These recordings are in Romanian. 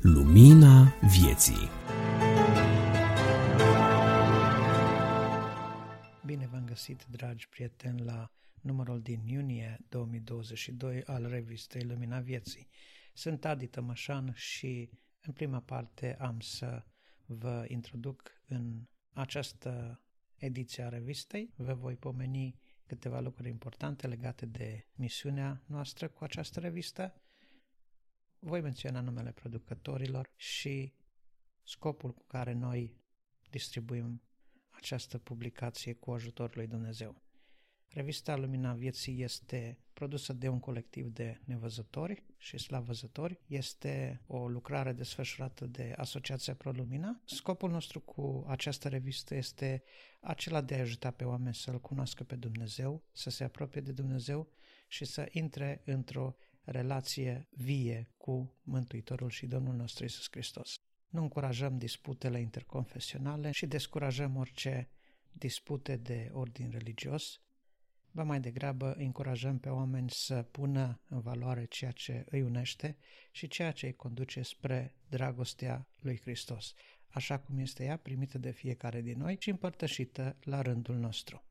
Lumina vieții Bine v-am găsit, dragi prieteni, la numărul din iunie 2022 al revistei Lumina Vieții. Sunt Adi Tămășan și în prima parte am să vă introduc în această ediție a revistei. Vă voi pomeni câteva lucruri importante legate de misiunea noastră cu această revistă. Voi menționa numele producătorilor și scopul cu care noi distribuim această publicație cu ajutorul lui Dumnezeu. Revista Lumina Vieții este produsă de un colectiv de nevăzători și slavăzători. Este o lucrare desfășurată de Asociația ProLumina. Scopul nostru cu această revistă este acela de a ajuta pe oameni să-L cunoască pe Dumnezeu, să se apropie de Dumnezeu și să intre într-o relație vie cu Mântuitorul și Domnul nostru Isus Hristos. Nu încurajăm disputele interconfesionale și descurajăm orice dispute de ordin religios, ba mai degrabă încurajăm pe oameni să pună în valoare ceea ce îi unește și ceea ce îi conduce spre dragostea lui Hristos, așa cum este ea primită de fiecare din noi și împărtășită la rândul nostru.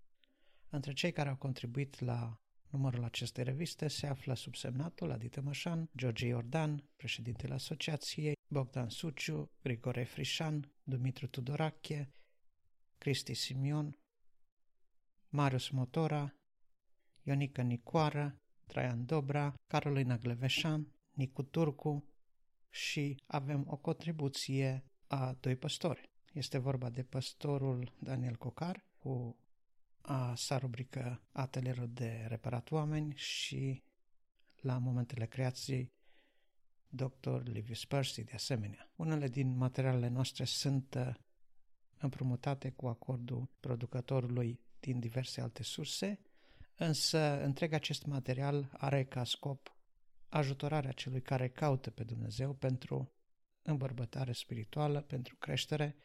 Între cei care au contribuit la numărul acestei reviste se află subsemnatul Adite Mășan, George Iordan, președintele asociației, Bogdan Suciu, Grigore Frișan, Dumitru Tudorache, Cristi Simion, Marius Motora, Ionica Nicoară, Traian Dobra, Carolina Gleveșan, Nicu Turcu și avem o contribuție a doi păstori. Este vorba de păstorul Daniel Cocar cu a sa rubrică Atelierul de reparat oameni și la momentele creației Dr. Livius Percy de asemenea. Unele din materialele noastre sunt uh, împrumutate cu acordul producătorului din diverse alte surse, însă întreg acest material are ca scop ajutorarea celui care caută pe Dumnezeu pentru îmbărbătare spirituală, pentru creștere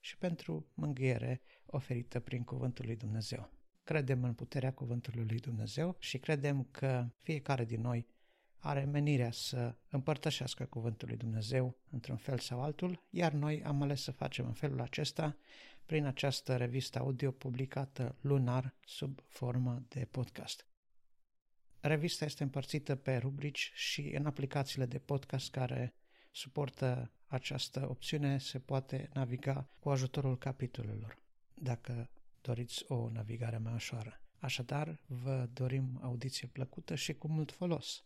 și pentru mângâiere oferită prin Cuvântul lui Dumnezeu. Credem în puterea Cuvântului lui Dumnezeu și credem că fiecare din noi are menirea să împărtășească Cuvântul lui Dumnezeu într-un fel sau altul, iar noi am ales să facem în felul acesta prin această revistă audio publicată lunar sub formă de podcast. Revista este împărțită pe rubrici și în aplicațiile de podcast care suportă această opțiune se poate naviga cu ajutorul capitolelor, dacă doriți o navigare mai ușoară. Așadar, vă dorim audiție plăcută și cu mult folos!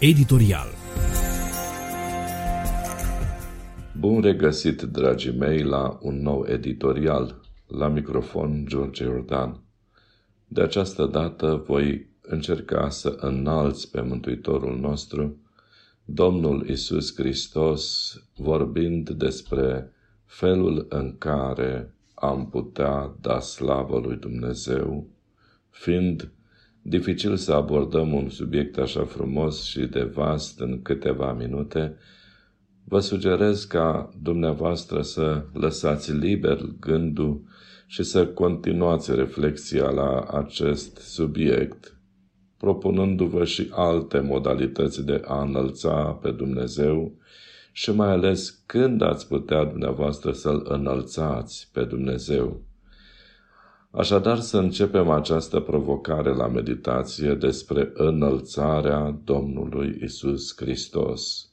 Editorial Bun regăsit, dragii mei, la un nou editorial. La microfon, George Jordan. De această dată voi încerca să înalți pe Mântuitorul nostru, Domnul Isus Hristos, vorbind despre felul în care am putea da slavă lui Dumnezeu, fiind dificil să abordăm un subiect așa frumos și de vast în câteva minute, vă sugerez ca dumneavoastră să lăsați liber gândul și să continuați reflexia la acest subiect, propunându-vă și alte modalități de a înălța pe Dumnezeu și mai ales când ați putea dumneavoastră să-L înălțați pe Dumnezeu. Așadar să începem această provocare la meditație despre înălțarea Domnului Isus Hristos.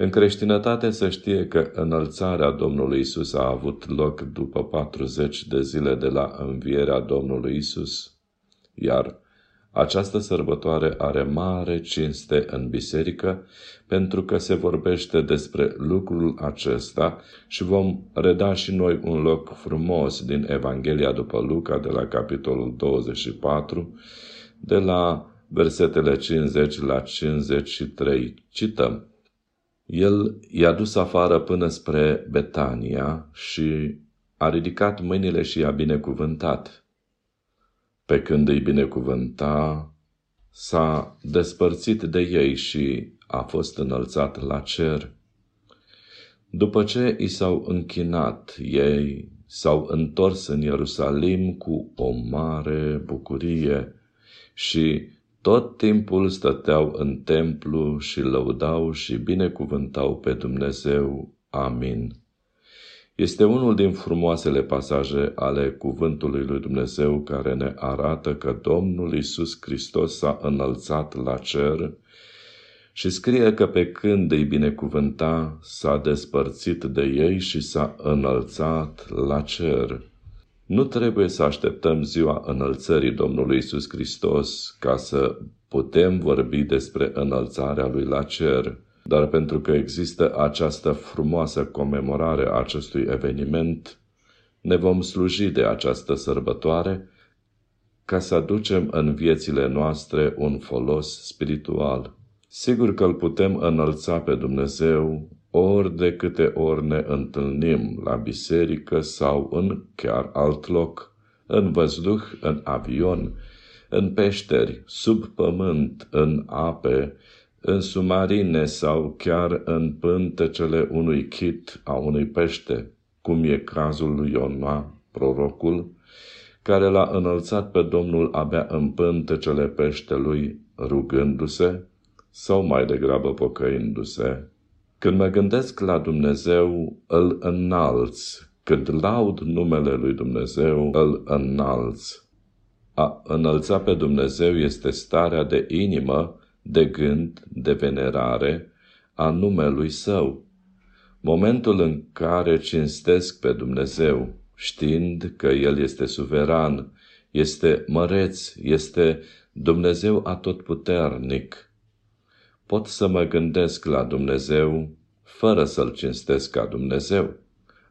În creștinătate se știe că înălțarea Domnului Isus a avut loc după 40 de zile de la învierea Domnului Isus, iar această sărbătoare are mare cinste în biserică pentru că se vorbește despre lucrul acesta și vom reda și noi un loc frumos din Evanghelia după Luca de la capitolul 24, de la versetele 50 la 53. Cităm. El i-a dus afară până spre Betania și a ridicat mâinile și i-a binecuvântat. Pe când îi binecuvânta, s-a despărțit de ei și a fost înălțat la cer. După ce i s-au închinat ei, s-au întors în Ierusalim cu o mare bucurie și tot timpul stăteau în templu și lăudau și binecuvântau pe Dumnezeu. Amin. Este unul din frumoasele pasaje ale cuvântului lui Dumnezeu care ne arată că Domnul Isus Hristos s-a înălțat la cer și scrie că pe când îi binecuvânta, s-a despărțit de ei și s-a înălțat la cer. Nu trebuie să așteptăm ziua înălțării Domnului Isus Hristos ca să putem vorbi despre înălțarea lui la cer, dar pentru că există această frumoasă comemorare a acestui eveniment, ne vom sluji de această sărbătoare ca să aducem în viețile noastre un folos spiritual. Sigur că îl putem înălța pe Dumnezeu ori de câte ori ne întâlnim la biserică sau în chiar alt loc, în văzduh, în avion, în peșteri, sub pământ, în ape, în sumarine sau chiar în pântecele unui chit a unui pește, cum e cazul lui Iona, prorocul, care l-a înălțat pe Domnul abia în pântecele peștelui, rugându-se, sau mai degrabă pocăindu-se. Când mă gândesc la Dumnezeu, îl înalț. Când laud numele lui Dumnezeu, îl înalț. A înălța pe Dumnezeu este starea de inimă, de gând, de venerare a numelui său. Momentul în care cinstesc pe Dumnezeu, știind că El este suveran, este măreț, este Dumnezeu atotputernic, pot să mă gândesc la Dumnezeu fără să-L cinstesc ca Dumnezeu,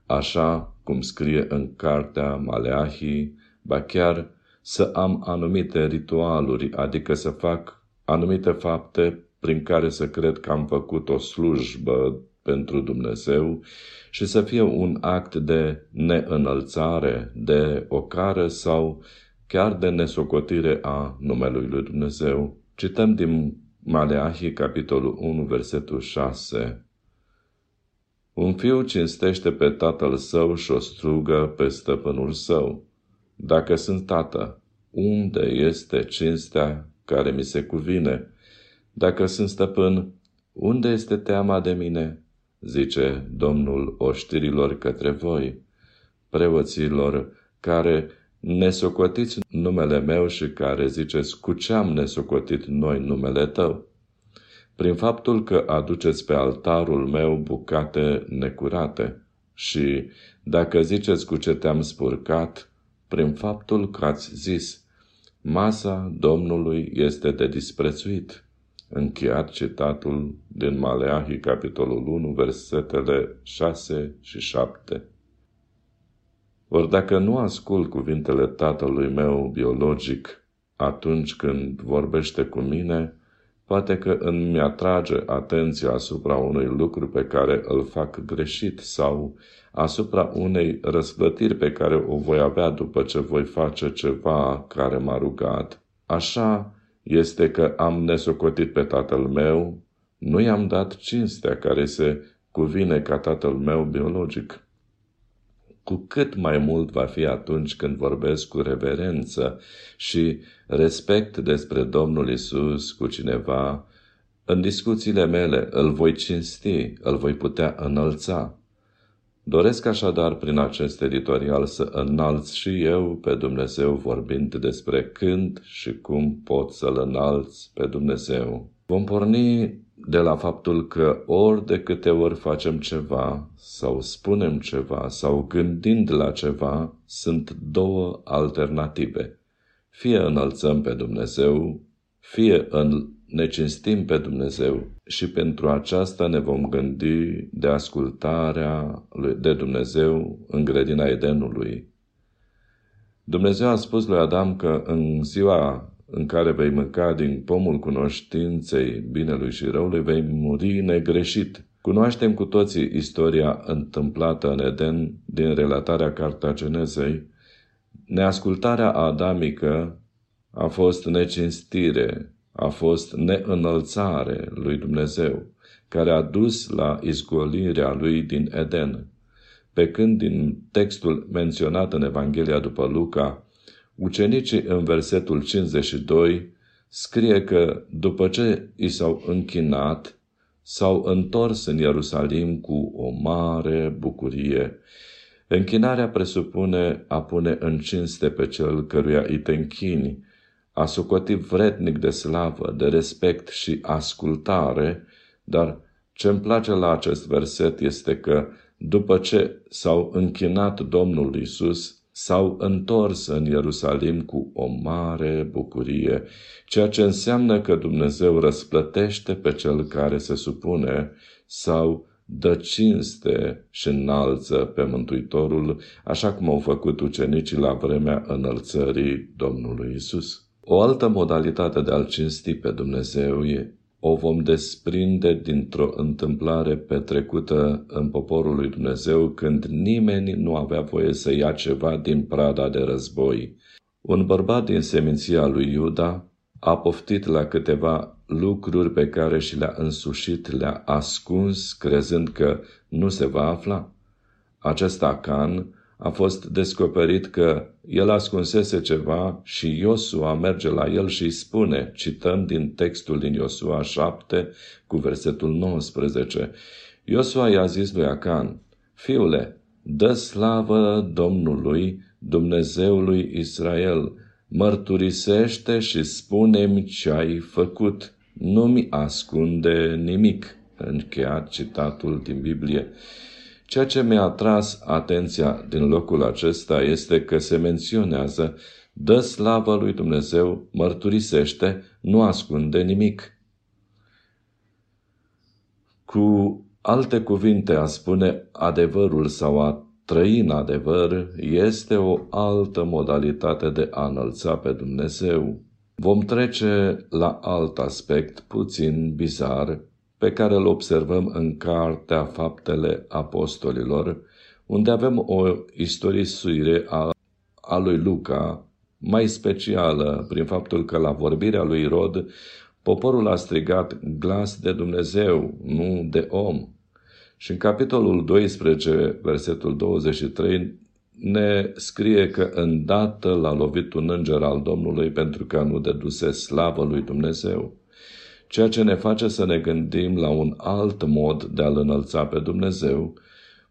așa cum scrie în cartea Maleahii, ba chiar să am anumite ritualuri, adică să fac anumite fapte prin care să cred că am făcut o slujbă pentru Dumnezeu și să fie un act de neînălțare, de ocară sau chiar de nesocotire a numelui lui Dumnezeu. Cităm din Maleahii, capitolul 1, versetul 6. Un fiu cinstește pe tatăl său și o strugă pe stăpânul său. Dacă sunt tată, unde este cinstea care mi se cuvine? Dacă sunt stăpân, unde este teama de mine? Zice Domnul oștirilor către voi, preoților care nesocotiți numele meu și care ziceți, cu ce am nesocotit noi numele tău? Prin faptul că aduceți pe altarul meu bucate necurate și, dacă ziceți cu ce te-am spurcat, prin faptul că ați zis, masa Domnului este de disprețuit. Încheiat citatul din Maleahi, capitolul 1, versetele 6 și 7. Ori dacă nu ascult cuvintele tatălui meu biologic atunci când vorbește cu mine, poate că îmi atrage atenția asupra unui lucru pe care îl fac greșit sau asupra unei răsplătiri pe care o voi avea după ce voi face ceva care m-a rugat. Așa este că am nesocotit pe tatăl meu, nu i-am dat cinstea care se cuvine ca tatăl meu biologic cu cât mai mult va fi atunci când vorbesc cu reverență și respect despre Domnul Isus cu cineva, în discuțiile mele îl voi cinsti, îl voi putea înălța. Doresc așadar prin acest editorial să înalț și eu pe Dumnezeu vorbind despre când și cum pot să-L înalț pe Dumnezeu. Vom porni de la faptul că ori de câte ori facem ceva sau spunem ceva sau gândind la ceva, sunt două alternative. Fie înălțăm pe Dumnezeu, fie în ne cinstim pe Dumnezeu și pentru aceasta ne vom gândi de ascultarea de Dumnezeu în grădina Edenului. Dumnezeu a spus lui Adam că în ziua în care vei mânca din pomul cunoștinței binelui și răului, vei muri negreșit. Cunoaștem cu toții istoria întâmplată în Eden din relatarea Cartagenezei. Neascultarea adamică a fost necinstire, a fost neînălțare lui Dumnezeu, care a dus la izgolirea lui din Eden. pe când din textul menționat în Evanghelia după Luca, ucenicii în versetul 52 scrie că după ce i s-au închinat, s-au întors în Ierusalim cu o mare bucurie. Închinarea presupune a pune în cinste pe cel căruia îi te închini, a socoti vrednic de slavă, de respect și ascultare, dar ce îmi place la acest verset este că după ce s-au închinat Domnul Isus, s-au întors în Ierusalim cu o mare bucurie, ceea ce înseamnă că Dumnezeu răsplătește pe cel care se supune sau dă cinste și înalță pe Mântuitorul, așa cum au făcut ucenicii la vremea înălțării Domnului Isus. O altă modalitate de a-L cinsti pe Dumnezeu e o vom desprinde dintr-o întâmplare petrecută în poporul lui Dumnezeu când nimeni nu avea voie să ia ceva din prada de război. Un bărbat din seminția lui Iuda a poftit la câteva lucruri pe care și le-a însușit, le-a ascuns, crezând că nu se va afla. Acest Acan a fost descoperit că el ascunsese ceva și Iosua merge la el și îi spune, cităm din textul din Iosua 7 cu versetul 19, Iosua i-a zis lui Acan, Fiule, dă slavă Domnului, Dumnezeului Israel, mărturisește și spune-mi ce ai făcut, nu-mi ascunde nimic. Încheiat citatul din Biblie. Ceea ce mi-a atras atenția din locul acesta este că se menționează dă slavă lui Dumnezeu, mărturisește, nu ascunde nimic. Cu alte cuvinte, a spune adevărul sau a trăi în adevăr este o altă modalitate de a înălța pe Dumnezeu. Vom trece la alt aspect puțin bizar pe care îl observăm în Cartea Faptele Apostolilor, unde avem o istorisuire a, a lui Luca, mai specială prin faptul că la vorbirea lui Rod, poporul a strigat glas de Dumnezeu, nu de om. Și în capitolul 12, versetul 23, ne scrie că îndată l-a lovit un înger al Domnului pentru că nu deduse slavă lui Dumnezeu ceea ce ne face să ne gândim la un alt mod de a-L înălța pe Dumnezeu,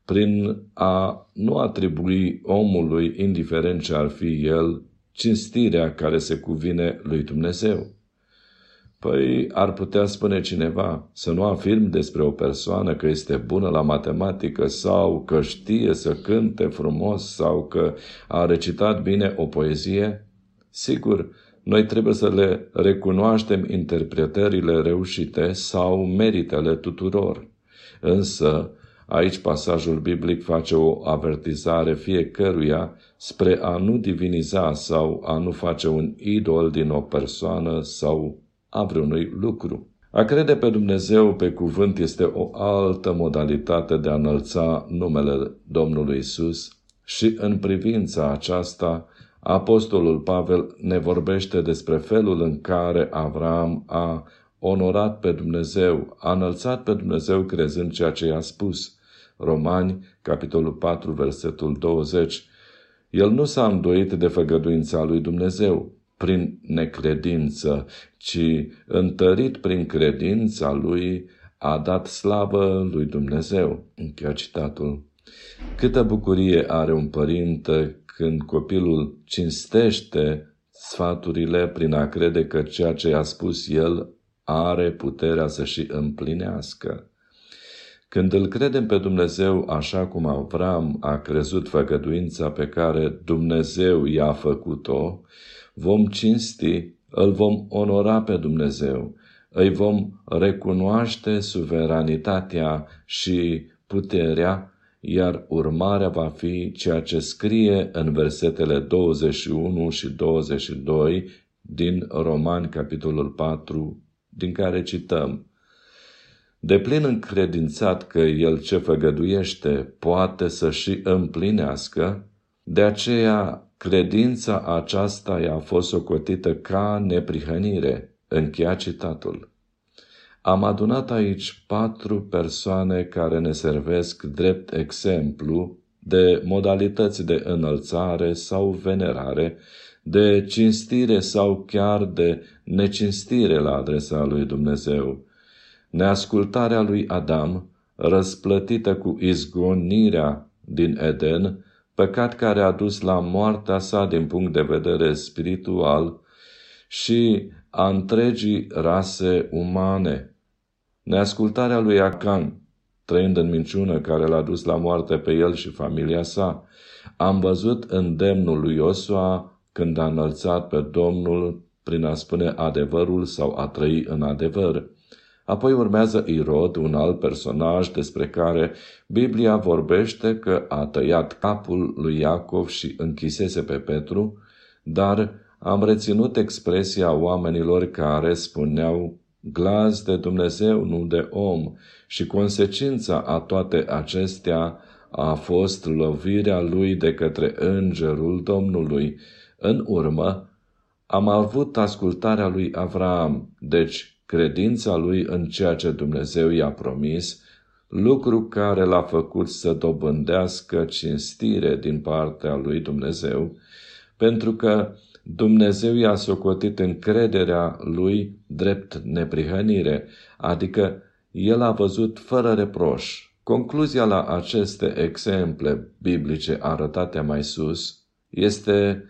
prin a nu atribui omului, indiferent ce ar fi el, cinstirea care se cuvine lui Dumnezeu. Păi ar putea spune cineva să nu afirm despre o persoană că este bună la matematică sau că știe să cânte frumos sau că a recitat bine o poezie? Sigur, noi trebuie să le recunoaștem interpretările reușite sau meritele tuturor. Însă, aici pasajul biblic face o avertizare fiecăruia spre a nu diviniza sau a nu face un idol din o persoană sau a vreunui lucru. A crede pe Dumnezeu pe cuvânt este o altă modalitate de a înălța numele Domnului Isus și în privința aceasta Apostolul Pavel ne vorbește despre felul în care Avram a onorat pe Dumnezeu, a înălțat pe Dumnezeu crezând ceea ce i-a spus. Romani, capitolul 4, versetul 20. El nu s-a îndoit de făgăduința lui Dumnezeu prin necredință, ci întărit prin credința lui a dat slavă lui Dumnezeu. Încheia citatul. Câtă bucurie are un părinte când copilul cinstește sfaturile prin a crede că ceea ce i-a spus el are puterea să și împlinească. Când îl credem pe Dumnezeu așa cum Avram a crezut făgăduința pe care Dumnezeu i-a făcut-o, vom cinsti, îl vom onora pe Dumnezeu, îi vom recunoaște suveranitatea și puterea iar urmarea va fi ceea ce scrie în versetele 21 și 22 din Romani, capitolul 4, din care cităm. De plin încredințat că el ce făgăduiește poate să și împlinească, de aceea credința aceasta i-a fost socotită ca neprihănire. Încheia citatul. Am adunat aici patru persoane care ne servesc drept exemplu de modalități de înălțare sau venerare, de cinstire sau chiar de necinstire la adresa lui Dumnezeu. Neascultarea lui Adam, răsplătită cu izgonirea din Eden, păcat care a dus la moartea sa din punct de vedere spiritual și a întregii rase umane. Neascultarea lui Acan, trăind în minciună care l-a dus la moarte pe el și familia sa. Am văzut îndemnul lui Iosua când a înălțat pe Domnul prin a spune adevărul sau a trăi în adevăr. Apoi urmează Irod, un alt personaj despre care Biblia vorbește că a tăiat capul lui Iacov și închisese pe Petru, dar am reținut expresia oamenilor care spuneau glas de Dumnezeu, nu de om, și consecința a toate acestea a fost lovirea lui de către îngerul Domnului. În urmă, am avut ascultarea lui Avram, deci credința lui în ceea ce Dumnezeu i-a promis, lucru care l-a făcut să dobândească cinstire din partea lui Dumnezeu, pentru că Dumnezeu i-a socotit încrederea lui drept neprihănire, adică el a văzut fără reproș. Concluzia la aceste exemple biblice arătate mai sus este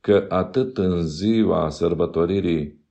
că atât în ziua sărbătoririi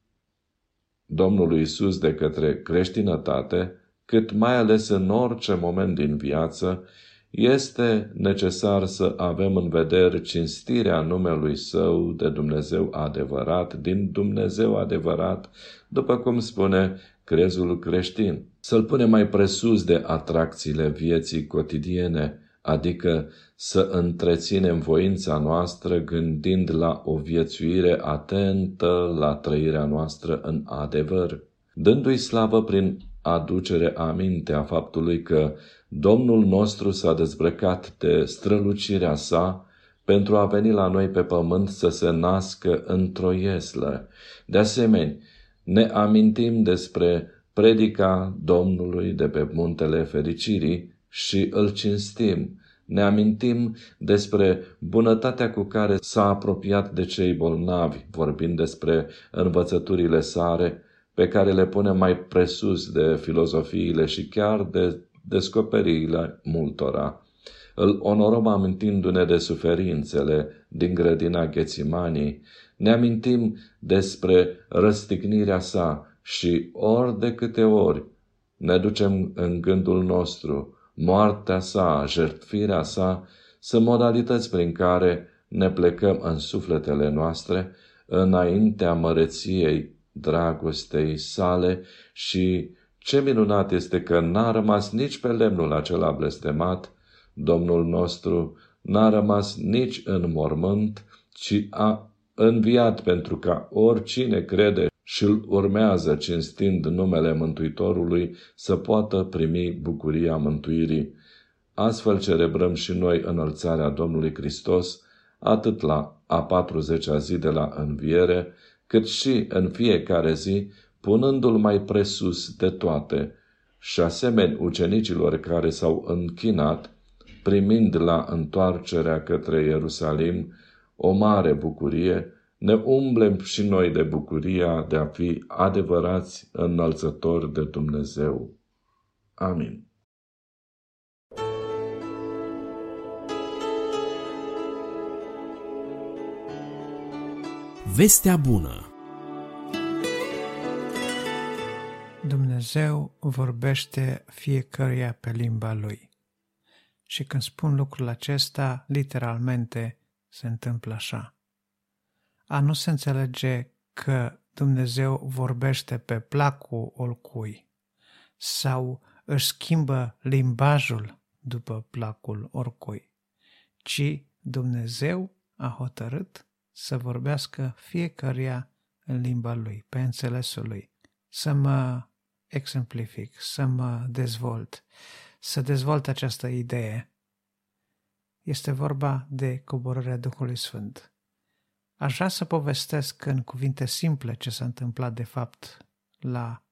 Domnului Isus de către creștinătate, cât mai ales în orice moment din viață, este necesar să avem în vedere cinstirea numelui Său de Dumnezeu adevărat, din Dumnezeu adevărat, după cum spune crezul creștin. Să-L punem mai presus de atracțiile vieții cotidiene, adică să întreținem voința noastră gândind la o viețuire atentă la trăirea noastră în adevăr, dându-i slavă prin aducere aminte a faptului că Domnul nostru s-a dezbrăcat de strălucirea sa pentru a veni la noi pe pământ să se nască într-o ieslă. De asemenea, ne amintim despre predica Domnului de pe muntele fericirii și îl cinstim. Ne amintim despre bunătatea cu care s-a apropiat de cei bolnavi, vorbind despre învățăturile sare, pe care le pune mai presus de filozofiile și chiar de descoperirile multora. Îl onorăm amintindu-ne de suferințele din grădina Ghețimanii, ne amintim despre răstignirea sa și ori de câte ori ne ducem în gândul nostru moartea sa, jertfirea sa, sunt modalități prin care ne plecăm în sufletele noastre înaintea măreției dragostei sale și ce minunat este că n-a rămas nici pe lemnul acela blestemat, Domnul nostru n-a rămas nici în mormânt, ci a înviat pentru ca oricine crede și îl urmează cinstind numele Mântuitorului să poată primi bucuria mântuirii. Astfel celebrăm și noi înălțarea Domnului Hristos, atât la a 40-a zi de la înviere, cât și în fiecare zi, punându-l mai presus de toate, și asemeni ucenicilor care s-au închinat, primind la întoarcerea către Ierusalim o mare bucurie, ne umblem și noi de bucuria de a fi adevărați înălțători de Dumnezeu. Amin. Vestea bună Dumnezeu vorbește fiecăruia pe limba lui. Și când spun lucrul acesta, literalmente se întâmplă așa. A nu se înțelege că Dumnezeu vorbește pe placul oricui sau își schimbă limbajul după placul oricui, ci Dumnezeu a hotărât să vorbească fiecăruia în limba lui, pe înțelesul lui. Să mă exemplific, să mă dezvolt, să dezvolt această idee. Este vorba de coborârea Duhului Sfânt. Aș vrea să povestesc în cuvinte simple ce s-a întâmplat de fapt la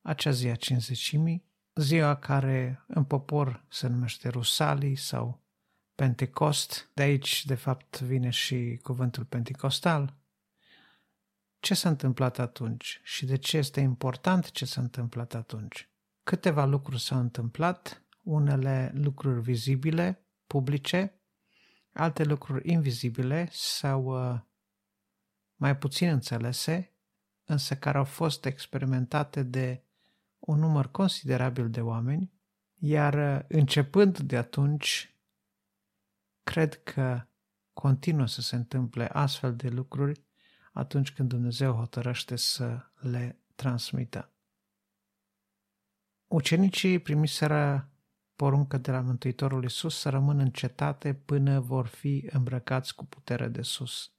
acea zi a cinzecimii, ziua care în popor se numește Rusalii sau Pentecost, de aici de fapt vine și cuvântul pentecostal. Ce s-a întâmplat atunci și de ce este important ce s-a întâmplat atunci? Câteva lucruri s-au întâmplat, unele lucruri vizibile, publice, alte lucruri invizibile sau uh, mai puțin înțelese, însă care au fost experimentate de un număr considerabil de oameni, iar uh, începând de atunci, cred că continuă să se întâmple astfel de lucruri atunci când Dumnezeu hotărăște să le transmită. Ucenicii primiseră poruncă de la Mântuitorul Iisus să rămână în cetate până vor fi îmbrăcați cu putere de sus.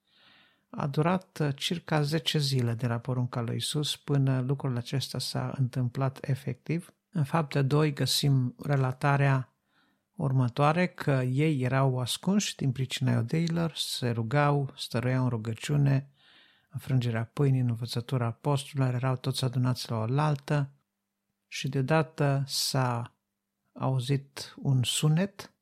A durat uh, circa 10 zile de la porunca lui Isus până lucrul acesta s-a întâmplat efectiv. În fapte 2 găsim relatarea următoare că ei erau ascunși din pricina iudeilor, se rugau, stăruiau în rugăciune, înfrângerea pâinii, în învățătura apostolilor, erau toți adunați la oaltă și deodată s-a auzit un sunet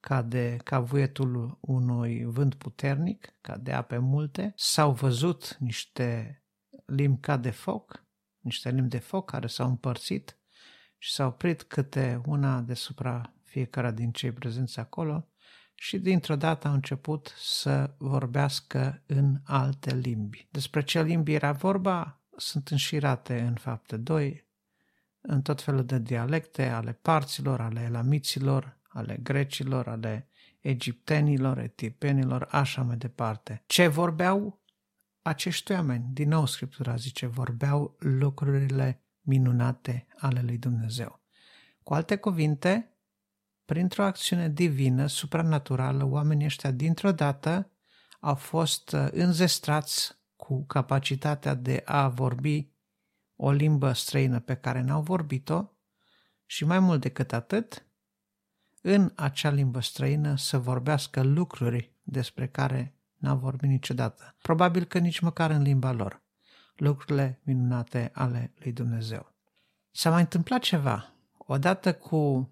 ca, de, ca vuietul unui vânt puternic, ca de ape multe, s-au văzut niște limbi ca de foc, niște limbi de foc care s-au împărțit și s-au oprit câte una deasupra fiecare din cei prezenți acolo și dintr-o dată au început să vorbească în alte limbi. Despre ce limbi era vorba sunt înșirate în fapte 2, în tot felul de dialecte ale parților, ale elamiților, ale grecilor, ale egiptenilor, etipenilor, așa mai departe. Ce vorbeau acești oameni? Din nou Scriptura zice, vorbeau lucrurile minunate ale lui Dumnezeu. Cu alte cuvinte, printr-o acțiune divină, supranaturală, oamenii ăștia dintr-o dată au fost uh, înzestrați cu capacitatea de a vorbi o limbă străină pe care n-au vorbit-o și mai mult decât atât, în acea limbă străină să vorbească lucruri despre care n-au vorbit niciodată. Probabil că nici măcar în limba lor. Lucrurile minunate ale lui Dumnezeu. S-a mai întâmplat ceva. Odată cu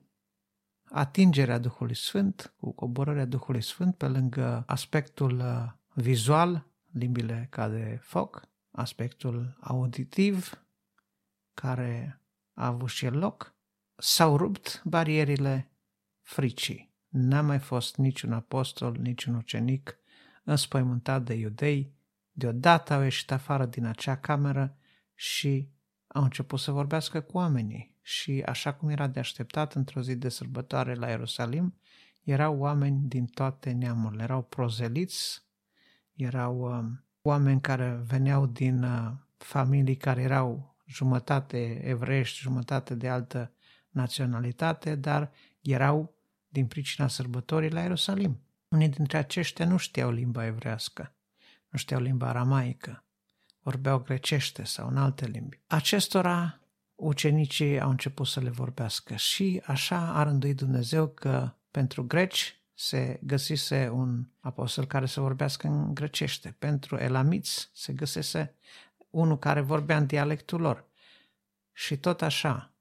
atingerea Duhului Sfânt, cu coborârea Duhului Sfânt pe lângă aspectul uh, vizual, limbile ca de foc, aspectul auditiv, care a avut și el loc, s-au rupt barierile fricii. N-a mai fost niciun apostol, niciun ucenic înspăimântat de iudei, deodată au ieșit afară din acea cameră și au început să vorbească cu oamenii. Și așa cum era de așteptat într-o zi de sărbătoare la Ierusalim, erau oameni din toate neamurile, erau prozeliți, erau uh, oameni care veneau din uh, familii care erau jumătate evreiești, jumătate de altă naționalitate, dar erau din pricina sărbătorii la Ierusalim. Unii dintre aceștia nu știau limba evrească, nu știau limba aramaică, vorbeau grecește sau în alte limbi. Acestora ucenicii au început să le vorbească și așa a rânduit Dumnezeu că pentru greci se găsise un apostol care să vorbească în grecește. Pentru elamiți se găsese unul care vorbea în dialectul lor. Și tot așa,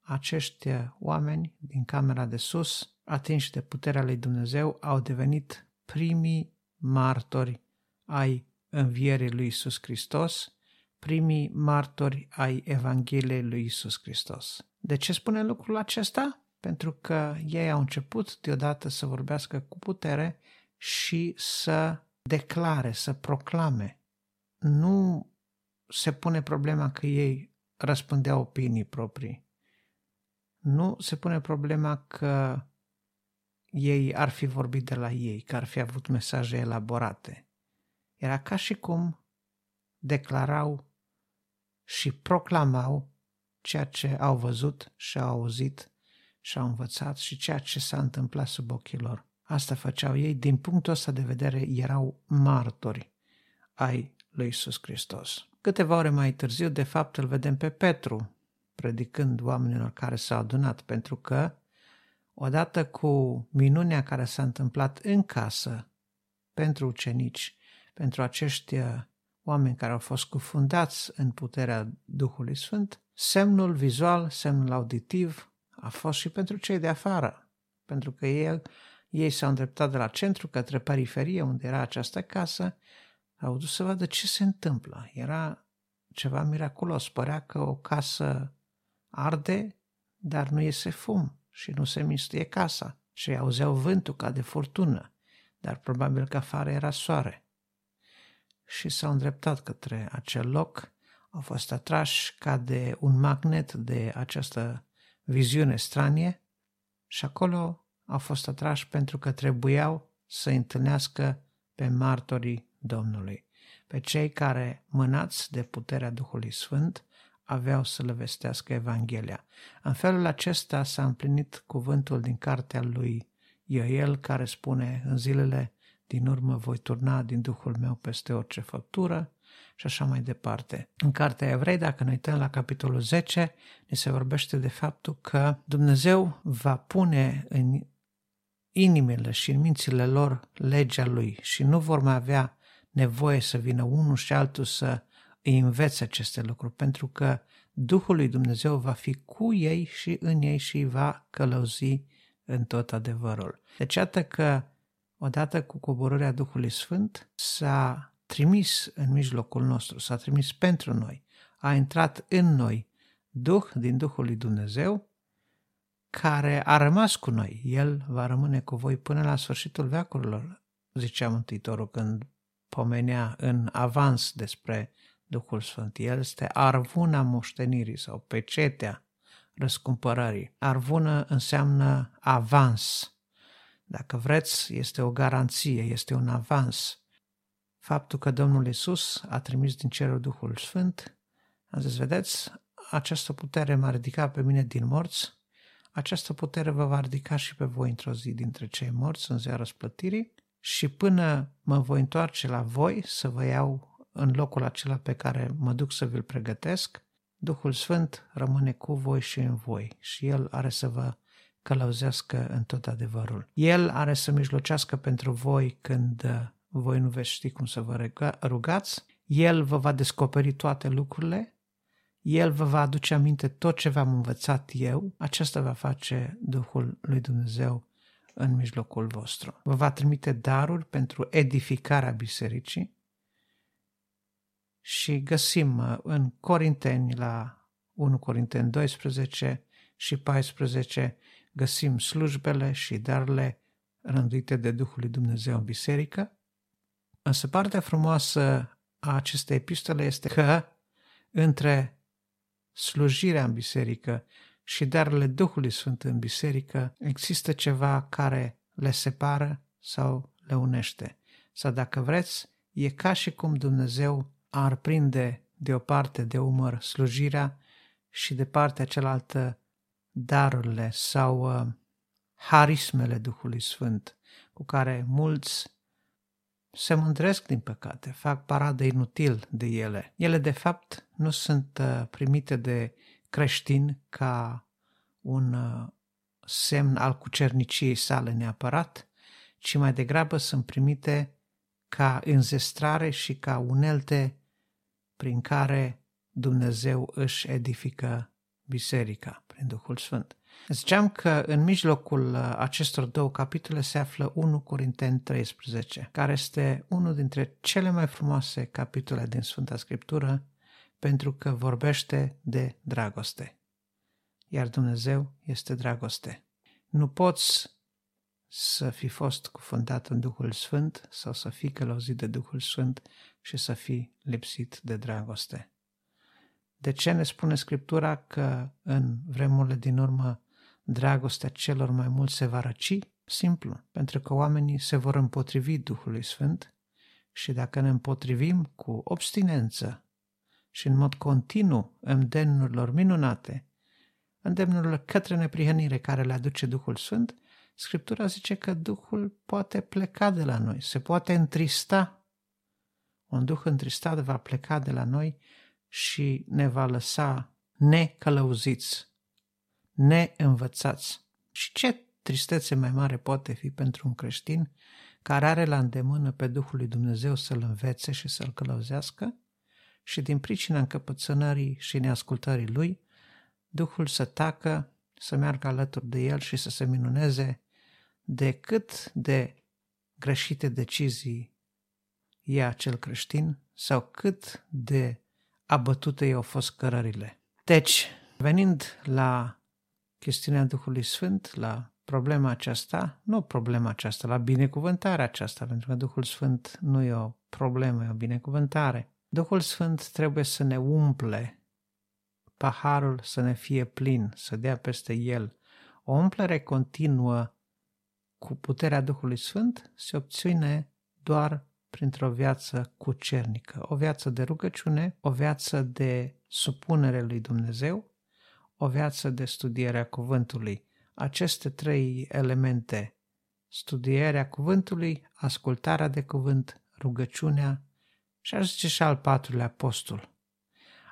acești oameni din camera de sus, atinși de puterea lui Dumnezeu, au devenit primii martori ai învierii lui Isus Hristos, primii martori ai Evangheliei lui Isus Hristos. De ce spune lucrul acesta? Pentru că ei au început deodată să vorbească cu putere și să declare, să proclame. Nu se pune problema că ei răspundeau opinii proprii. Nu se pune problema că ei ar fi vorbit de la ei, că ar fi avut mesaje elaborate. Era ca și cum declarau și proclamau ceea ce au văzut și au auzit și au învățat și ceea ce s-a întâmplat sub ochii lor. Asta făceau ei, din punctul ăsta de vedere, erau martori ai lui Isus Hristos. Câteva ore mai târziu, de fapt, îl vedem pe Petru predicând oamenilor care s-au adunat, pentru că, odată cu minunea care s-a întâmplat în casă pentru ucenici, pentru acești uh, oameni care au fost cufundați în puterea Duhului Sfânt, semnul vizual, semnul auditiv a fost și pentru cei de afară, pentru că ei ei s-au îndreptat de la centru către periferie, unde era această casă, au dus să vadă ce se întâmplă. Era ceva miraculos. Părea că o casă arde, dar nu iese fum și nu se mistuie casa. Și auzeau vântul ca de furtună, dar probabil că afară era soare. Și s-au îndreptat către acel loc, au fost atrași ca de un magnet de această viziune stranie și acolo au fost atrași pentru că trebuiau să întâlnească pe martorii Domnului, pe cei care, mânați de puterea Duhului Sfânt, aveau să le vestească Evanghelia. În felul acesta s-a împlinit cuvântul din cartea lui Ioel care spune în zilele din urmă voi turna din Duhul meu peste orice făptură și așa mai departe. În cartea Evrei, dacă ne uităm la capitolul 10, ne se vorbește de faptul că Dumnezeu va pune în inimile și în mințile lor legea lui și nu vor mai avea nevoie să vină unul și altul să îi învețe aceste lucruri, pentru că Duhul lui Dumnezeu va fi cu ei și în ei și îi va călăuzi în tot adevărul. Deci iată că odată cu coborârea Duhului Sfânt s-a trimis în mijlocul nostru, s-a trimis pentru noi, a intrat în noi Duh din Duhul lui Dumnezeu, care a rămas cu noi. El va rămâne cu voi până la sfârșitul veacurilor, zicea Mântuitorul când pomenea în avans despre Duhul Sfânt. El este arvuna moștenirii sau pecetea răscumpărării. Arvună înseamnă avans. Dacă vreți, este o garanție, este un avans. Faptul că Domnul Isus a trimis din cerul Duhul Sfânt, a zis, vedeți, această putere m-a ridicat pe mine din morți, această putere vă va ridica și pe voi într-o zi dintre cei morți în ziua răsplătirii și până mă voi întoarce la voi să vă iau în locul acela pe care mă duc să vi-l pregătesc, Duhul Sfânt rămâne cu voi și în voi și El are să vă călăuzească în tot adevărul. El are să mijlocească pentru voi când uh, voi nu veți ști cum să vă rugați, El vă va descoperi toate lucrurile, El vă va aduce aminte tot ce v-am învățat eu, aceasta va face Duhul lui Dumnezeu în mijlocul vostru. Vă va trimite daruri pentru edificarea bisericii, și găsim uh, în Corinteni la 1 Corinteni 12 și 14 găsim slujbele și darurile rânduite de Duhul lui Dumnezeu în biserică. Însă partea frumoasă a acestei epistole este că între slujirea în biserică și darurile Duhului Sfânt în biserică există ceva care le separă sau le unește. Sau dacă vreți, e ca și cum Dumnezeu ar prinde de o parte de umăr slujirea și de partea cealaltă darurile sau uh, harismele Duhului Sfânt, cu care mulți se mândresc din păcate, fac paradă inutil de ele. Ele, de fapt, nu sunt uh, primite de creștini ca un uh, semn al cucerniciei sale neapărat, ci mai degrabă sunt primite ca înzestrare și ca unelte prin care Dumnezeu își edifică biserica prin Duhul Sfânt. Ziceam că în mijlocul uh, acestor două capitole se află 1 Corinteni 13, care este unul dintre cele mai frumoase capitole din Sfânta Scriptură, pentru că vorbește de dragoste. Iar Dumnezeu este dragoste. Nu poți să fi fost cufundat în Duhul Sfânt sau să fii călăuzit de Duhul Sfânt și să fii lipsit de dragoste. De ce ne spune Scriptura că în vremurile din urmă dragostea celor mai mulți se va răci? Simplu, pentru că oamenii se vor împotrivi Duhului Sfânt și dacă ne împotrivim cu obstinență și în mod continuu îndemnurilor minunate, îndemnurilor către neprihănire care le aduce Duhul Sfânt, Scriptura zice că Duhul poate pleca de la noi, se poate întrista. Un Duh întristat va pleca de la noi și ne va lăsa necălăuziți, neînvățați. Și ce tristețe mai mare poate fi pentru un creștin care are la îndemână pe Duhul lui Dumnezeu să-l învețe și să-l călăuzească și din pricina încăpățânării și neascultării lui, Duhul să tacă, să meargă alături de el și să se minuneze de cât de greșite decizii ia acel creștin sau cât de abătute i-au fost cărările. Deci, venind la chestiunea Duhului Sfânt, la problema aceasta, nu problema aceasta, la binecuvântarea aceasta, pentru că Duhul Sfânt nu e o problemă, e o binecuvântare. Duhul Sfânt trebuie să ne umple paharul să ne fie plin, să dea peste el. O umplere continuă cu puterea Duhului Sfânt se obține doar printr-o viață cucernică, o viață de rugăciune, o viață de supunere lui Dumnezeu, o viață de studiere a cuvântului. Aceste trei elemente, studierea cuvântului, ascultarea de cuvânt, rugăciunea și aș zice și al patrulea apostol.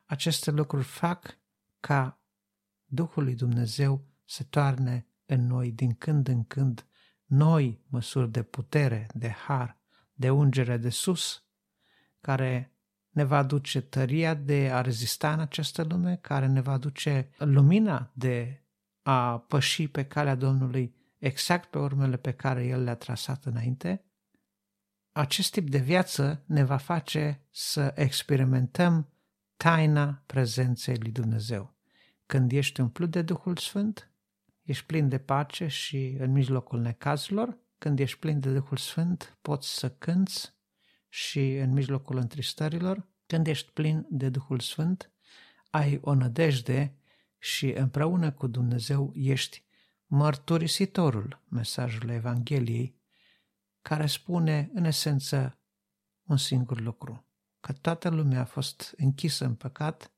Aceste lucruri fac ca Duhul lui Dumnezeu să toarne în noi din când în când noi măsuri de putere, de har, de ungere de sus, care ne va aduce tăria de a rezista în această lume, care ne va aduce lumina de a păși pe calea Domnului exact pe urmele pe care El le-a trasat înainte, acest tip de viață ne va face să experimentăm taina prezenței lui Dumnezeu. Când ești umplut de Duhul Sfânt, ești plin de pace și în mijlocul necazurilor, când ești plin de Duhul Sfânt, poți să cânți și în mijlocul întristărilor, când ești plin de Duhul Sfânt, ai o nădejde și împreună cu Dumnezeu ești mărturisitorul mesajului Evangheliei, care spune în esență un singur lucru, că toată lumea a fost închisă în păcat,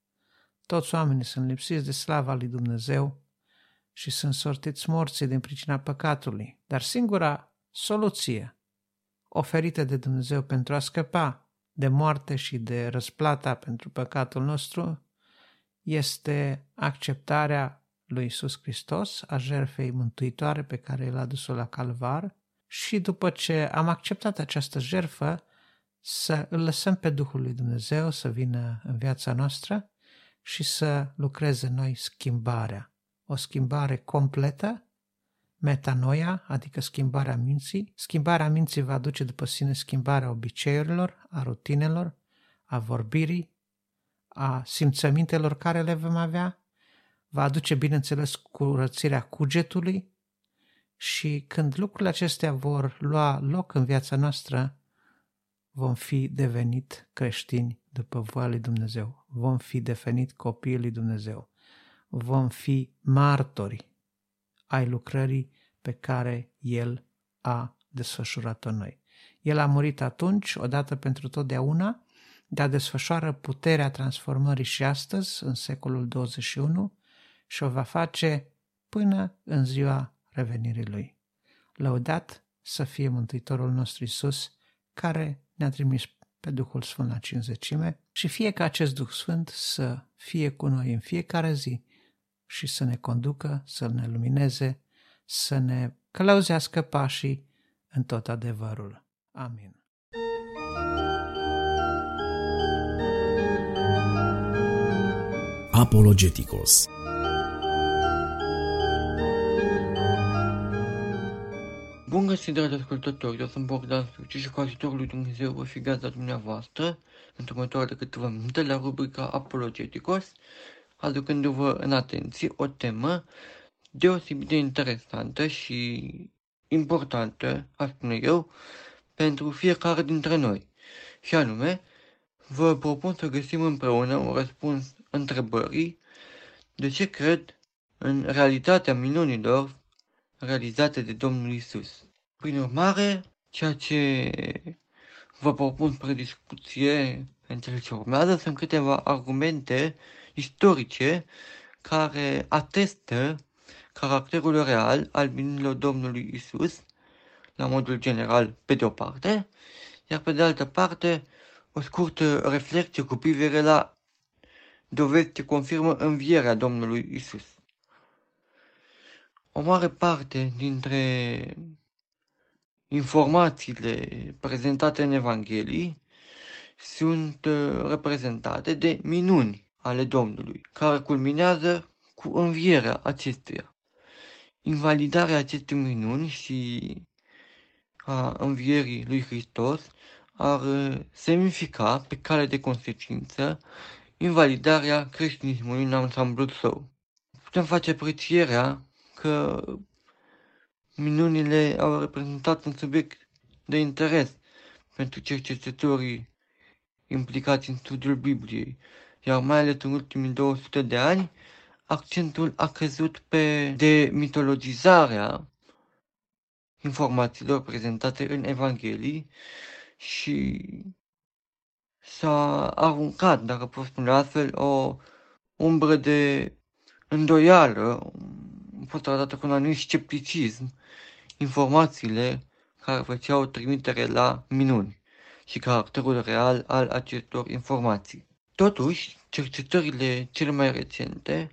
toți oamenii sunt lipsiți de slava lui Dumnezeu și sunt sortiți morții din pricina păcatului. Dar singura soluție oferită de Dumnezeu pentru a scăpa de moarte și de răsplata pentru păcatul nostru este acceptarea lui Isus Hristos, a jerfei mântuitoare pe care El a dus-o la calvar și după ce am acceptat această jerfă, să îl lăsăm pe Duhul lui Dumnezeu să vină în viața noastră și să lucreze noi schimbarea. O schimbare completă, metanoia, adică schimbarea minții. Schimbarea minții va aduce după sine schimbarea obiceiurilor, a rutinelor, a vorbirii, a simțămintelor care le vom avea, va aduce, bineînțeles, curățirea cugetului și când lucrurile acestea vor lua loc în viața noastră, vom fi devenit creștini după voia lui Dumnezeu. Vom fi devenit copiii lui Dumnezeu. Vom fi martori ai lucrării pe care El a desfășurat-o în noi. El a murit atunci, odată pentru totdeauna, dar desfășoară puterea transformării și astăzi, în secolul 21, și o va face până în ziua revenirii Lui. Lăudat să fie Mântuitorul nostru Isus, care ne-a trimis pe Duhul Sfânt la cinzecime și fie ca acest Duh Sfânt să fie cu noi în fiecare zi și să ne conducă, să ne lumineze, să ne călăuzească pașii în tot adevărul. Amin. Apologeticos Bun găsit, dragi ascultători, eu sunt Bogdan Suci și cu ajutorul lui Dumnezeu voi fi gazda dumneavoastră într următoarele câteva minute la rubrica Apologeticos, aducându-vă în atenție o temă deosebit de interesantă și importantă, aș spune eu, pentru fiecare dintre noi. Și anume, vă propun să găsim împreună un răspuns întrebării de ce cred în realitatea minunilor realizate de Domnul Isus. Prin urmare, ceea ce vă propun spre discuție în cele ce urmează sunt câteva argumente istorice care atestă caracterul real al minunilor Domnului Isus, la modul general, pe de o parte, iar pe de altă parte, o scurtă reflecție cu privire la dovezi ce confirmă învierea Domnului Isus. O mare parte dintre informațiile prezentate în Evanghelii sunt uh, reprezentate de minuni ale Domnului, care culminează cu învierea acestuia. invalidarea acestei minuni și a învierii lui Hristos ar semnifica, pe cale de consecință, invalidarea creștinismului în ansamblul său. Putem face aprecierea că minunile au reprezentat un subiect de interes pentru cercetătorii implicați în studiul Bibliei, iar mai ales în ultimii 200 de ani, accentul a căzut pe demitologizarea informațiilor prezentate în Evanghelii și s-a aruncat, dacă pot spune astfel, o umbră de îndoială, a fost tratată cu un anumit scepticism, informațiile care făceau trimitere la minuni și caracterul real al acestor informații. Totuși, cercetările cele mai recente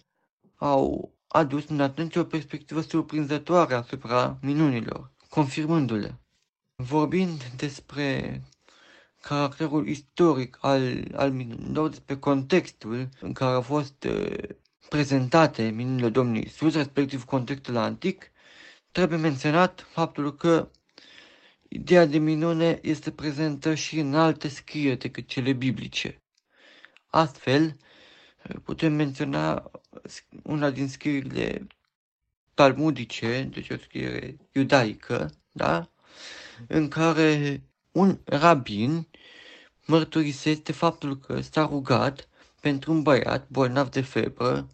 au adus în atenție o perspectivă surprinzătoare asupra minunilor, confirmându-le. Vorbind despre caracterul istoric al, al minunilor, despre contextul în care au fost uh, prezentate minunile Domnului Isus, respectiv contextul antic, trebuie menționat faptul că ideea de minune este prezentă și în alte scrieri decât cele biblice. Astfel, putem menționa una din scrierile talmudice, deci o scriere iudaică, da? în care un rabin mărturisește faptul că s-a rugat pentru un băiat bolnav de febră,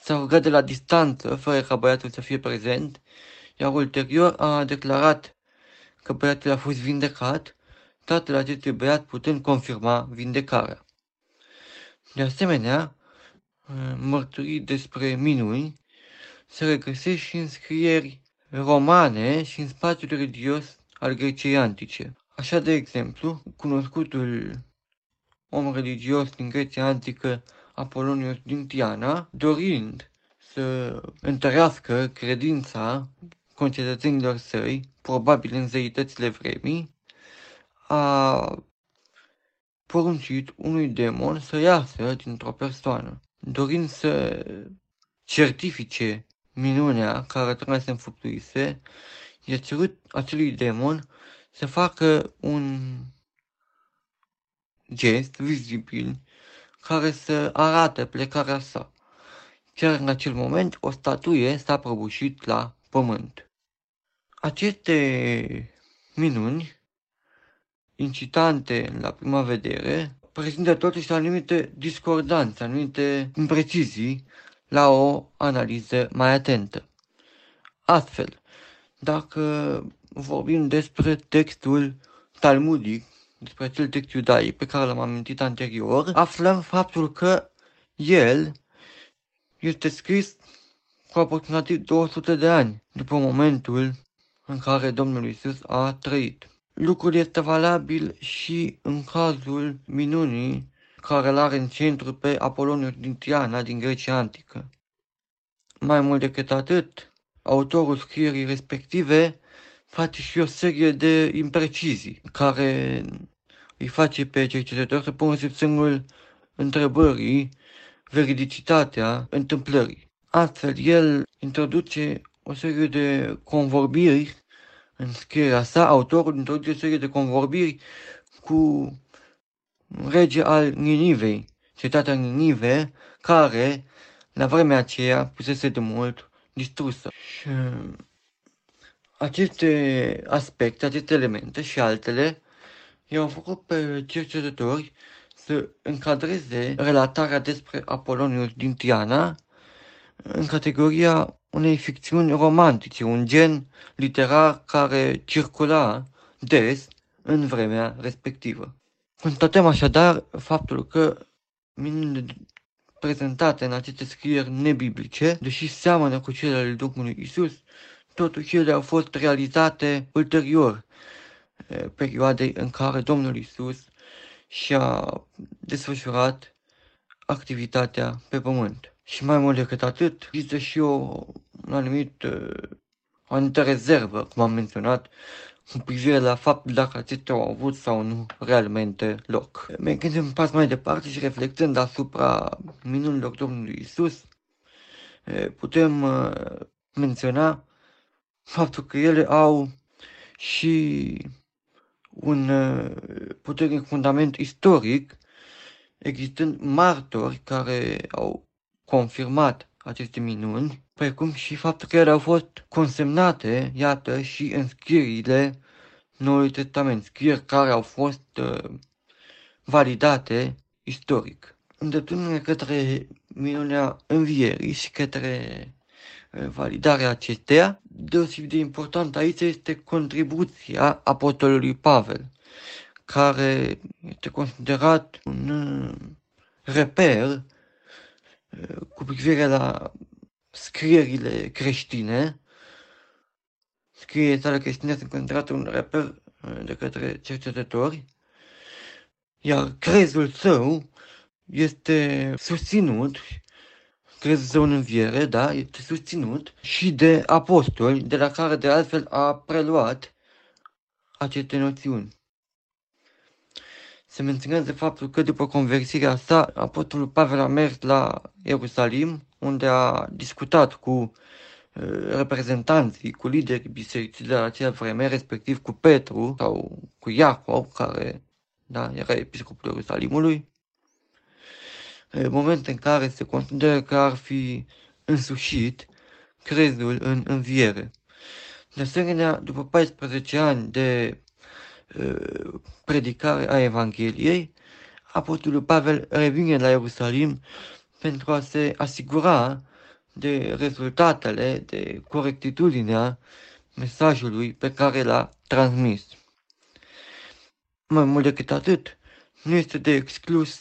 s-a rugat de la distanță, fără ca băiatul să fie prezent, iar ulterior a declarat că băiatul a fost vindecat, tatăl acestui băiat putând confirma vindecarea. De asemenea, mărturii despre minuni se regăsesc și în scrieri romane și în spațiul religios al Greciei antice. Așa, de exemplu, cunoscutul om religios din Grecia antică, Apolonius din Tiana, dorind să întărească credința concetățenilor săi, probabil în zeitățile vremii, a poruncit unui demon să iasă dintr-o persoană, dorind să certifice minunea care tocmai se înfăptuise, i-a cerut acelui demon să facă un gest vizibil care să arate plecarea sa. Chiar în acel moment, o statuie s-a prăbușit la pământ. Aceste minuni, incitante la prima vedere, prezintă totuși anumite discordanțe, anumite imprecizii la o analiză mai atentă. Astfel, dacă vorbim despre textul talmudic, despre acel text iudaic pe care l-am amintit anterior, aflăm faptul că el este scris cu aproximativ 200 de ani după momentul în care Domnul Isus a trăit. Lucrul este valabil și în cazul minunii care îl are în centru pe Apolonius din Tiana din Grecia Antică. Mai mult decât atât, autorul scrierii respective face și o serie de imprecizii care îi face pe cercetător să pună sub semnul întrebării veridicitatea întâmplării. Astfel, el introduce o serie de convorbiri în scrierea sa, autorul introduce o serie de convorbiri cu rege al Ninivei, cetatea Ninive, care la vremea aceea pusese de mult distrusă. Și aceste aspecte, aceste elemente și altele i-au făcut pe cercetători să încadreze relatarea despre Apolonius din Tiana în categoria unei ficțiuni romantice, un gen literar care circula des în vremea respectivă. Constatăm așadar faptul că minunile prezentate în aceste scrieri nebiblice, deși seamănă cu cele ale Domnului Isus, totuși ele au fost realizate ulterior perioadei în care Domnul Isus și-a desfășurat activitatea pe pământ. Și mai mult decât atât, există și o, un anumit, o anumită rezervă, cum am menționat, cu privire la faptul dacă acestea au avut sau nu realmente loc. Mergând un pas mai departe și reflectând asupra minunilor Domnului Isus, putem menționa faptul că ele au și un uh, puternic fundament istoric, existând martori care au confirmat aceste minuni, precum și faptul că ele au fost consemnate, iată, și în scrierile Noului Testament, scrieri care au fost uh, validate istoric. Îndreptându-ne către minunea învierii și către uh, validarea acesteia, deosebit de important aici este contribuția apostolului Pavel, care este considerat un uh, reper uh, cu privire la scrierile creștine. Scrierile sale creștine sunt considerate un reper de către cercetători, iar crezul său este susținut, crezul său în înviere, da, este susținut și de apostoli, de la care de altfel a preluat aceste noțiuni. Se menționează faptul că după conversirea sa, apostolul Pavel a mers la Ierusalim, unde a discutat cu uh, reprezentanții, cu liderii bisericii de la acea vreme, respectiv cu Petru sau cu Iacob, care da, era episcopul Ierusalimului, moment în care se consideră că ar fi însușit crezul în înviere. De asemenea, după 14 ani de uh, predicare a Evangheliei, Apostolul Pavel revine la Ierusalim pentru a se asigura de rezultatele, de corectitudinea mesajului pe care l-a transmis. Mai mult decât atât, nu este de exclus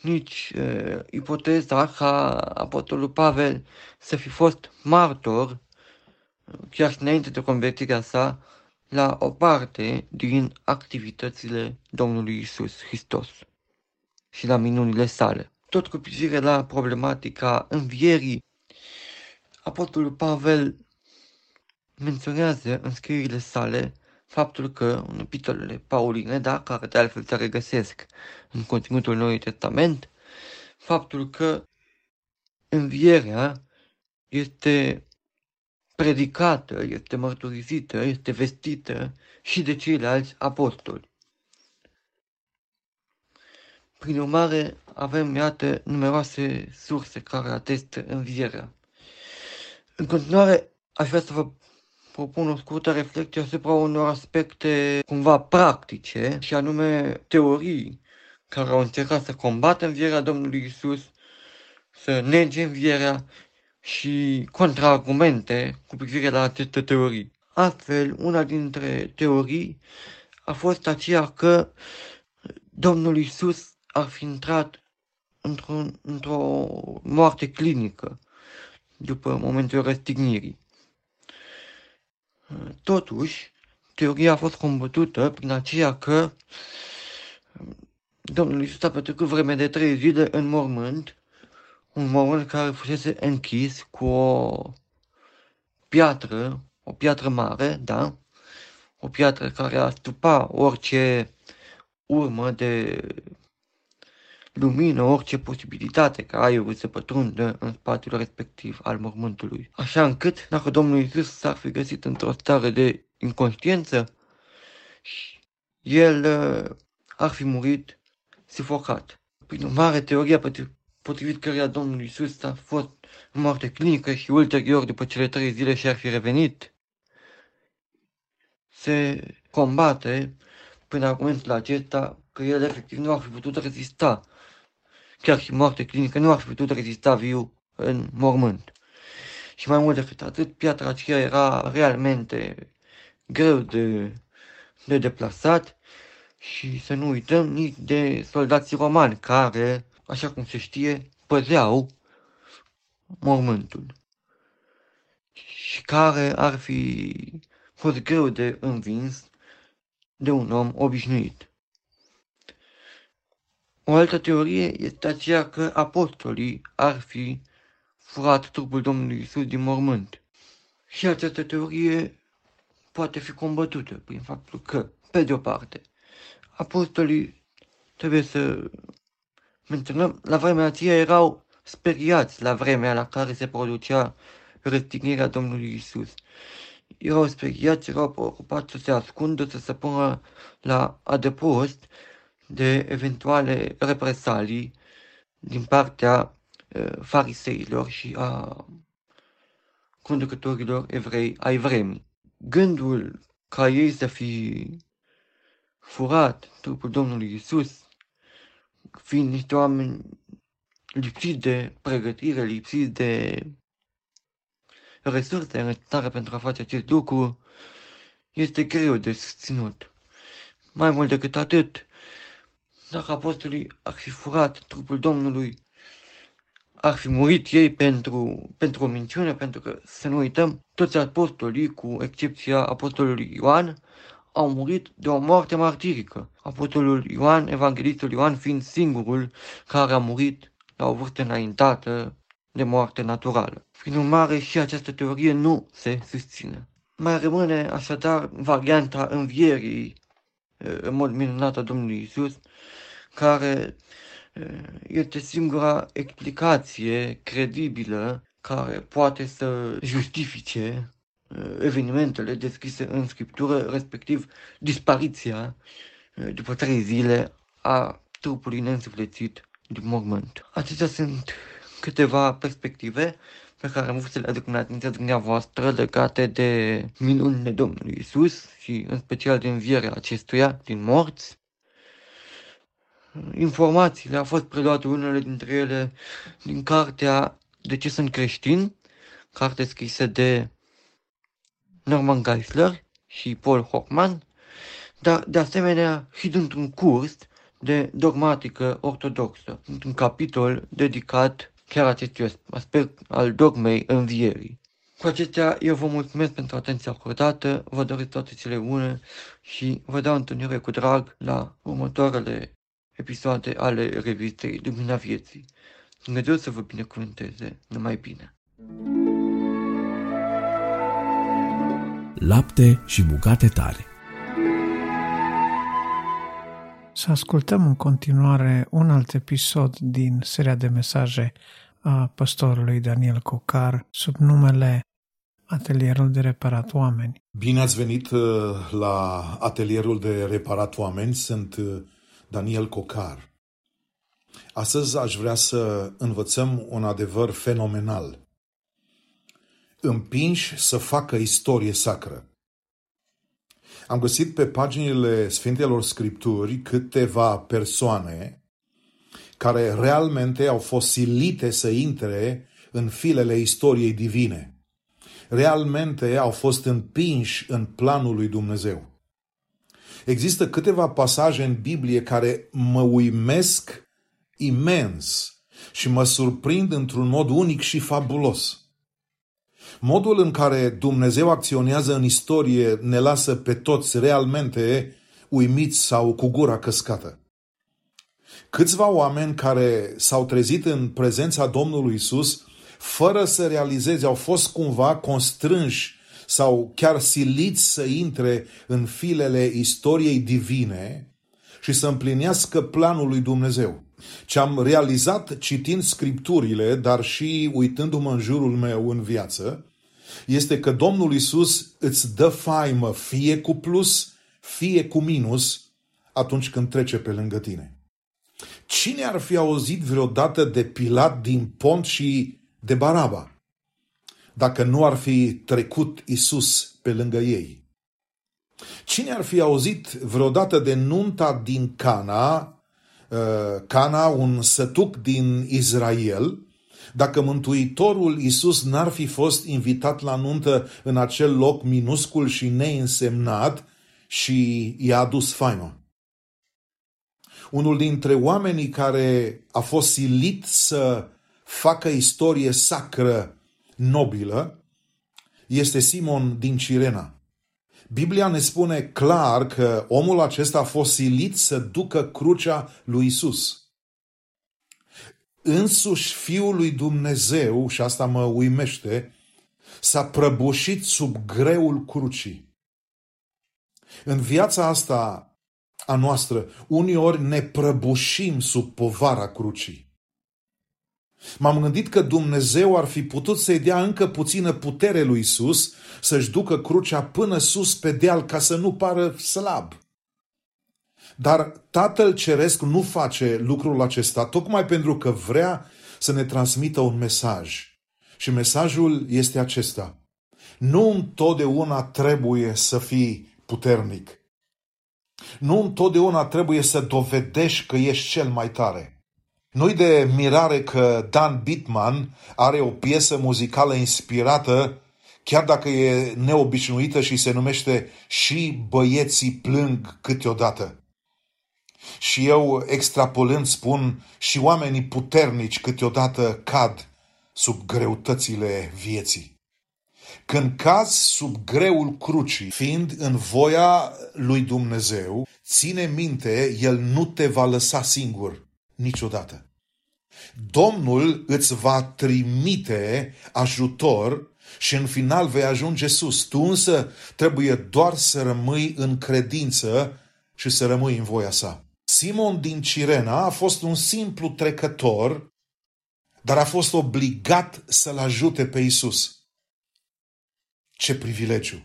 nici uh, ipoteza ca Apostolul Pavel să fi fost martor, chiar și înainte de convertirea sa, la o parte din activitățile Domnului Isus Hristos și la minunile sale. Tot cu privire la problematica învierii, Apostolul Pavel menționează în scrierile sale faptul că în epitolele pauline, da, care de altfel se regăsesc în conținutul Noului Testament, faptul că învierea este predicată, este mărturisită, este vestită și de ceilalți apostoli. Prin urmare, avem, iată, numeroase surse care atestă învierea. În continuare, aș vrea să vă propun o scurtă reflecție asupra unor aspecte cumva practice, și anume teorii care au încercat să combată învierea Domnului Isus, să nege învierea și contraargumente cu privire la aceste teorii. Astfel, una dintre teorii a fost aceea că Domnul Isus ar fi intrat într-o, într-o moarte clinică după momentul răstignirii. Totuși, teoria a fost combătută prin aceea că Domnul Iisus a petrecut vreme de trei zile în mormânt, un mormânt care fusese închis cu o piatră, o piatră mare, da? O piatră care a stupa orice urmă de lumină, orice posibilitate ca aerul să pătrundă în spațiul respectiv al mormântului. Așa încât, dacă Domnul Iisus s-ar fi găsit într-o stare de inconștiență, el uh, ar fi murit sufocat. Prin urmare, teoria potrivit căreia Domnul Iisus a fost în moarte clinică și ulterior, după cele trei zile, și-ar fi revenit, se combate prin argumentul acesta că el efectiv nu ar fi putut rezista chiar și moarte clinică, nu ar fi putut rezista viu în mormânt. Și mai mult decât atât, piatra aceea era realmente greu de, de deplasat și să nu uităm nici de soldații romani care, așa cum se știe, păzeau mormântul și care ar fi fost greu de învins de un om obișnuit. O altă teorie este aceea că apostolii ar fi furat trupul Domnului Isus din mormânt. Și această teorie poate fi combătută prin faptul că, pe de o parte, apostolii trebuie să menționăm, la vremea aceea erau speriați la vremea la care se producea răstignirea Domnului Isus. Erau speriați, erau preocupați să se ascundă, să se pună la adăpost de eventuale represalii din partea uh, fariseilor și a conducătorilor evrei ai vremii. Gândul ca ei să fi furat trupul Domnului Isus, fiind niște oameni lipsiți de pregătire, lipsiți de resurse necesare pentru a face acest lucru, este greu de susținut. Mai mult decât atât, dacă apostolii ar fi furat trupul Domnului, ar fi murit ei pentru, pentru o minciună, pentru că, să nu uităm, toți apostolii, cu excepția apostolului Ioan, au murit de o moarte martirică. Apostolul Ioan, evanghelistul Ioan, fiind singurul care a murit la o vârstă înaintată de moarte naturală. Prin urmare, și această teorie nu se susține. Mai rămâne așadar varianta învierii în mod minunat a Domnului Isus, care este singura explicație credibilă care poate să justifice evenimentele descrise în scriptură, respectiv dispariția după trei zile a trupului neînsuflețit din mormânt. Acestea sunt câteva perspective pe care am vrut să le aduc în atenția dumneavoastră legate de minunile Domnului Isus și în special de învierea acestuia din morți. Informațiile au fost preluate unele dintre ele din cartea De ce sunt creștin, carte scrisă de Norman Geisler și Paul Hockman, dar de asemenea și dintr-un curs de dogmatică ortodoxă, într-un capitol dedicat chiar acestui aspect al dogmei învierii. Cu acestea, eu vă mulțumesc pentru atenția acordată, vă doresc toate cele bune și vă dau întâlnire cu drag la următoarele episoade ale revistei Lumina Vieții. Dumnezeu să vă binecuvânteze, numai bine! Lapte și bucate tare Să ascultăm în continuare un alt episod din seria de mesaje a pastorului Daniel Cocar sub numele Atelierul de reparat oameni. Bine ați venit uh, la Atelierul de reparat oameni. Sunt uh, Daniel Cocar. Astăzi aș vrea să învățăm un adevăr fenomenal. Împinși să facă istorie sacră. Am găsit pe paginile Sfintelor Scripturi câteva persoane care realmente au fost silite să intre în filele istoriei divine. Realmente au fost împinși în planul lui Dumnezeu. Există câteva pasaje în Biblie care mă uimesc imens și mă surprind într-un mod unic și fabulos. Modul în care Dumnezeu acționează în istorie ne lasă pe toți realmente uimiți sau cu gura căscată. Câțiva oameni care s-au trezit în prezența Domnului Isus, fără să realizeze, au fost cumva constrânși sau chiar siliți să intre în filele istoriei divine și să împlinească planul lui Dumnezeu. Ce am realizat citind scripturile, dar și uitându-mă în jurul meu în viață, este că Domnul Isus îți dă faimă fie cu plus, fie cu minus atunci când trece pe lângă tine. Cine ar fi auzit vreodată de Pilat din Pont și de Baraba? Dacă nu ar fi trecut Isus pe lângă ei. Cine ar fi auzit vreodată de nunta din Cana, uh, Cana, un sătuc din Israel, dacă Mântuitorul Iisus n-ar fi fost invitat la nuntă în acel loc minuscul și neînsemnat și i-a adus faima. Unul dintre oamenii care a fost silit să facă istorie sacră nobilă este Simon din Cirena. Biblia ne spune clar că omul acesta a fost silit să ducă crucea lui Isus însuși Fiul lui Dumnezeu, și asta mă uimește, s-a prăbușit sub greul crucii. În viața asta a noastră, uneori ne prăbușim sub povara crucii. M-am gândit că Dumnezeu ar fi putut să-i dea încă puțină putere lui Isus să-și ducă crucea până sus pe deal ca să nu pară slab. Dar Tatăl Ceresc nu face lucrul acesta tocmai pentru că vrea să ne transmită un mesaj. Și mesajul este acesta. Nu întotdeauna trebuie să fii puternic. Nu întotdeauna trebuie să dovedești că ești cel mai tare. Nu-i de mirare că Dan Bitman are o piesă muzicală inspirată, chiar dacă e neobișnuită și se numește Și băieții plâng câteodată. Și eu, extrapolând, spun, și oamenii puternici câteodată cad sub greutățile vieții. Când cazi sub greul crucii, fiind în voia lui Dumnezeu, ține minte, El nu te va lăsa singur niciodată. Domnul îți va trimite ajutor și în final vei ajunge sus. Tu însă trebuie doar să rămâi în credință și să rămâi în voia sa. Simon din Cirena a fost un simplu trecător, dar a fost obligat să-l ajute pe Isus. Ce privilegiu!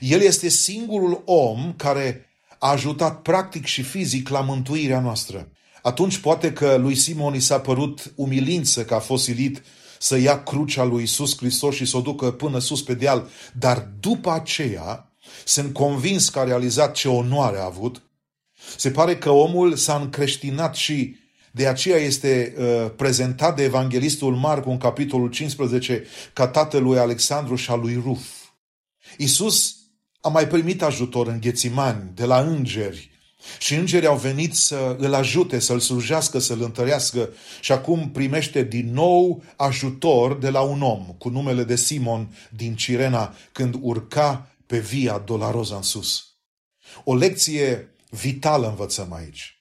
El este singurul om care a ajutat practic și fizic la mântuirea noastră. Atunci poate că lui Simon i s-a părut umilință că a fost silit să ia crucea lui Isus Hristos și să o ducă până sus pe deal, dar după aceea sunt convins că a realizat ce onoare a avut. Se pare că omul s-a încreștinat și de aceea este uh, prezentat de evanghelistul Marcu în capitolul 15 ca tatălui Alexandru și al lui Ruf. Isus a mai primit ajutor în Ghețimani de la îngeri și îngerii au venit să îl ajute, să-l slujească, să-l întărească și acum primește din nou ajutor de la un om cu numele de Simon din Cirena când urca pe Via Dolaroza în sus. O lecție vitală învățăm aici.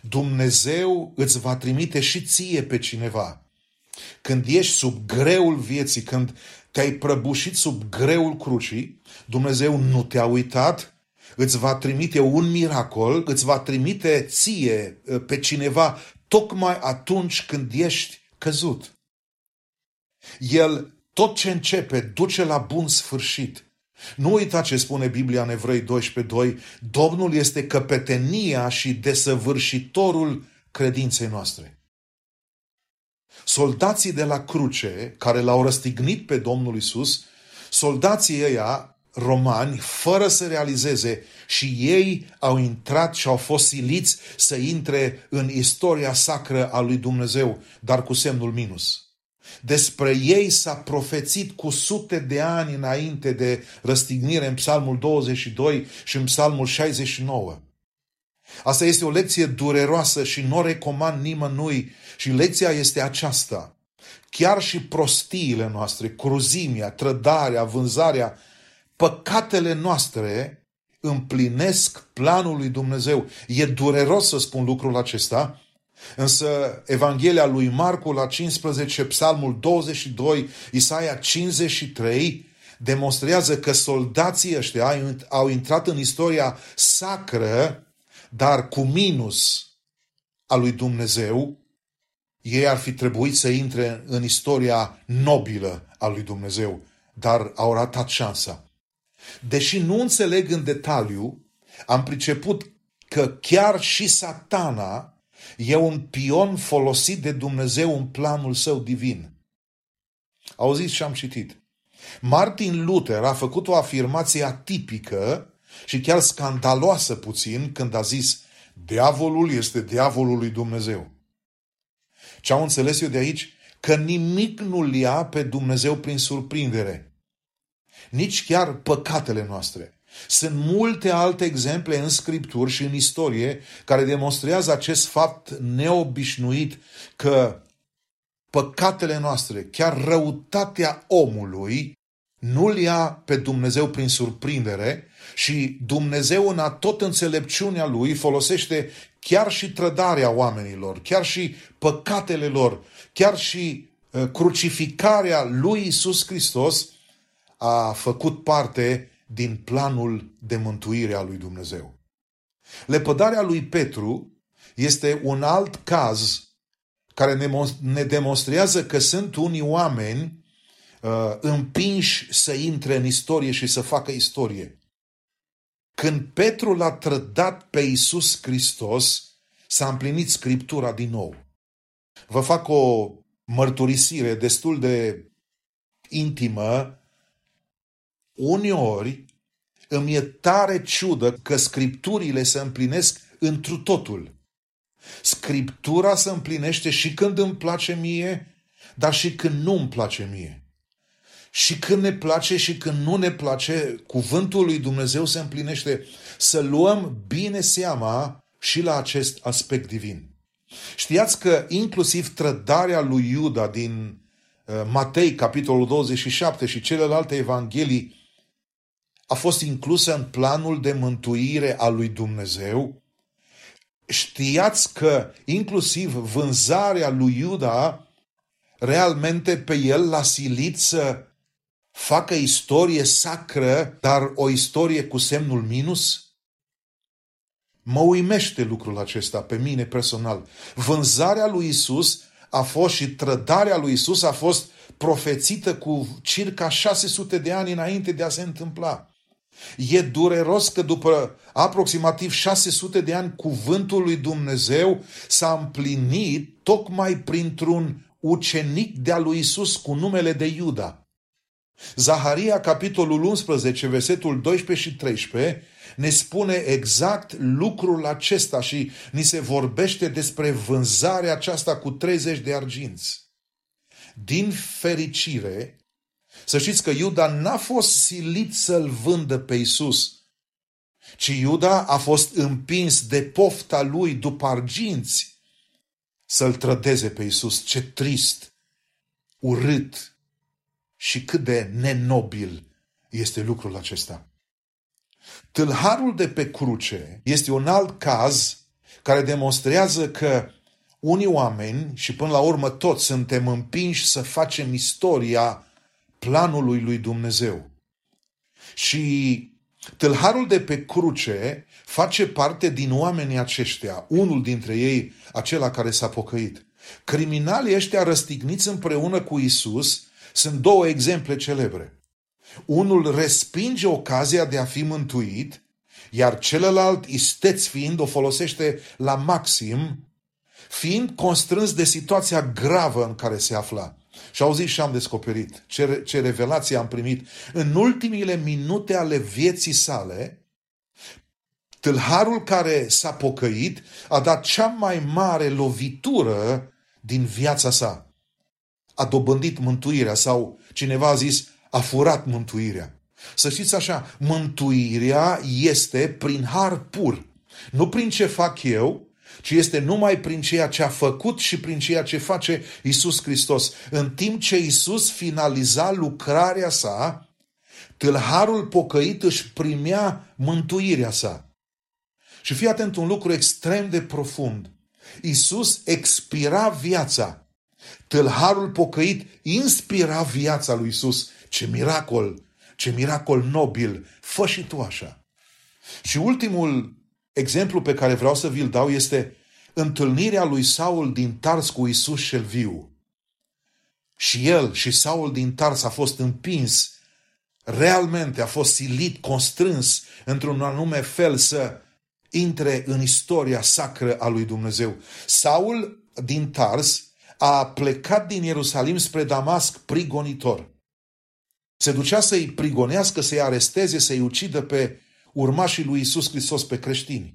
Dumnezeu îți va trimite și ție pe cineva. Când ești sub greul vieții, când te-ai prăbușit sub greul crucii, Dumnezeu nu te-a uitat, îți va trimite un miracol, îți va trimite ție ă, pe cineva tocmai atunci când ești căzut. El tot ce începe duce la bun sfârșit. Nu uita ce spune Biblia în Evrei 12.2, Domnul este căpetenia și desăvârșitorul credinței noastre. Soldații de la cruce, care l-au răstignit pe Domnul Isus, soldații ăia romani, fără să realizeze, și ei au intrat și au fost siliți să intre în istoria sacră a lui Dumnezeu, dar cu semnul minus. Despre ei s-a profețit cu sute de ani înainte de răstignire în Psalmul 22 și în Psalmul 69. Asta este o lecție dureroasă și nu o recomand nimănui și lecția este aceasta. Chiar și prostiile noastre, cruzimea, trădarea, vânzarea, păcatele noastre împlinesc planul lui Dumnezeu. E dureros să spun lucrul acesta, însă Evanghelia lui Marcu la 15, Psalmul 22, Isaia 53 demonstrează că soldații ăștia au intrat în istoria sacră, dar cu minus a lui Dumnezeu, ei ar fi trebuit să intre în istoria nobilă a lui Dumnezeu, dar au ratat șansa. Deși nu înțeleg în detaliu, am priceput că chiar și satana e un pion folosit de Dumnezeu în planul său divin. Auziți ce am citit? Martin Luther a făcut o afirmație atipică și chiar scandaloasă puțin când a zis Diavolul este diavolul lui Dumnezeu. Ce am înțeles eu de aici? Că nimic nu-l ia pe Dumnezeu prin surprindere. Nici chiar păcatele noastre. Sunt multe alte exemple în scripturi și în istorie care demonstrează acest fapt neobișnuit că păcatele noastre, chiar răutatea omului, nu-l ia pe Dumnezeu prin surprindere și Dumnezeu în tot înțelepciunea lui folosește chiar și trădarea oamenilor, chiar și păcatele lor, chiar și uh, crucificarea lui Isus Hristos a făcut parte din planul de mântuire a lui Dumnezeu. Lepădarea lui Petru este un alt caz care ne demonstrează că sunt unii oameni uh, împinși să intre în istorie și să facă istorie. Când Petru l-a trădat pe Iisus Hristos, s-a împlinit Scriptura din nou. Vă fac o mărturisire destul de intimă. Uneori îmi e tare ciudă că Scripturile se împlinesc întru totul. Scriptura se împlinește și când îmi place mie, dar și când nu îmi place mie. Și când ne place și când nu ne place, cuvântul lui Dumnezeu se împlinește. Să luăm bine seama și la acest aspect divin. Știați că inclusiv trădarea lui Iuda din uh, Matei, capitolul 27 și celelalte evanghelii a fost inclusă în planul de mântuire al lui Dumnezeu? Știați că inclusiv vânzarea lui Iuda realmente pe el l-a silit să facă istorie sacră, dar o istorie cu semnul minus? Mă uimește lucrul acesta pe mine personal. Vânzarea lui Isus a fost și trădarea lui Isus a fost profețită cu circa 600 de ani înainte de a se întâmpla. E dureros că după aproximativ 600 de ani cuvântul lui Dumnezeu s-a împlinit tocmai printr-un ucenic de-a lui Isus cu numele de Iuda. Zaharia, capitolul 11, versetul 12 și 13, ne spune exact lucrul acesta și ni se vorbește despre vânzarea aceasta cu 30 de arginți. Din fericire, să știți că Iuda n-a fost silit să-l vândă pe Isus, ci Iuda a fost împins de pofta lui după arginți să-l trădeze pe Isus. Ce trist, urât și cât de nenobil este lucrul acesta. Tâlharul de pe cruce este un alt caz care demonstrează că unii oameni, și până la urmă toți, suntem împinși să facem istoria planului lui Dumnezeu. Și tâlharul de pe cruce face parte din oamenii aceștia, unul dintre ei, acela care s-a pocăit. Criminalii ăștia răstigniți împreună cu Isus sunt două exemple celebre. Unul respinge ocazia de a fi mântuit, iar celălalt, isteț fiind, o folosește la maxim, fiind constrâns de situația gravă în care se afla. Și auziți și am descoperit ce, ce revelație am primit. În ultimile minute ale vieții sale, tâlharul care s-a pocăit a dat cea mai mare lovitură din viața sa. A dobândit mântuirea sau cineva a zis a furat mântuirea. Să știți așa, mântuirea este prin har pur. Nu prin ce fac eu, ci este numai prin ceea ce a făcut și prin ceea ce face Isus Hristos. În timp ce Isus finaliza lucrarea sa, tâlharul pocăit își primea mântuirea sa. Și fii atent un lucru extrem de profund. Isus expira viața. Tâlharul pocăit inspira viața lui Isus. Ce miracol! Ce miracol nobil! Fă și tu așa! Și ultimul exemplu pe care vreau să vi-l dau este întâlnirea lui Saul din Tars cu Isus cel viu. Și el și Saul din Tars a fost împins, realmente a fost silit, constrâns într-un anume fel să intre în istoria sacră a lui Dumnezeu. Saul din Tars a plecat din Ierusalim spre Damasc prigonitor. Se ducea să-i prigonească, să-i aresteze, să-i ucidă pe urmașii lui Isus Hristos, pe creștini.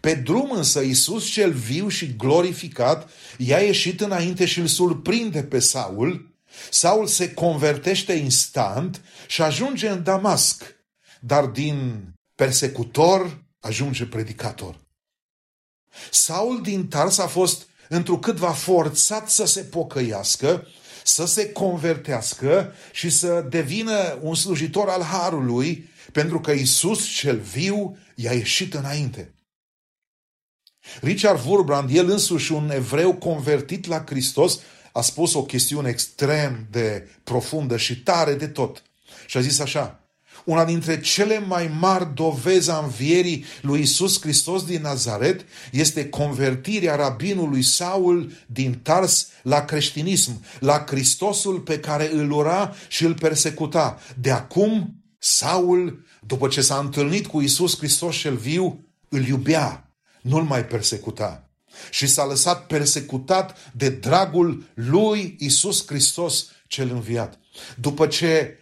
Pe drum însă Isus cel viu și glorificat i-a ieșit înainte și îl surprinde pe Saul. Saul se convertește instant și ajunge în Damasc, dar din persecutor ajunge predicator. Saul din Tars a fost întrucâtva forțat să se pocăiască să se convertească și să devină un slujitor al Harului, pentru că Isus cel viu i-a ieșit înainte. Richard Wurbrand, el însuși un evreu convertit la Hristos, a spus o chestiune extrem de profundă și tare de tot. Și a zis așa, una dintre cele mai mari dovezi a învierii lui Isus Hristos din Nazaret este convertirea rabinului Saul din Tars la creștinism, la Hristosul pe care îl ura și îl persecuta. De acum, Saul, după ce s-a întâlnit cu Isus Hristos cel viu, îl iubea, nu-l mai persecuta. Și s-a lăsat persecutat de dragul lui Isus Hristos cel înviat. După ce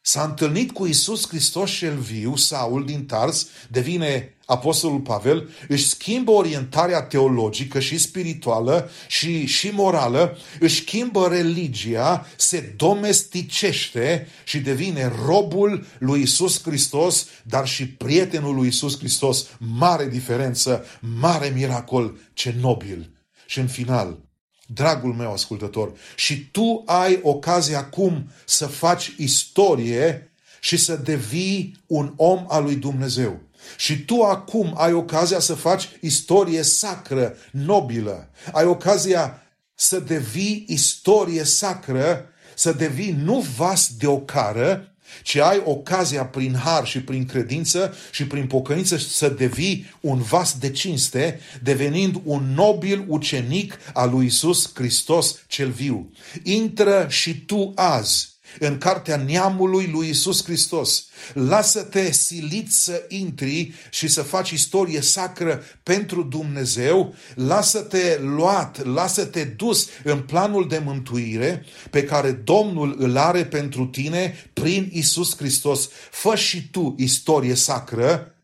s-a întâlnit cu Isus Hristos cel viu, Saul din Tars, devine Apostolul Pavel, își schimbă orientarea teologică și spirituală și, și morală, își schimbă religia, se domesticește și devine robul lui Isus Hristos, dar și prietenul lui Isus Hristos. Mare diferență, mare miracol, ce nobil. Și în final, dragul meu ascultător, și tu ai ocazia acum să faci istorie și să devii un om al lui Dumnezeu. Și tu acum ai ocazia să faci istorie sacră, nobilă. Ai ocazia să devii istorie sacră, să devii nu vas de ocară, ci ai ocazia prin har și prin credință și prin pocăință să devii un vas de cinste, devenind un nobil ucenic al lui Isus Hristos cel viu. Intră și tu azi în cartea neamului lui Isus Hristos. Lasă-te silit să intri și să faci istorie sacră pentru Dumnezeu, lasă-te luat, lasă-te dus în planul de mântuire pe care Domnul îl are pentru tine prin Isus Hristos. Fă și tu istorie sacră,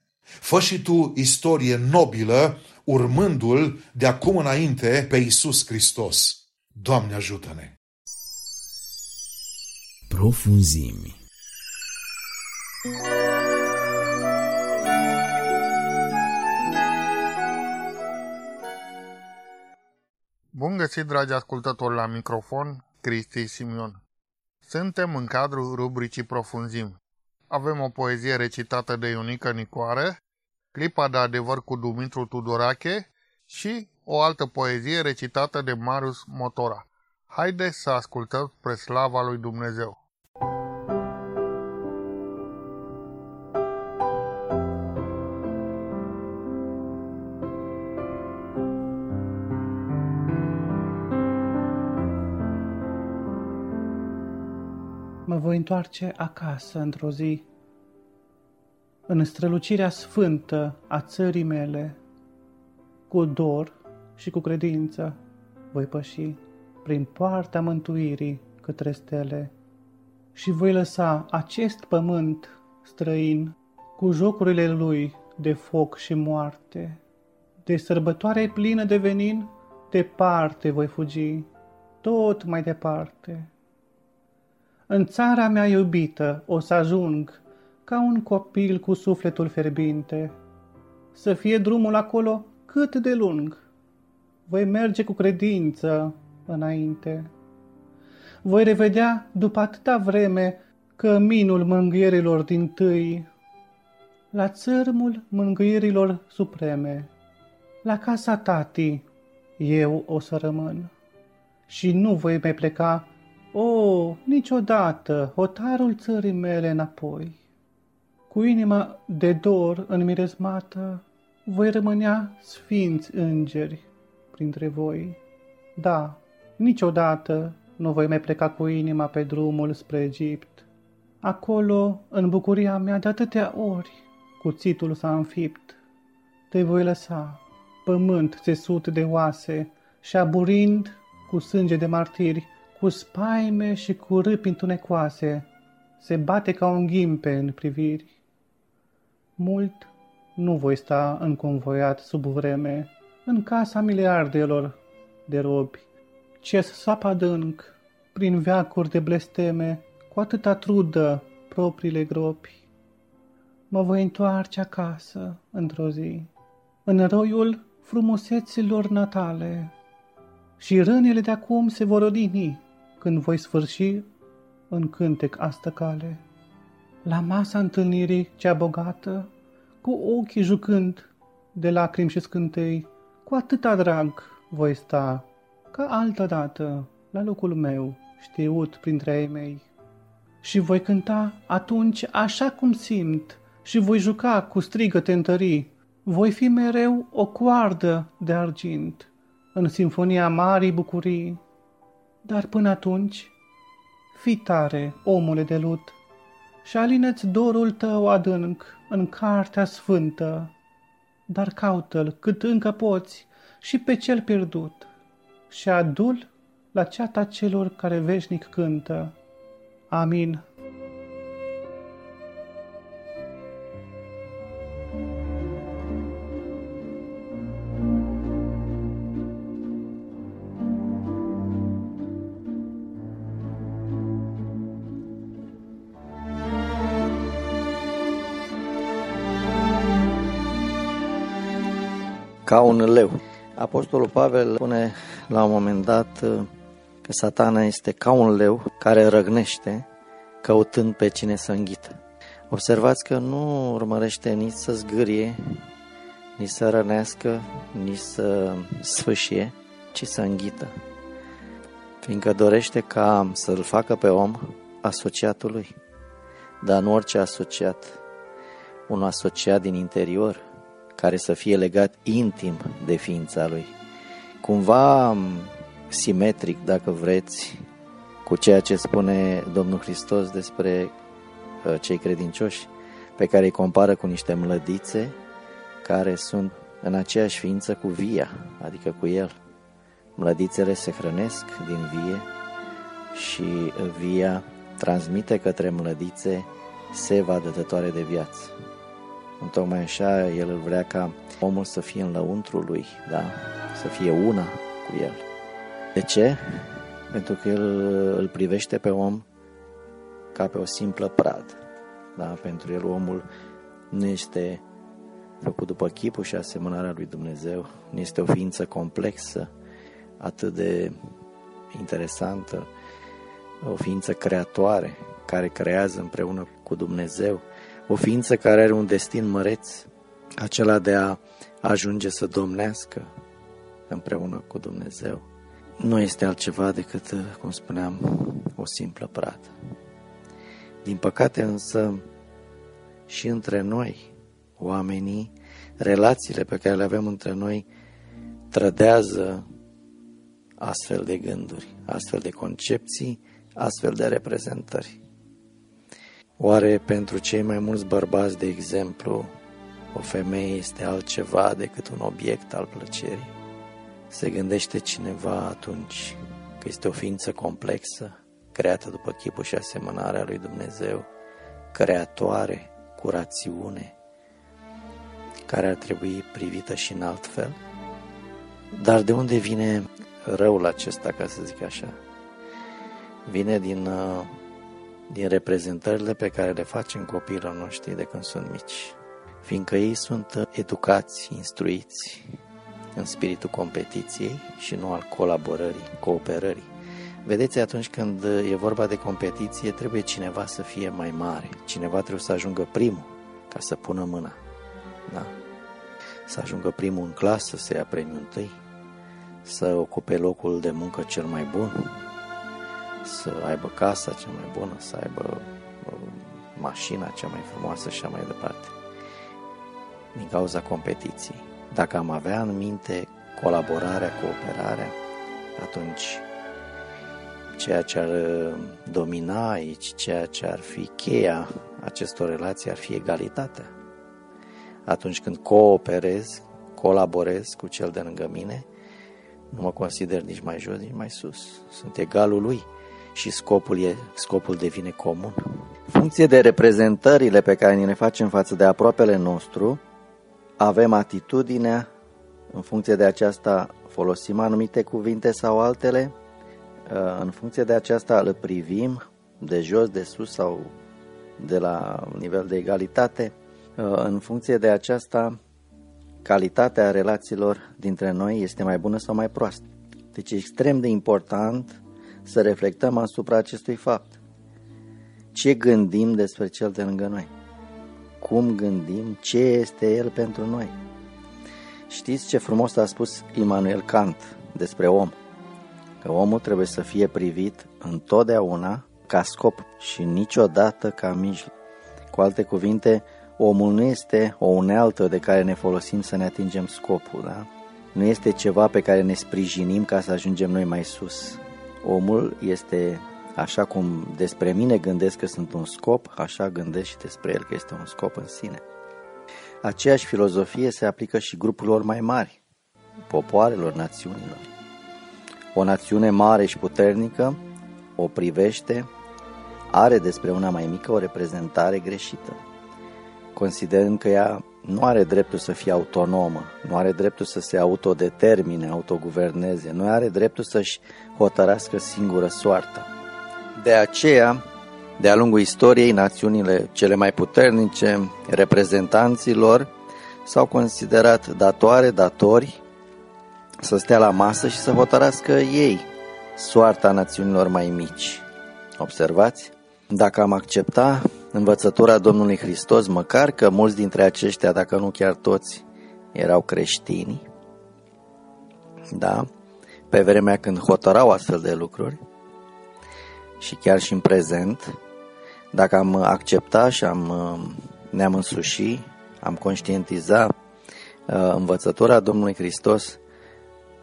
fă și tu istorie nobilă, urmându-l de acum înainte pe Isus Hristos. Doamne ajută-ne! Profunzimi. Bun găsit, dragi ascultători, la microfon, Cristi Simion. Suntem în cadrul rubricii Profunzim. Avem o poezie recitată de Ionică Nicoare, clipa de adevăr cu Dumitru Tudorache și o altă poezie recitată de Marius Motora. Haideți să ascultăm spre slava lui Dumnezeu. Voi întoarce acasă într-o zi, în strălucirea sfântă a țării mele, cu dor și cu credință voi păși prin poarta mântuirii către stele și voi lăsa acest pământ străin cu jocurile lui de foc și moarte. De sărbătoare plină de venin, departe voi fugi, tot mai departe în țara mea iubită o să ajung ca un copil cu sufletul ferbinte. Să fie drumul acolo cât de lung. Voi merge cu credință înainte. Voi revedea după atâta vreme căminul mângâierilor din tâi, la țărmul mângâierilor supreme, la casa tati, eu o să rămân. Și nu voi mai pleca o, niciodată, hotarul țării mele înapoi. Cu inima de dor înmiresmată, voi rămânea sfinți îngeri printre voi. Da, niciodată nu voi mai pleca cu inima pe drumul spre Egipt. Acolo, în bucuria mea de atâtea ori, cuțitul s-a înfipt. Te voi lăsa, pământ țesut de oase și aburind cu sânge de martiri, cu spaime și cu râpi întunecoase, se bate ca un ghimpe în priviri. Mult nu voi sta înconvoiat sub vreme, în casa miliardelor de robi, ce sapă adânc, prin veacuri de blesteme, cu atâta trudă propriile gropi. Mă voi întoarce acasă într-o zi, în roiul frumuseților natale, și rânele de acum se vor odihni când voi sfârși în cântec astă cale. La masa întâlnirii cea bogată, cu ochii jucând de lacrimi și scântei, cu atâta drag voi sta, ca altă dată, la locul meu, știut printre ei mei. și voi cânta atunci așa cum simt și voi juca cu strigăte întării. Voi fi mereu o coardă de argint în sinfonia marii bucurii. Dar până atunci, fi tare, omule de lut, și alineți dorul tău adânc în cartea sfântă, dar caută-l cât încă poți și pe cel pierdut și adul la ceata celor care veșnic cântă. Amin. Ca un leu. Apostolul Pavel spune la un moment dat uh, că satana este ca un leu care răgnește căutând pe cine să înghită. Observați că nu urmărește nici să zgârie, nici să rănească, nici să sfâșie, ci să înghită. Fiindcă dorește ca să-l facă pe om asociatul lui. Dar nu orice asociat, un asociat din interior, care să fie legat intim de ființa lui. Cumva simetric, dacă vreți, cu ceea ce spune Domnul Hristos despre uh, cei credincioși, pe care îi compară cu niște mlădițe care sunt în aceeași ființă cu via, adică cu el. Mlădițele se hrănesc din vie și via transmite către mlădițe seva dătătoare de viață. Tocmai așa el îl vrea ca omul să fie în lăuntru lui, da? Să fie una cu el. De ce? Pentru că el îl privește pe om ca pe o simplă pradă. Da? Pentru el omul nu este făcut după chipul și asemănarea lui Dumnezeu, nu este o ființă complexă, atât de interesantă, o ființă creatoare care creează împreună cu Dumnezeu, o ființă care are un destin măreț, acela de a ajunge să domnească împreună cu Dumnezeu. Nu este altceva decât, cum spuneam, o simplă pradă. Din păcate însă și între noi, oamenii, relațiile pe care le avem între noi trădează astfel de gânduri, astfel de concepții, astfel de reprezentări. Oare pentru cei mai mulți bărbați, de exemplu, o femeie este altceva decât un obiect al plăcerii? Se gândește cineva atunci că este o ființă complexă, creată după chipul și asemănarea lui Dumnezeu, creatoare, cu rațiune, care ar trebui privită și în alt fel? Dar de unde vine răul acesta, ca să zic așa? Vine din uh, din reprezentările pe care le facem copiilor noștri de când sunt mici, fiindcă ei sunt educați, instruiți în spiritul competiției și nu al colaborării, cooperării. Vedeți, atunci când e vorba de competiție, trebuie cineva să fie mai mare, cineva trebuie să ajungă primul ca să pună mâna. Da? Să ajungă primul în clasă, să ia premiul întâi, să ocupe locul de muncă cel mai bun, să aibă casa cea mai bună, să aibă uh, mașina cea mai frumoasă și așa mai departe. Din cauza competiției. Dacă am avea în minte colaborarea, cooperarea, atunci ceea ce ar uh, domina aici, ceea ce ar fi cheia acestor relații ar fi egalitatea. Atunci când cooperez, colaborez cu cel de lângă mine, nu mă consider nici mai jos, nici mai sus. Sunt egalul lui și scopul, e, scopul devine comun. Funcție de reprezentările pe care ni le facem față de aproapele nostru, avem atitudinea, în funcție de aceasta folosim anumite cuvinte sau altele, uh, în funcție de aceasta îl privim de jos, de sus sau de la nivel de egalitate, uh, în funcție de aceasta calitatea relațiilor dintre noi este mai bună sau mai proastă. Deci e extrem de important să reflectăm asupra acestui fapt. Ce gândim despre cel de lângă noi? Cum gândim? Ce este el pentru noi? Știți ce frumos a spus Immanuel Kant despre om? Că omul trebuie să fie privit întotdeauna ca scop și niciodată ca mijloc. Cu alte cuvinte, omul nu este o unealtă de care ne folosim să ne atingem scopul, da? Nu este ceva pe care ne sprijinim ca să ajungem noi mai sus. Omul este așa cum despre mine gândesc că sunt un scop, așa gândesc și despre el că este un scop în sine. Aceeași filozofie se aplică și grupurilor mai mari, popoarelor, națiunilor. O națiune mare și puternică o privește, are despre una mai mică o reprezentare greșită, considerând că ea nu are dreptul să fie autonomă, nu are dreptul să se autodetermine, autoguverneze, nu are dreptul să-și hotărască singură soarta. De aceea, de-a lungul istoriei, națiunile cele mai puternice, reprezentanților, s-au considerat datoare, datori, să stea la masă și să hotărască ei soarta națiunilor mai mici. Observați? Dacă am accepta învățătura Domnului Hristos, măcar că mulți dintre aceștia, dacă nu chiar toți, erau creștini, da, pe vremea când hotărau astfel de lucruri, și chiar și în prezent, dacă am accepta și am, ne-am însuși, am conștientiza uh, învățătura Domnului Hristos,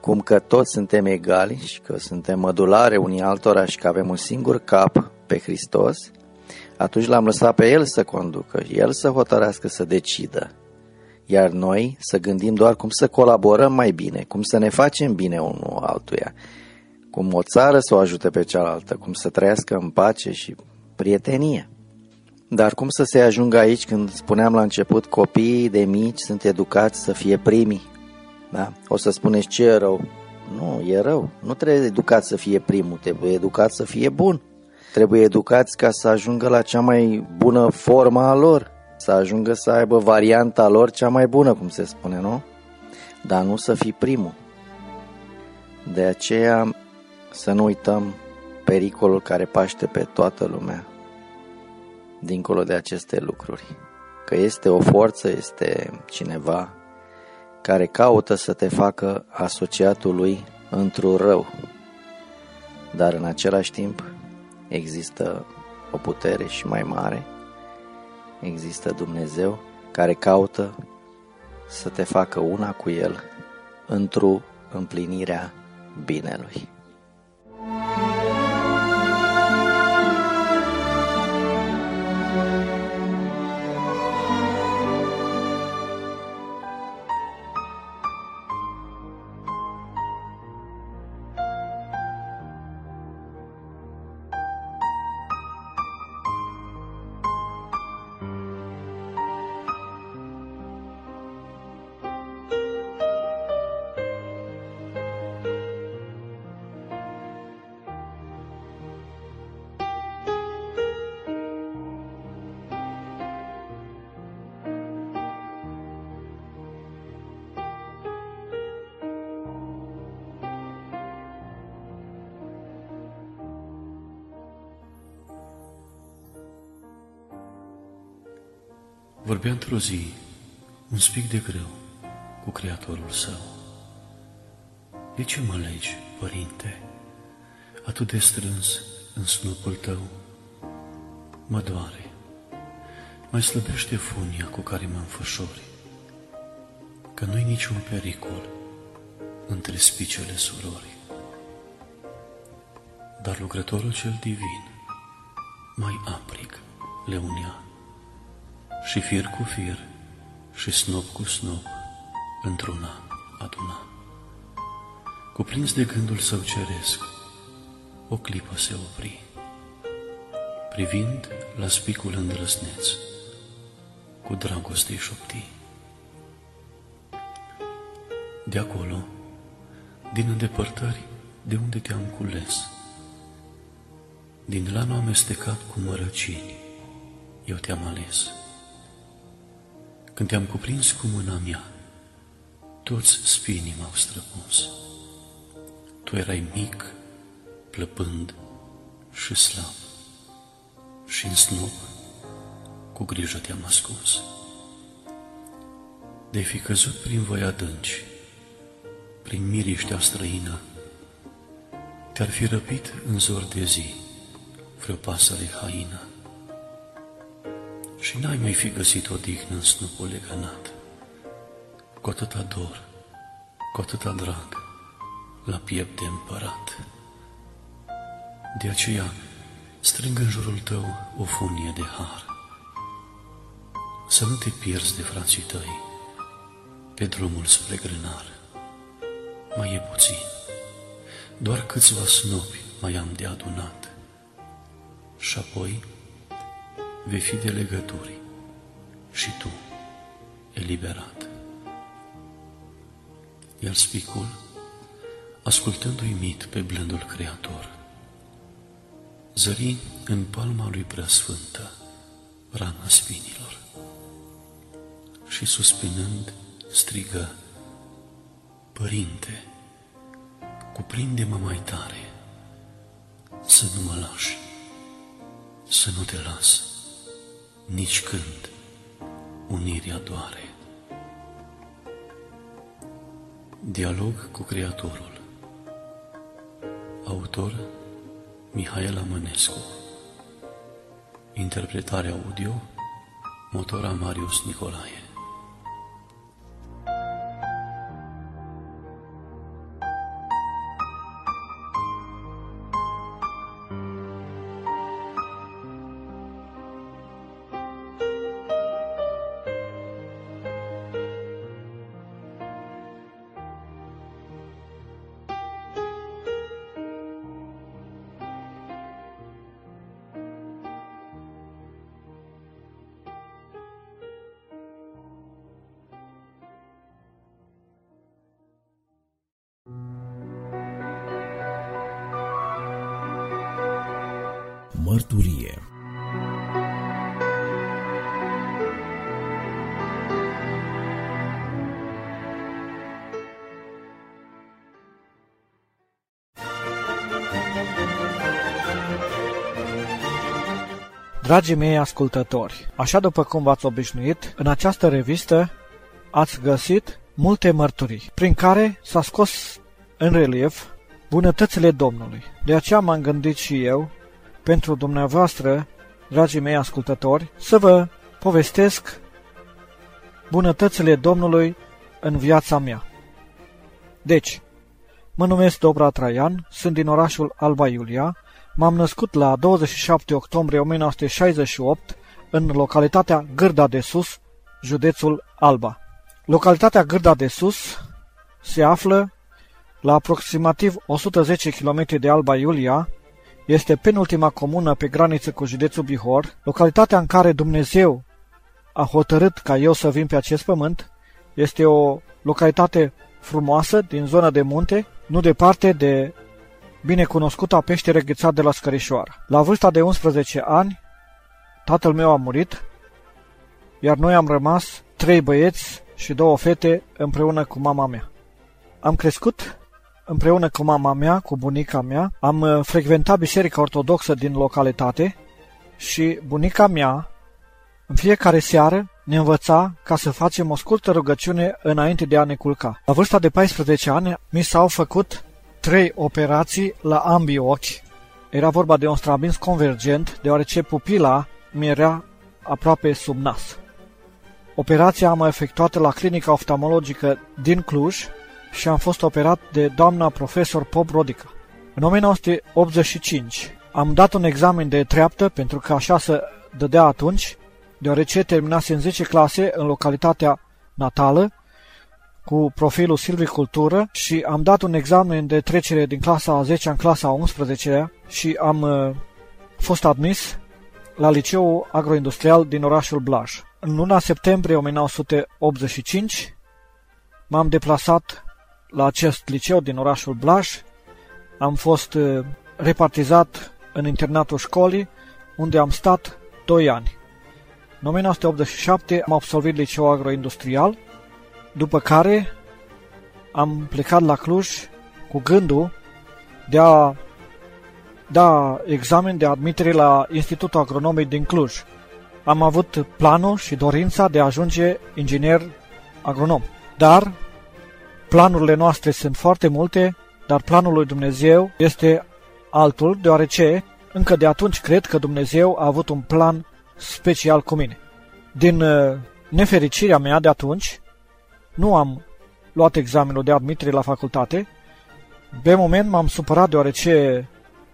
cum că toți suntem egali și că suntem mădulare unii altora și că avem un singur cap pe Hristos, atunci l-am lăsat pe El să conducă, El să hotărească, să decidă. Iar noi să gândim doar cum să colaborăm mai bine, cum să ne facem bine unul altuia, cum o țară să o ajute pe cealaltă, cum să trăiască în pace și prietenie. Dar cum să se ajungă aici când spuneam la început, copiii de mici sunt educați să fie primii? Da? O să spuneți ce e rău? Nu, e rău. Nu trebuie educat să fie primul, trebuie educat să fie bun. Trebuie educați ca să ajungă la cea mai bună formă a lor, să ajungă să aibă varianta lor cea mai bună, cum se spune, nu? Dar nu să fii primul. De aceea să nu uităm pericolul care paște pe toată lumea, dincolo de aceste lucruri. Că este o forță, este cineva care caută să te facă asociatul lui într-un rău. Dar în același timp există o putere și mai mare, există Dumnezeu care caută să te facă una cu El într-o împlinirea binelui. Vorbea într-o zi, un spic de greu, cu Creatorul său. De ce mă legi, Părinte, atât de strâns în snupul tău? Mă doare, mai slăbește funia cu care mă înfășori, că nu-i niciun pericol între spicele surorii. Dar lucrătorul cel divin, mai aprig, le unea și fir cu fir și snop cu snop într-una aduna. Cuprins de gândul său ceresc, o clipă se opri, privind la spicul îndrăsneț, cu dragoste șopti. De acolo, din îndepărtări, de unde te-am cules, din lanul amestecat cu mărăcini, eu te-am ales. Când te-am cuprins cu mâna mea, toți spinii m-au străpuns. Tu erai mic, plăpând și slab, și în snop cu grijă te-am ascuns. De fi căzut prin voi adânci, prin miriștea străină, te-ar fi răpit în zor de zi, vreo pasăre haină. Și n-ai mai fi găsit o dignă în snupul legănat, cu atâta dor, cu atâta drag, la piept de împărat. De aceea, strâng în jurul tău o funie de har, să nu te pierzi de frații tăi pe drumul spre grânar. Mai e puțin, doar câțiva snopi mai am de adunat și apoi vei fi de legături și tu eliberat. Iar spicul, ascultând uimit pe blândul Creator, zări în palma lui preasfântă rana spinilor și suspinând strigă, Părinte, cuprinde-mă mai tare, să nu mă lași, să nu te las, nici când unirea doare. Dialog cu Creatorul. Autor Mihaela Mănescu. Interpretare audio Motora Marius Nicolae Dragii mei ascultători, așa după cum v-ați obișnuit, în această revistă ați găsit multe mărturii, prin care s-a scos în relief bunătățile Domnului. De aceea m-am gândit și eu, pentru dumneavoastră, dragii mei ascultători, să vă povestesc bunătățile Domnului în viața mea. Deci, mă numesc Dobra Traian, sunt din orașul Alba Iulia, m-am născut la 27 octombrie 1968 în localitatea Gârda de Sus, județul Alba. Localitatea Gârda de Sus se află la aproximativ 110 km de Alba Iulia, este penultima comună pe graniță cu județul Bihor, localitatea în care Dumnezeu a hotărât ca eu să vin pe acest pământ. Este o localitate frumoasă din zona de munte, nu departe de binecunoscuta peștere ghețat de la Scărișoară. La vârsta de 11 ani, tatăl meu a murit, iar noi am rămas trei băieți și două fete împreună cu mama mea. Am crescut împreună cu mama mea, cu bunica mea, am uh, frecventat biserica ortodoxă din localitate și bunica mea, în fiecare seară, ne învăța ca să facem o scurtă rugăciune înainte de a ne culca. La vârsta de 14 ani mi s-au făcut trei operații la ambii ochi. Era vorba de un strabins convergent, deoarece pupila mi era aproape sub nas. Operația am efectuată la clinica oftalmologică din Cluj și am fost operat de doamna profesor Pop Rodica. În 1985 am dat un examen de treaptă pentru că așa se dădea atunci, deoarece terminase în 10 clase în localitatea natală cu profilul silvicultură și am dat un examen de trecere din clasa a 10 în clasa a 11 și am uh, fost admis la liceul agroindustrial din orașul Blaj. În luna septembrie 1985 m-am deplasat la acest liceu din orașul Blaj. Am fost uh, repartizat în internatul școlii, unde am stat 2 ani. În 1987 am absolvit liceul agroindustrial, după care am plecat la Cluj cu gândul de a da examen de admitere la Institutul Agronomic din Cluj. Am avut planul și dorința de a ajunge inginer agronom. Dar Planurile noastre sunt foarte multe, dar planul lui Dumnezeu este altul, deoarece încă de atunci cred că Dumnezeu a avut un plan special cu mine. Din uh, nefericirea mea de atunci, nu am luat examenul de admitere la facultate. Pe moment m-am supărat deoarece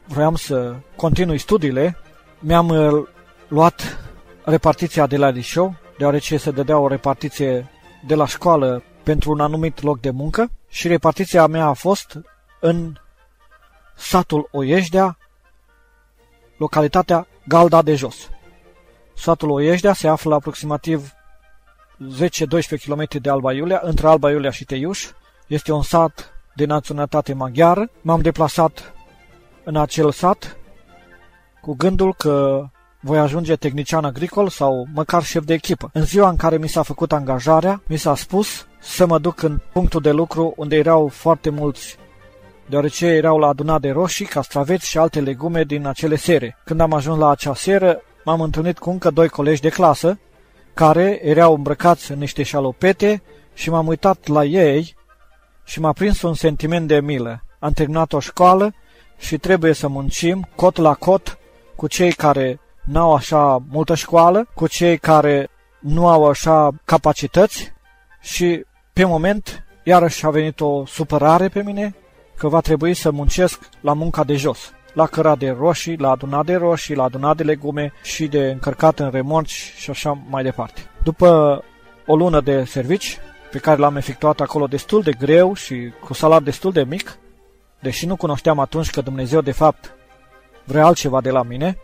vroiam să continui studiile. Mi-am uh, luat repartiția de la liceu, deoarece se dădea o repartiție de la școală pentru un anumit loc de muncă și repartiția mea a fost în satul Oieșdea, localitatea Galda de Jos. Satul Oieșdea se află aproximativ 10-12 km de Alba Iulia, între Alba Iulia și Teiuș. Este un sat de naționalitate maghiară. M-am deplasat în acel sat cu gândul că voi ajunge tehnician agricol sau măcar șef de echipă. În ziua în care mi s-a făcut angajarea, mi s-a spus să mă duc în punctul de lucru unde erau foarte mulți deoarece erau la adunat de roșii, castraveți și alte legume din acele sere. Când am ajuns la acea seră, m-am întâlnit cu încă doi colegi de clasă, care erau îmbrăcați în niște șalopete și m-am uitat la ei și m-a prins un sentiment de milă. Am terminat o școală și trebuie să muncim cot la cot cu cei care n-au așa multă școală, cu cei care nu au așa capacități și pe moment iarăși a venit o supărare pe mine că va trebui să muncesc la munca de jos, la căra de roșii, la adunat de roșii, la adunat de legume și de încărcat în remorci și așa mai departe. După o lună de servici, pe care l-am efectuat acolo destul de greu și cu salar destul de mic, deși nu cunoșteam atunci că Dumnezeu de fapt vrea altceva de la mine,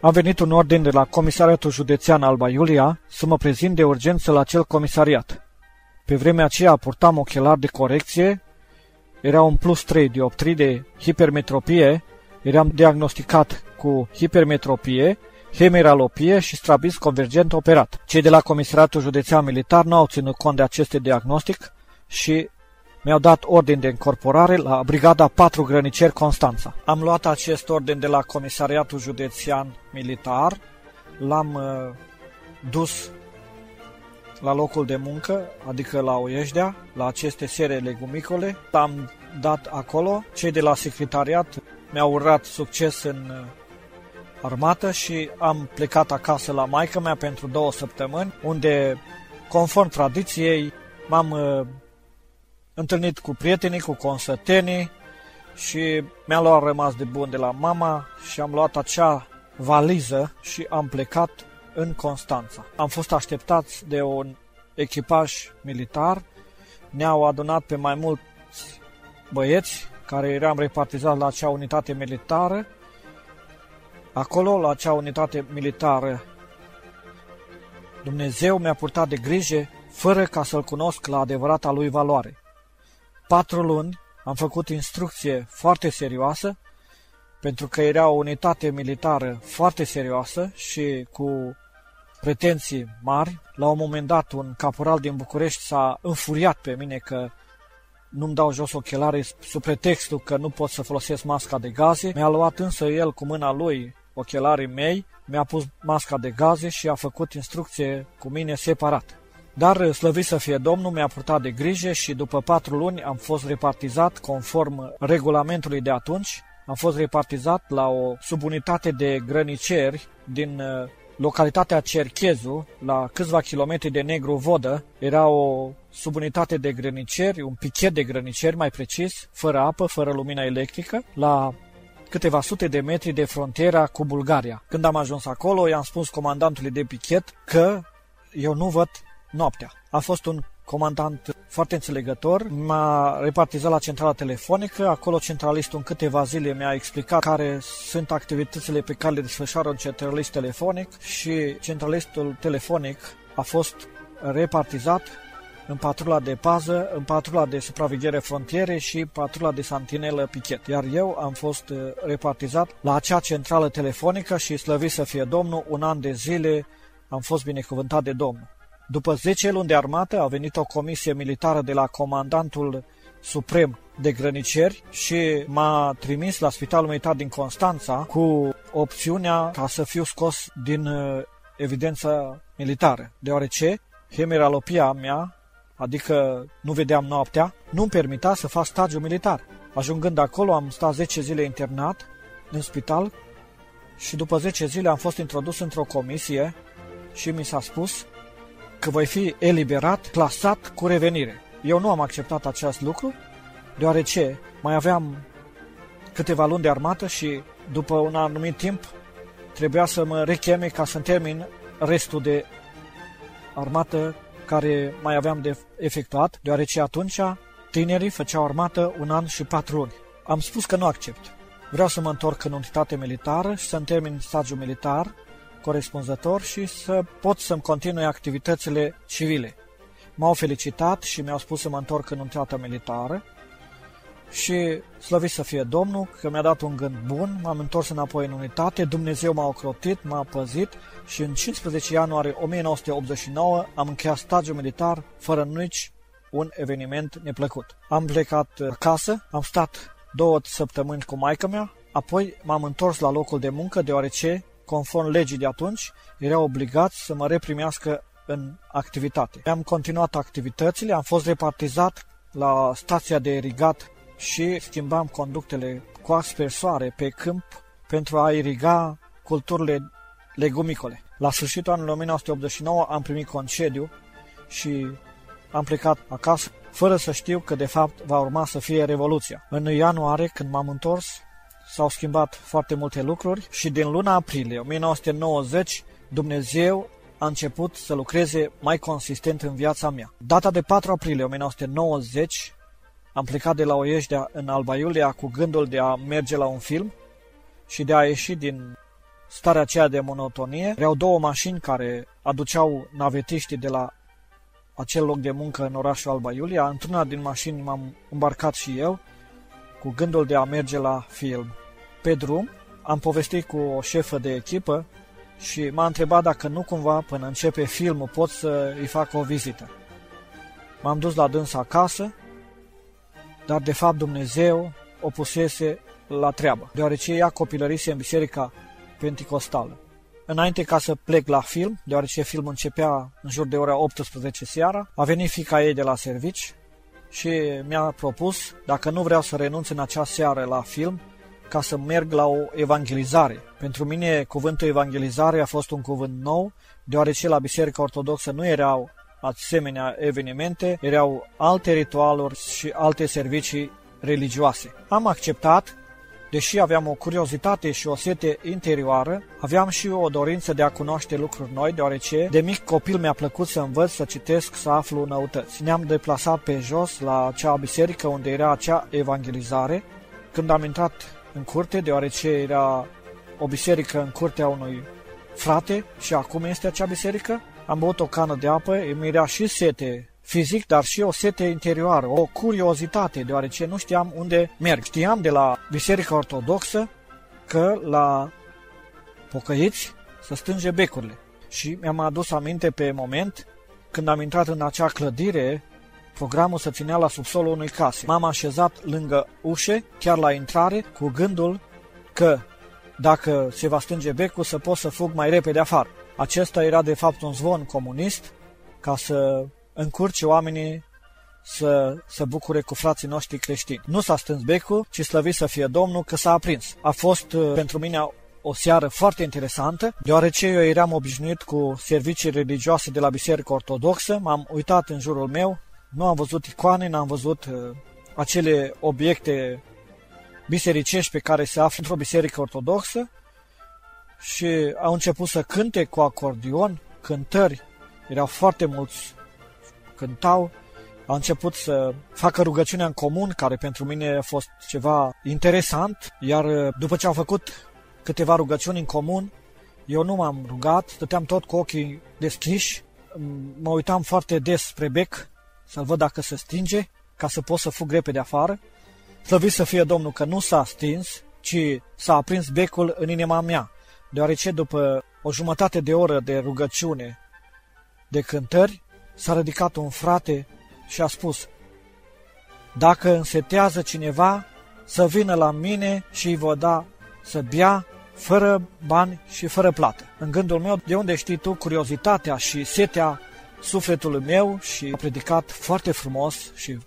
a venit un ordin de la Comisariatul Județean Alba Iulia să mă prezint de urgență la acel comisariat. Pe vremea aceea purtam ochelari de corecție, era un plus 3 dioptrii de hipermetropie, eram diagnosticat cu hipermetropie, hemeralopie și strabis convergent operat. Cei de la Comisariatul Județean Militar nu au ținut cont de aceste diagnostic și mi-au dat ordin de încorporare la Brigada 4 Grăniceri Constanța. Am luat acest ordin de la Comisariatul Județean Militar, l-am uh, dus la locul de muncă, adică la Oieșdea, la aceste sere legumicole. Am dat acolo, cei de la secretariat mi-au urat succes în uh, armată și am plecat acasă la maică mea pentru două săptămâni, unde, conform tradiției, m-am uh, întâlnit cu prietenii, cu consătenii și mi-a luat rămas de bun de la mama și am luat acea valiză și am plecat în Constanța. Am fost așteptați de un echipaj militar, ne-au adunat pe mai mulți băieți care eram repartizați la acea unitate militară. Acolo, la acea unitate militară, Dumnezeu mi-a purtat de grijă fără ca să-L cunosc la adevărata lui valoare. Patru luni am făcut instrucție foarte serioasă, pentru că era o unitate militară foarte serioasă și cu pretenții mari. La un moment dat, un caporal din București s-a înfuriat pe mine că nu-mi dau jos ochelarii sub pretextul că nu pot să folosesc masca de gaze. Mi-a luat însă el cu mâna lui ochelarii mei, mi-a pus masca de gaze și a făcut instrucție cu mine separat. Dar, slăvit să fie Domnul, mi-a purtat de grijă și după patru luni am fost repartizat conform regulamentului de atunci. Am fost repartizat la o subunitate de grăniceri din uh, localitatea Cerchezu, la câțiva kilometri de Negru Vodă, era o subunitate de grăniceri, un pichet de grăniceri mai precis, fără apă, fără lumină electrică, la câteva sute de metri de frontiera cu Bulgaria. Când am ajuns acolo, i-am spus comandantului de pichet că eu nu văd noaptea. A fost un comandant foarte înțelegător, m-a repartizat la centrala telefonică, acolo centralistul în câteva zile mi-a explicat care sunt activitățile pe care le desfășoară un centralist telefonic și centralistul telefonic a fost repartizat în patrula de pază, în patrula de supraveghere frontiere și patrula de santinelă pichet. Iar eu am fost uh, repartizat la acea centrală telefonică și slăvit să fie Domnul, un an de zile am fost binecuvântat de Domnul. După 10 luni de armată a venit o comisie militară de la comandantul suprem de grăniceri și m-a trimis la Spitalul Militar din Constanța cu opțiunea ca să fiu scos din uh, evidența militară, deoarece hemeralopia mea, adică nu vedeam noaptea, nu-mi permita să fac stagiu militar. Ajungând acolo, am stat 10 zile internat în spital și după 10 zile am fost introdus într-o comisie și mi s-a spus că voi fi eliberat, clasat cu revenire. Eu nu am acceptat acest lucru, deoarece mai aveam câteva luni de armată și după un anumit timp trebuia să mă recheme ca să termin restul de armată care mai aveam de efectuat, deoarece atunci tinerii făceau armată un an și patru luni. Am spus că nu accept. Vreau să mă întorc în unitate militară și să-mi termin stagiul militar corespunzător și să pot să-mi continui activitățile civile. M-au felicitat și mi-au spus să mă întorc în unitatea militară și slăvit să fie Domnul că mi-a dat un gând bun, m-am întors înapoi în unitate, Dumnezeu m-a ocrotit, m-a păzit și în 15 ianuarie 1989 am încheiat stagiul militar fără nici un eveniment neplăcut. Am plecat acasă, am stat două săptămâni cu maica mea, apoi m-am întors la locul de muncă deoarece, conform legii de atunci, era obligat să mă reprimească în activitate. Am continuat activitățile, am fost repartizat la stația de irigat și schimbam conductele cu aspersoare pe câmp pentru a iriga culturile legumicole. La sfârșitul anului 1989 am primit concediu și am plecat acasă fără să știu că de fapt va urma să fie revoluția. În ianuarie, când m-am întors, s-au schimbat foarte multe lucruri și din luna aprilie 1990 Dumnezeu a început să lucreze mai consistent în viața mea. Data de 4 aprilie 1990 am plecat de la Oieștea în Alba Iulia cu gândul de a merge la un film și de a ieși din starea aceea de monotonie. Vreau două mașini care aduceau navetiștii de la acel loc de muncă în orașul Alba Iulia. Într-una din mașini m-am îmbarcat și eu cu gândul de a merge la film. Pe drum am povestit cu o șefă de echipă și m-a întrebat dacă nu cumva până începe filmul pot să îi fac o vizită. M-am dus la dânsa acasă dar de fapt Dumnezeu o pusese la treabă, deoarece ea copilărise în biserica penticostală. Înainte ca să plec la film, deoarece filmul începea în jur de ora 18 seara, a venit fica ei de la servici și mi-a propus, dacă nu vreau să renunț în acea seară la film, ca să merg la o evangelizare. Pentru mine, cuvântul evangelizare a fost un cuvânt nou, deoarece la Biserica Ortodoxă nu erau asemenea evenimente erau alte ritualuri și alte servicii religioase. Am acceptat, deși aveam o curiozitate și o sete interioară, aveam și o dorință de a cunoaște lucruri noi, deoarece de mic copil mi-a plăcut să învăț, să citesc, să aflu noutăți. Ne-am deplasat pe jos la acea biserică unde era acea evangelizare. Când am intrat în curte, deoarece era o biserică în curtea unui frate și acum este acea biserică, am băut o cană de apă, îmi era și sete fizic, dar și o sete interioară, o curiozitate, deoarece nu știam unde merg. Știam de la Biserica Ortodoxă că la pocăiți să stânge becurile. Și mi-am adus aminte pe moment când am intrat în acea clădire, programul se ținea la subsolul unui case. M-am așezat lângă ușe, chiar la intrare, cu gândul că dacă se va stânge becul să pot să fug mai repede afară. Acesta era de fapt un zvon comunist ca să încurce oamenii să se bucure cu frații noștri creștini. Nu s-a stâns becul, ci slăvit să fie Domnul că s-a aprins. A fost uh, pentru mine o seară foarte interesantă, deoarece eu eram obișnuit cu servicii religioase de la Biserica Ortodoxă, m-am uitat în jurul meu, nu am văzut icoane, n-am văzut uh, acele obiecte bisericești pe care se află într-o biserică ortodoxă și au început să cânte cu acordion, cântări, erau foarte mulți, cântau, au început să facă rugăciunea în comun, care pentru mine a fost ceva interesant, iar uh, după ce au făcut câteva rugăciuni în comun, eu nu m-am rugat, stăteam tot cu ochii deschiși, mă uitam foarte des spre bec, să-l văd dacă se stinge, ca să pot să fug repede afară. Slăvit să fie Domnul că nu s-a stins, ci s-a aprins becul în inima mea deoarece după o jumătate de oră de rugăciune, de cântări, s-a ridicat un frate și a spus, Dacă însetează cineva, să vină la mine și îi vă da să bea fără bani și fără plată. În gândul meu, de unde știi tu curiozitatea și setea sufletului meu și a predicat foarte frumos și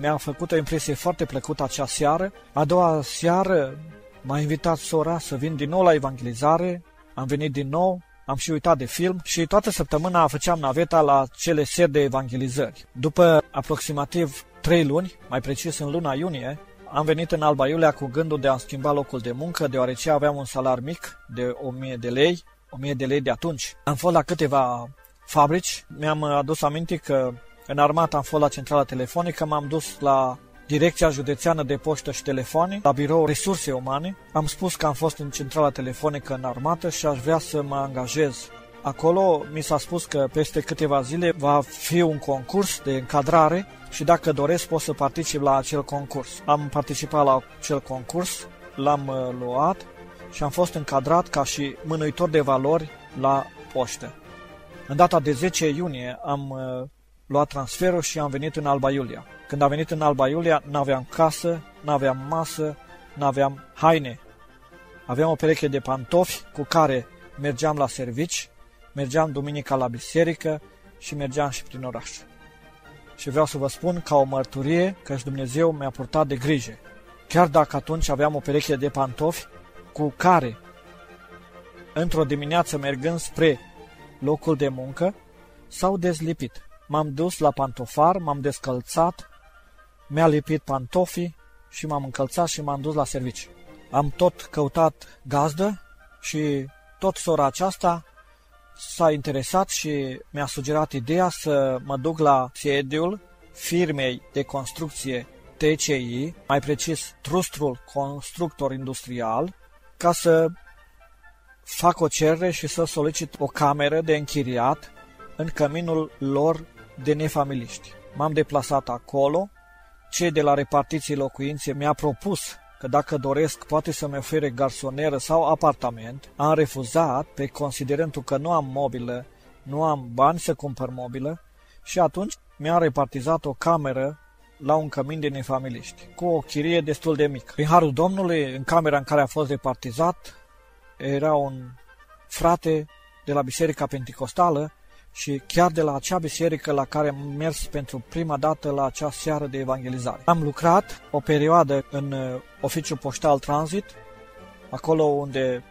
mi-a făcut o impresie foarte plăcută acea seară. A doua seară M-a invitat sora să vin din nou la evangelizare, am venit din nou, am și uitat de film și toată săptămâna făceam naveta la cele seri de evangelizări. După aproximativ trei luni, mai precis în luna iunie, am venit în Alba Iulia cu gândul de a schimba locul de muncă, deoarece aveam un salar mic de 1000 de lei, 1000 de lei de atunci. Am fost la câteva fabrici, mi-am adus aminte că în armată am fost la centrala telefonică, m-am dus la Direcția Județeană de Poștă și Telefoane, la birou Resurse Umane. Am spus că am fost în centrala telefonică în armată și aș vrea să mă angajez. Acolo mi s-a spus că peste câteva zile va fi un concurs de încadrare și dacă doresc pot să particip la acel concurs. Am participat la acel concurs, l-am uh, luat și am fost încadrat ca și mânuitor de valori la poștă. În data de 10 iunie am uh, luat transferul și am venit în Alba Iulia. Când am venit în Alba Iulia, n-aveam casă, n-aveam masă, n-aveam haine. Aveam o pereche de pantofi cu care mergeam la servici, mergeam duminica la biserică și mergeam și prin oraș. Și vreau să vă spun ca o mărturie că și Dumnezeu mi-a purtat de grijă. Chiar dacă atunci aveam o pereche de pantofi cu care, într-o dimineață mergând spre locul de muncă, s-au dezlipit. M-am dus la pantofar, m-am descălțat, mi-a lipit pantofii și m-am încălțat și m-am dus la serviciu. Am tot căutat gazdă și tot sora aceasta s-a interesat și mi-a sugerat ideea să mă duc la sediul firmei de construcție TCI, mai precis Trustrul Constructor Industrial, ca să fac o cerere și să solicit o cameră de închiriat în căminul lor de nefamiliști. M-am deplasat acolo, cei de la repartiții locuințe mi-a propus că dacă doresc poate să-mi ofere garsoneră sau apartament. Am refuzat pe considerentul că nu am mobilă, nu am bani să cumpăr mobilă și atunci mi-a repartizat o cameră la un cămin de nefamiliști, cu o chirie destul de mică. Prin harul Domnului, în camera în care a fost repartizat, era un frate de la Biserica Pentecostală și chiar de la acea biserică la care am mers pentru prima dată la acea seară de evangelizare. Am lucrat o perioadă în uh, oficiul poștal tranzit, acolo unde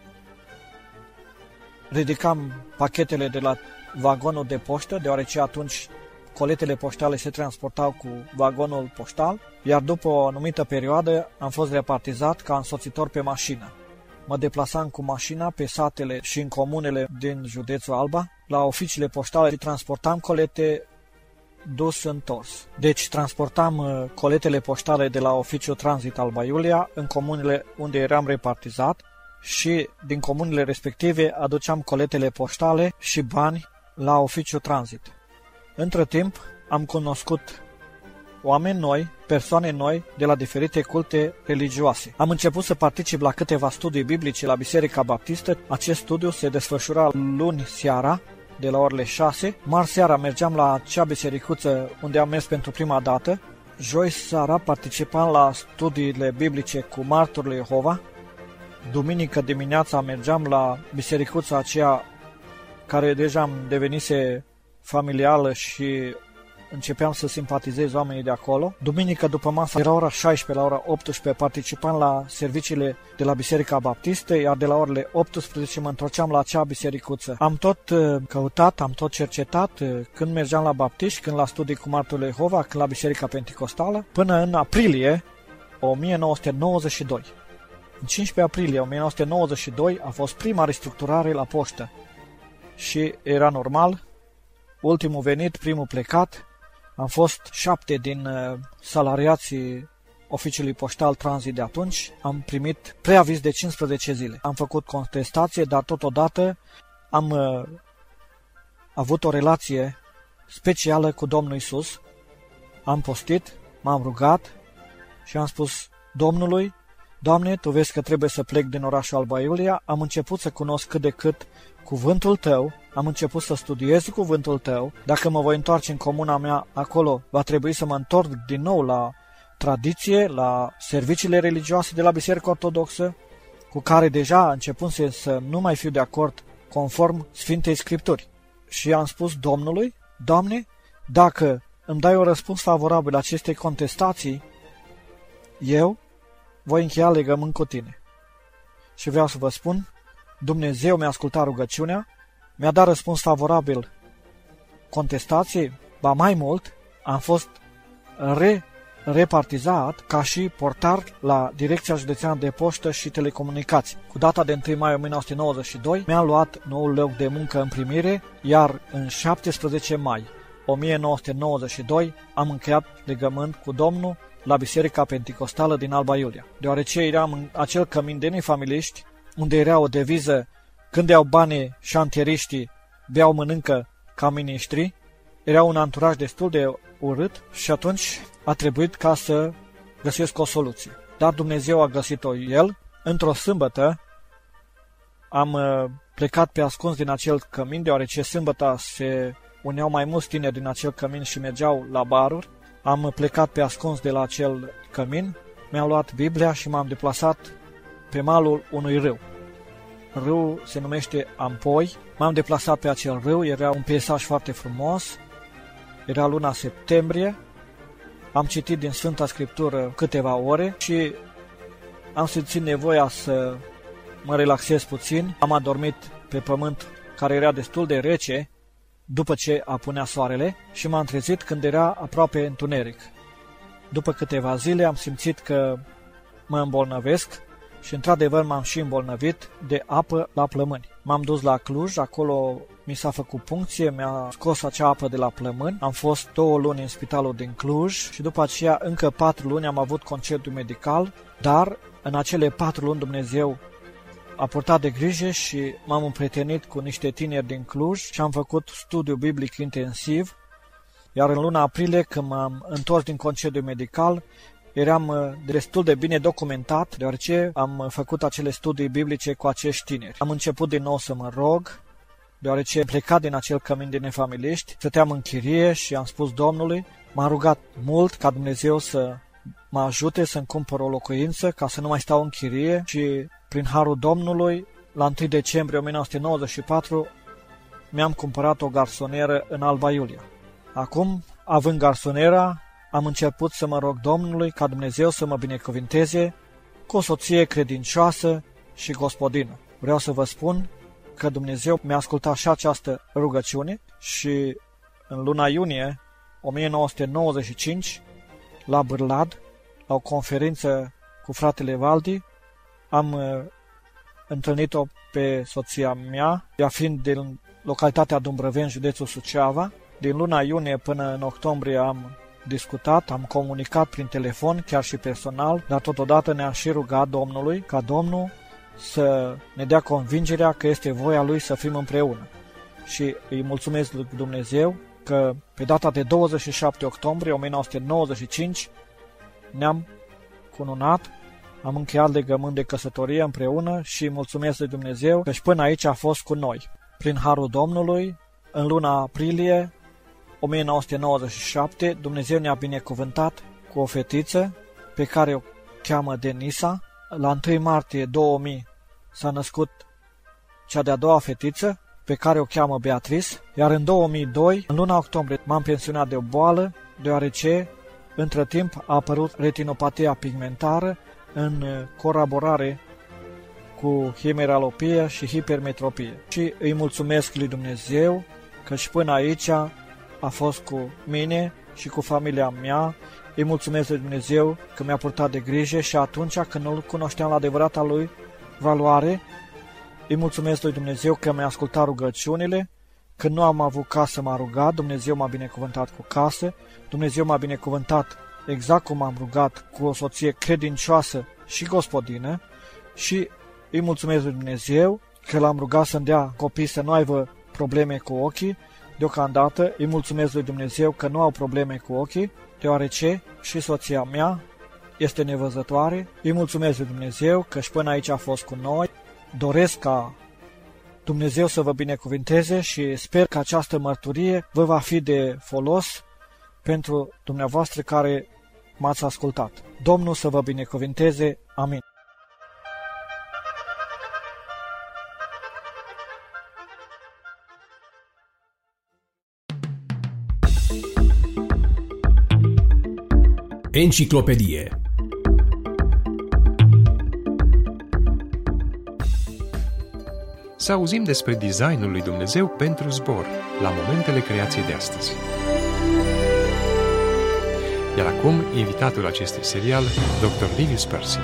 ridicam pachetele de la vagonul de poștă, deoarece atunci coletele poștale se transportau cu vagonul poștal, iar după o anumită perioadă am fost repartizat ca însoțitor pe mașină. Mă deplasam cu mașina pe satele și în comunele din județul Alba, la oficiile poștale și transportam colete dus întors. Deci transportam uh, coletele poștale de la oficiul Tranzit Alba Iulia în comunele unde eram repartizat și din comunele respective aduceam coletele poștale și bani la oficiul Tranzit. Între timp am cunoscut oameni noi, persoane noi de la diferite culte religioase. Am început să particip la câteva studii biblice la Biserica Baptistă. Acest studiu se desfășura luni seara, de la orele 6. Mar seara mergeam la acea bisericuță unde am mers pentru prima dată. Joi seara participam la studiile biblice cu marturile Jehova. Duminică dimineața mergeam la bisericuța aceea care deja am devenise familială și începeam să simpatizez oamenii de acolo. Duminică după masă era ora 16, la ora 18 participam la serviciile de la Biserica Baptistă, iar de la orele 18 mă întorceam la acea bisericuță. Am tot uh, căutat, am tot cercetat uh, când mergeam la baptiști, când la studii cu Martul Jehova, când la Biserica Pentecostală, până în aprilie 1992. În 15 aprilie 1992 a fost prima restructurare la poștă și era normal, ultimul venit, primul plecat, am fost șapte din uh, salariații oficiului poștal tranzit de atunci. Am primit preaviz de 15 zile. Am făcut contestație, dar totodată am uh, avut o relație specială cu Domnul Isus. Am postit, m-am rugat și am spus Domnului, Doamne, Tu vezi că trebuie să plec din orașul Alba Iulia, am început să cunosc cât de cât cuvântul Tău, am început să studiez cuvântul tău, dacă mă voi întoarce în comuna mea acolo, va trebui să mă întorc din nou la tradiție, la serviciile religioase de la Biserica Ortodoxă, cu care deja început să nu mai fiu de acord conform Sfintei Scripturi. Și am spus Domnului, Doamne, dacă îmi dai un răspuns favorabil acestei contestații, eu voi încheia legământ cu tine. și vreau să vă spun, Dumnezeu mi-a ascultat rugăciunea, mi-a dat răspuns favorabil contestației, ba mai mult, am fost re repartizat ca și portar la Direcția Județeană de Poștă și Telecomunicații. Cu data de 1 mai 1992 mi-am luat noul loc de muncă în primire, iar în 17 mai 1992 am încheiat legământ cu Domnul la Biserica Pentecostală din Alba Iulia. Deoarece eram în acel cămin de nefamiliști, unde era o deviză când iau banii șantieriștii, beau mănâncă ca miniștri, era un anturaj destul de urât și atunci a trebuit ca să găsesc o soluție. Dar Dumnezeu a găsit-o el. Într-o sâmbătă am uh, plecat pe ascuns din acel cămin, deoarece sâmbăta se uneau mai mulți tineri din acel cămin și mergeau la baruri. Am plecat pe ascuns de la acel cămin, mi-am luat Biblia și m-am deplasat pe malul unui râu. Râul se numește Ampoi. M-am deplasat pe acel râu, era un peisaj foarte frumos. Era luna septembrie am citit din Sfânta Scriptură câteva ore și am simțit nevoia să mă relaxez puțin. Am adormit pe pământ care era destul de rece după ce apunea soarele și m-am trezit când era aproape întuneric. După câteva zile am simțit că mă îmbolnăvesc și într-adevăr m-am și îmbolnăvit de apă la plămâni. M-am dus la Cluj, acolo mi s-a făcut puncție, mi-a scos acea apă de la plămâni. Am fost două luni în spitalul din Cluj și după aceea încă patru luni am avut concediu medical, dar în acele patru luni Dumnezeu a purtat de grijă și m-am împrietenit cu niște tineri din Cluj și am făcut studiu biblic intensiv, iar în luna aprilie, când m-am întors din concediu medical, eram uh, destul de bine documentat, deoarece am făcut acele studii biblice cu acești tineri. Am început din nou să mă rog, deoarece plecat din acel cămin de nefamiliști, stăteam în chirie și am spus Domnului, m-am rugat mult ca Dumnezeu să mă ajute să-mi cumpăr o locuință ca să nu mai stau în chirie și prin harul Domnului, la 1 decembrie 1994, mi-am cumpărat o garsonieră în Alba Iulia. Acum, având garsonera, am început să mă rog Domnului ca Dumnezeu să mă binecuvinteze cu o soție credincioasă și gospodină. Vreau să vă spun că Dumnezeu mi-a ascultat și această rugăciune și în luna iunie 1995, la Bârlad, la o conferință cu fratele Valdi, am uh, întâlnit-o pe soția mea, ea fiind din localitatea Dumbrăven, județul Suceava. Din luna iunie până în octombrie am discutat, am comunicat prin telefon, chiar și personal, dar totodată ne-am și rugat Domnului ca Domnul să ne dea convingerea că este voia Lui să fim împreună. Și îi mulțumesc lui Dumnezeu că pe data de 27 octombrie 1995 ne-am cununat, am încheiat legământ de căsătorie împreună și mulțumesc lui Dumnezeu că și până aici a fost cu noi. Prin Harul Domnului, în luna aprilie 1997, Dumnezeu ne-a binecuvântat cu o fetiță pe care o cheamă Denisa. La 1 martie 2000 s-a născut cea de-a doua fetiță, pe care o cheamă Beatrice, iar în 2002, în luna octombrie, m-am pensionat de o boală, deoarece, între timp, a apărut retinopatia pigmentară în colaborare cu himeralopie și hipermetropie. Și îi mulțumesc lui Dumnezeu că și până aici a fost cu mine și cu familia mea. Îi mulțumesc lui Dumnezeu că mi-a purtat de grijă și atunci când nu-L cunoșteam la adevărata Lui valoare, îi mulțumesc lui Dumnezeu că mi-a ascultat rugăciunile, când nu am avut casă m-a rugat, Dumnezeu m-a binecuvântat cu casă, Dumnezeu m-a binecuvântat exact cum am rugat cu o soție credincioasă și gospodină și îi mulțumesc lui Dumnezeu că l-am rugat să-mi dea copii să nu aibă probleme cu ochii Deocamdată îi mulțumesc lui Dumnezeu că nu au probleme cu ochii, deoarece și soția mea este nevăzătoare. Îi mulțumesc lui Dumnezeu că și până aici a fost cu noi. Doresc ca Dumnezeu să vă binecuvinteze și sper că această mărturie vă va fi de folos pentru dumneavoastră care m-ați ascultat. Domnul să vă binecuvinteze. Amin. Enciclopedie să auzim despre designul lui Dumnezeu pentru zbor, la momentele creației de astăzi. Iar acum, invitatul acestui serial, Dr. Livius Percy.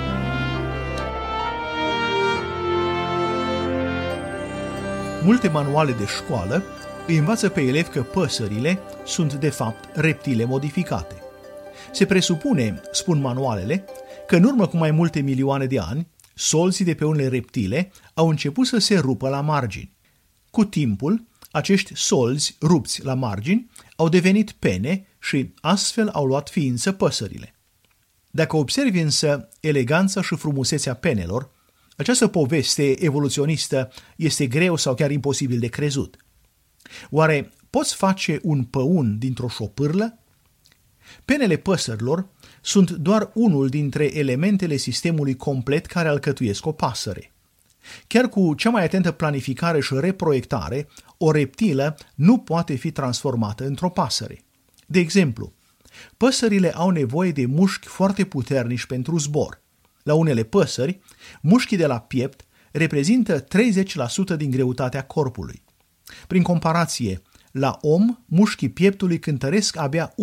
Multe manuale de școală îi învață pe elevi că păsările sunt de fapt reptile modificate. Se presupune, spun manualele, că în urmă cu mai multe milioane de ani, solții de pe unele reptile au început să se rupă la margini. Cu timpul, acești solzi rupți la margini au devenit pene și astfel au luat ființă păsările. Dacă observi însă eleganța și frumusețea penelor, această poveste evoluționistă este greu sau chiar imposibil de crezut. Oare poți face un păun dintr-o șopârlă? Penele păsărilor sunt doar unul dintre elementele sistemului complet care alcătuiesc o pasăre. Chiar cu cea mai atentă planificare și reproiectare, o reptilă nu poate fi transformată într-o pasăre. De exemplu, păsările au nevoie de mușchi foarte puternici pentru zbor. La unele păsări, mușchii de la piept reprezintă 30% din greutatea corpului. Prin comparație, la om, mușchii pieptului cântăresc abia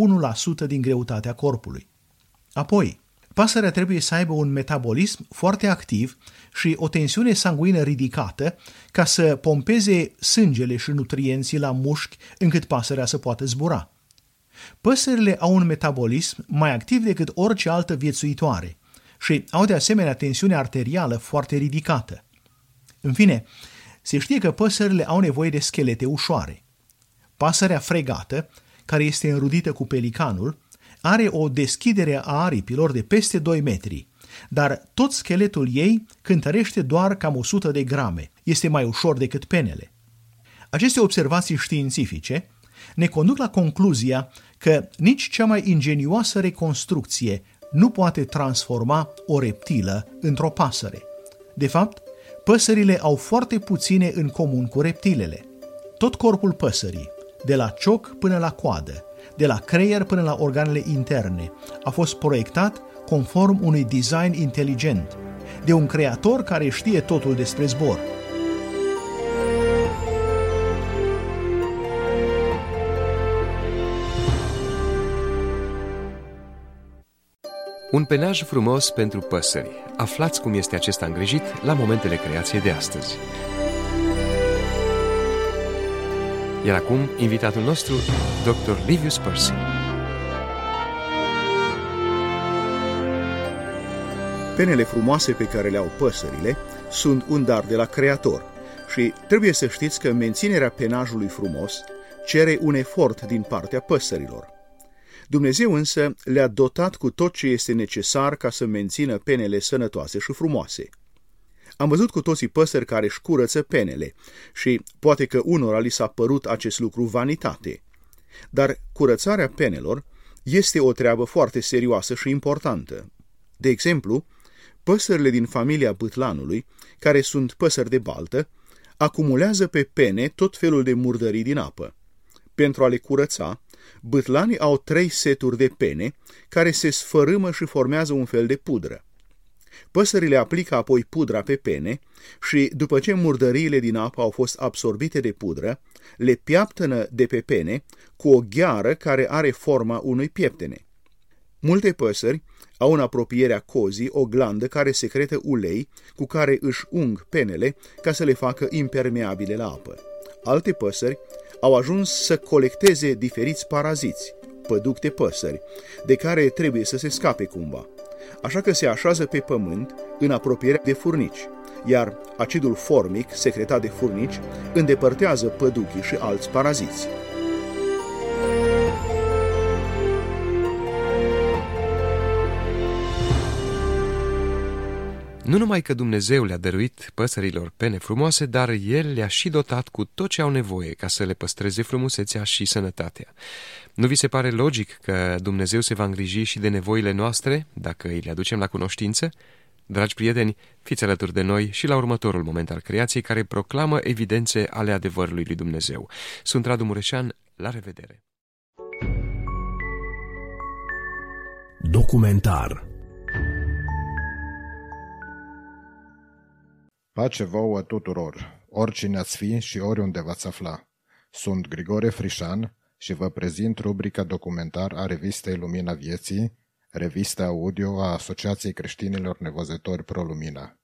1% din greutatea corpului. Apoi, pasărea trebuie să aibă un metabolism foarte activ și o tensiune sanguină ridicată ca să pompeze sângele și nutrienții la mușchi încât pasărea să poată zbura. Păsările au un metabolism mai activ decât orice altă viețuitoare și au de asemenea tensiune arterială foarte ridicată. În fine, se știe că păsările au nevoie de schelete ușoare. Pasărea fregată, care este înrudită cu pelicanul, are o deschidere a aripilor de peste 2 metri, dar tot scheletul ei cântărește doar cam 100 de grame. Este mai ușor decât penele. Aceste observații științifice ne conduc la concluzia că nici cea mai ingenioasă reconstrucție nu poate transforma o reptilă într-o pasăre. De fapt, păsările au foarte puține în comun cu reptilele. Tot corpul păsării, de la cioc până la coadă, de la creier până la organele interne, a fost proiectat conform unui design inteligent, de un creator care știe totul despre zbor. Un penaj frumos pentru păsări. Aflați cum este acesta îngrijit la momentele creației de astăzi. Iar acum, invitatul nostru, Dr. Livius Percy. Penele frumoase pe care le au păsările sunt un dar de la Creator și trebuie să știți că menținerea penajului frumos cere un efort din partea păsărilor. Dumnezeu însă le-a dotat cu tot ce este necesar ca să mențină penele sănătoase și frumoase. Am văzut cu toții păsări care își curăță penele și poate că unora li s-a părut acest lucru vanitate. Dar curățarea penelor este o treabă foarte serioasă și importantă. De exemplu, păsările din familia bâtlanului, care sunt păsări de baltă, acumulează pe pene tot felul de murdării din apă. Pentru a le curăța, bâtlanii au trei seturi de pene care se sfărâmă și formează un fel de pudră. Păsările aplică apoi pudra pe pene și, după ce murdăriile din apă au fost absorbite de pudră, le piaptănă de pe pene cu o gheară care are forma unui pieptene. Multe păsări au în apropierea cozii o glandă care secretă ulei cu care își ung penele ca să le facă impermeabile la apă. Alte păsări au ajuns să colecteze diferiți paraziți, păducte păsări, de care trebuie să se scape cumva așa că se așează pe pământ în apropiere de furnici, iar acidul formic, secretat de furnici, îndepărtează păduchii și alți paraziți. Nu numai că Dumnezeu le-a dăruit păsărilor pene frumoase, dar El le-a și dotat cu tot ce au nevoie ca să le păstreze frumusețea și sănătatea. Nu vi se pare logic că Dumnezeu se va îngriji și de nevoile noastre, dacă îi le aducem la cunoștință? Dragi prieteni, fiți alături de noi și la următorul moment al creației care proclamă evidențe ale adevărului lui Dumnezeu. Sunt Radu Mureșan, la revedere! Documentar Pace vouă tuturor, oricine ați fi și oriunde v-ați afla. Sunt Grigore Frișan și vă prezint rubrica documentar a revistei Lumina Vieții, revista audio a Asociației Creștinilor Nevăzători Pro Lumina.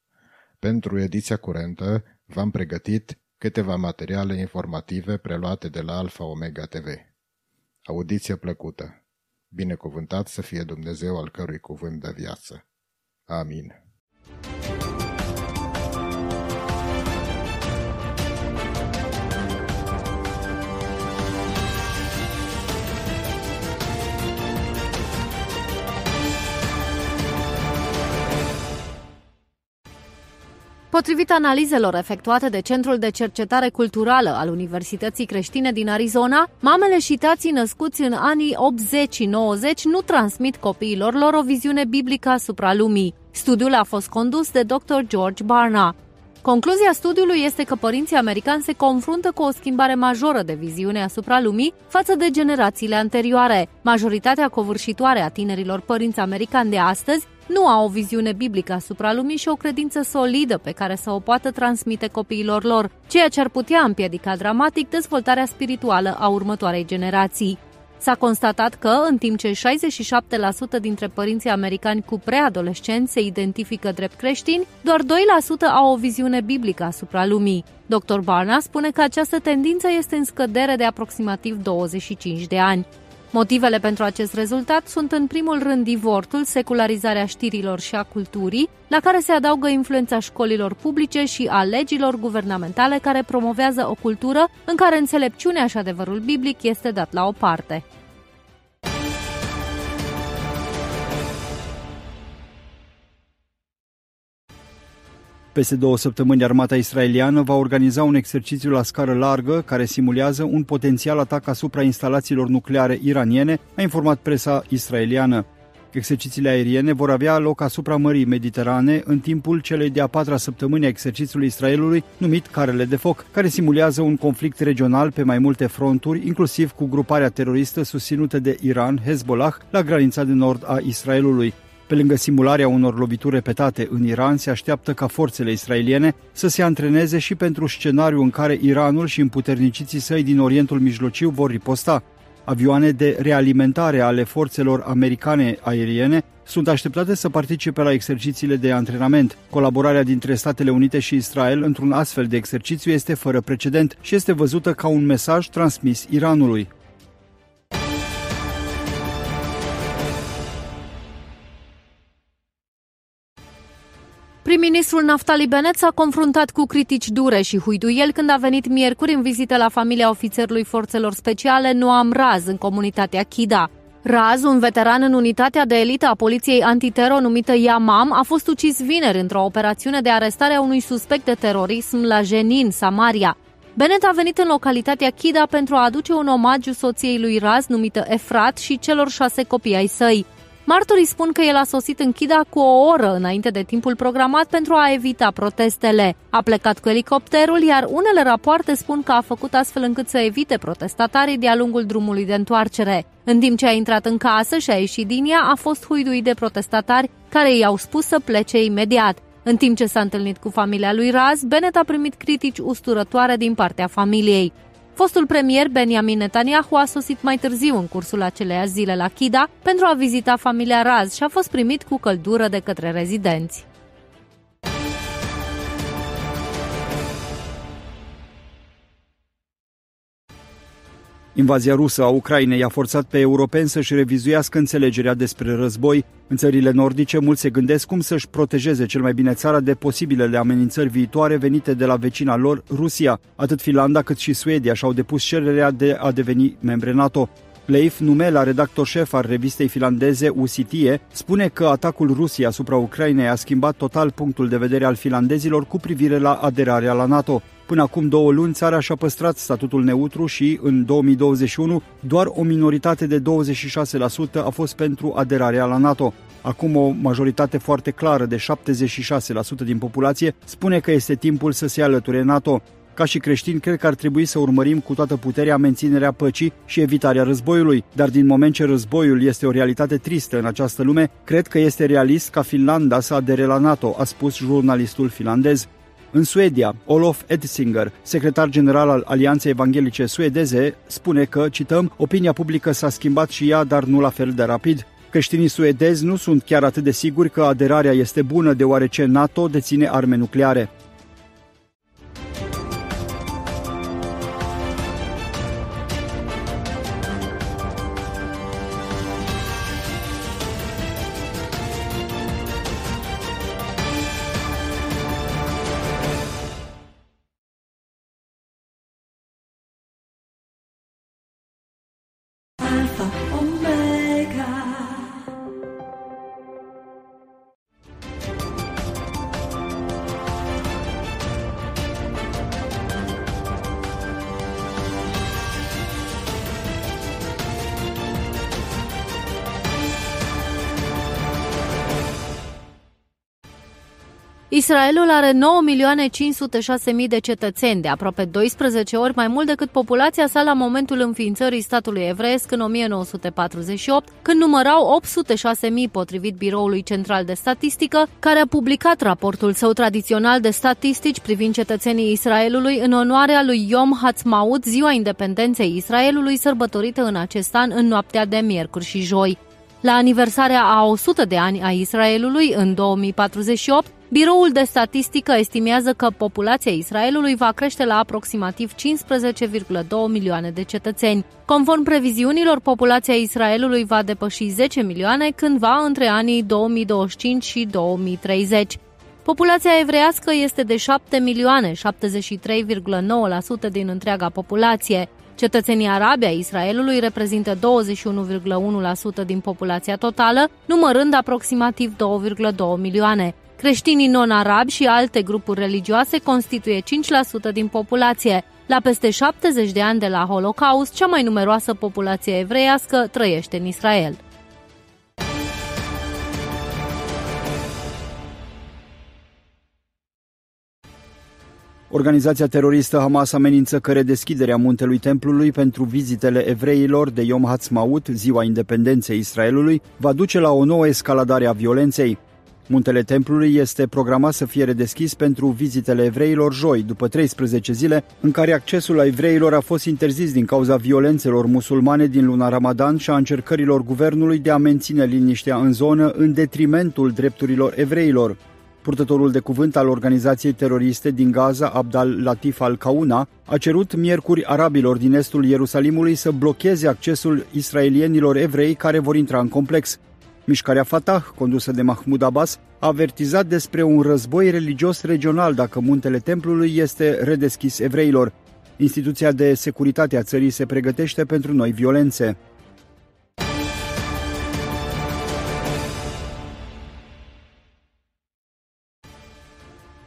Pentru ediția curentă v-am pregătit câteva materiale informative preluate de la Alfa Omega TV. Audiție plăcută! Binecuvântat să fie Dumnezeu al cărui cuvânt de viață. Amin. Potrivit analizelor efectuate de Centrul de Cercetare Culturală al Universității Creștine din Arizona, mamele și tații născuți în anii 80 și 90 nu transmit copiilor lor o viziune biblică asupra lumii. Studiul a fost condus de Dr. George Barna. Concluzia studiului este că părinții americani se confruntă cu o schimbare majoră de viziune asupra lumii față de generațiile anterioare. Majoritatea covârșitoare a tinerilor părinți americani de astăzi nu au o viziune biblică asupra lumii și o credință solidă pe care să o poată transmite copiilor lor, ceea ce ar putea împiedica dramatic dezvoltarea spirituală a următoarei generații. S-a constatat că, în timp ce 67% dintre părinții americani cu preadolescenți se identifică drept creștini, doar 2% au o viziune biblică asupra lumii. Dr. Barna spune că această tendință este în scădere de aproximativ 25 de ani. Motivele pentru acest rezultat sunt în primul rând divorțul, secularizarea știrilor și a culturii, la care se adaugă influența școlilor publice și a legilor guvernamentale care promovează o cultură în care înțelepciunea și adevărul biblic este dat la o parte. Peste două săptămâni, armata israeliană va organiza un exercițiu la scară largă care simulează un potențial atac asupra instalațiilor nucleare iraniene, a informat presa israeliană. Exercițiile aeriene vor avea loc asupra Mării Mediterane în timpul celei de-a patra săptămâni a exercițiului Israelului numit Carele de Foc, care simulează un conflict regional pe mai multe fronturi, inclusiv cu gruparea teroristă susținută de Iran, Hezbollah, la granița de nord a Israelului. Pe lângă simularea unor lovituri repetate în Iran, se așteaptă ca forțele israeliene să se antreneze și pentru scenariul în care Iranul și împuterniciții săi din Orientul Mijlociu vor riposta. Avioane de realimentare ale forțelor americane aeriene sunt așteptate să participe la exercițiile de antrenament. Colaborarea dintre Statele Unite și Israel într-un astfel de exercițiu este fără precedent și este văzută ca un mesaj transmis Iranului. Prim-ministrul Naftali Bennett s-a confruntat cu critici dure și huiduiel când a venit miercuri în vizită la familia ofițerului forțelor speciale Noam Raz în comunitatea Chida. Raz, un veteran în unitatea de elită a poliției antitero numită Yamam, a fost ucis vineri într-o operațiune de arestare a unui suspect de terorism la Jenin, Samaria. Bennett a venit în localitatea Chida pentru a aduce un omagiu soției lui Raz, numită Efrat, și celor șase copii ai săi. Martorii spun că el a sosit în Chida cu o oră înainte de timpul programat pentru a evita protestele. A plecat cu elicopterul, iar unele rapoarte spun că a făcut astfel încât să evite protestatarii de-a lungul drumului de întoarcere. În timp ce a intrat în casă și a ieșit din ea, a fost huiduit de protestatari care i-au spus să plece imediat. În timp ce s-a întâlnit cu familia lui Raz, Bennett a primit critici usturătoare din partea familiei. Fostul premier Benjamin Netanyahu a sosit mai târziu în cursul acelei zile la Chida pentru a vizita familia Raz și a fost primit cu căldură de către rezidenți. Invazia rusă a Ucrainei a forțat pe europeni să-și revizuiască înțelegerea despre război. În țările nordice, mulți se gândesc cum să-și protejeze cel mai bine țara de posibilele amenințări viitoare venite de la vecina lor, Rusia. Atât Finlanda cât și Suedia și-au depus cererea de a deveni membre NATO. Leif Numela, redactor șef al revistei finlandeze Usitie, spune că atacul Rusiei asupra Ucrainei a schimbat total punctul de vedere al finlandezilor cu privire la aderarea la NATO. Până acum două luni, țara și-a păstrat statutul neutru și, în 2021, doar o minoritate de 26% a fost pentru aderarea la NATO. Acum o majoritate foarte clară de 76% din populație spune că este timpul să se alăture NATO. Ca și creștini, cred că ar trebui să urmărim cu toată puterea menținerea păcii și evitarea războiului, dar din moment ce războiul este o realitate tristă în această lume, cred că este realist ca Finlanda să adere la NATO, a spus jurnalistul finlandez. În Suedia, Olof Edsinger, secretar general al Alianței Evanghelice Suedeze, spune că, cităm, opinia publică s-a schimbat și ea, dar nu la fel de rapid. Creștinii suedezi nu sunt chiar atât de siguri că aderarea este bună deoarece NATO deține arme nucleare. Israelul are 9.506.000 de cetățeni, de aproape 12 ori mai mult decât populația sa la momentul înființării statului evreiesc în 1948, când numărau 806.000 potrivit Biroului Central de Statistică, care a publicat raportul său tradițional de statistici privind cetățenii Israelului în onoarea lui Yom Ha'atzmaut, ziua independenței Israelului, sărbătorită în acest an în noaptea de miercuri și joi. La aniversarea a 100 de ani a Israelului, în 2048, Biroul de statistică estimează că populația Israelului va crește la aproximativ 15,2 milioane de cetățeni. Conform previziunilor, populația Israelului va depăși 10 milioane cândva între anii 2025 și 2030. Populația evreiască este de 7 milioane, 73,9% din întreaga populație. Cetățenii arabi ai Israelului reprezintă 21,1% din populația totală, numărând aproximativ 2,2 milioane. Creștinii non-arabi și alte grupuri religioase constituie 5% din populație. La peste 70 de ani de la Holocaust, cea mai numeroasă populație evreiască trăiește în Israel. Organizația teroristă Hamas amenință că redeschiderea muntelui templului pentru vizitele evreilor de Yom Ha'atzmaut, ziua independenței Israelului, va duce la o nouă escaladare a violenței. Muntele templului este programat să fie redeschis pentru vizitele evreilor joi, după 13 zile, în care accesul la evreilor a fost interzis din cauza violențelor musulmane din luna Ramadan și a încercărilor guvernului de a menține liniștea în zonă în detrimentul drepturilor evreilor. Purtătorul de cuvânt al organizației teroriste din Gaza, Abdal Latif al-Kauna, a cerut miercuri arabilor din estul Ierusalimului să blocheze accesul israelienilor evrei care vor intra în complex. Mișcarea Fatah, condusă de Mahmoud Abbas, a avertizat despre un război religios regional dacă muntele templului este redeschis evreilor. Instituția de securitate a țării se pregătește pentru noi violențe.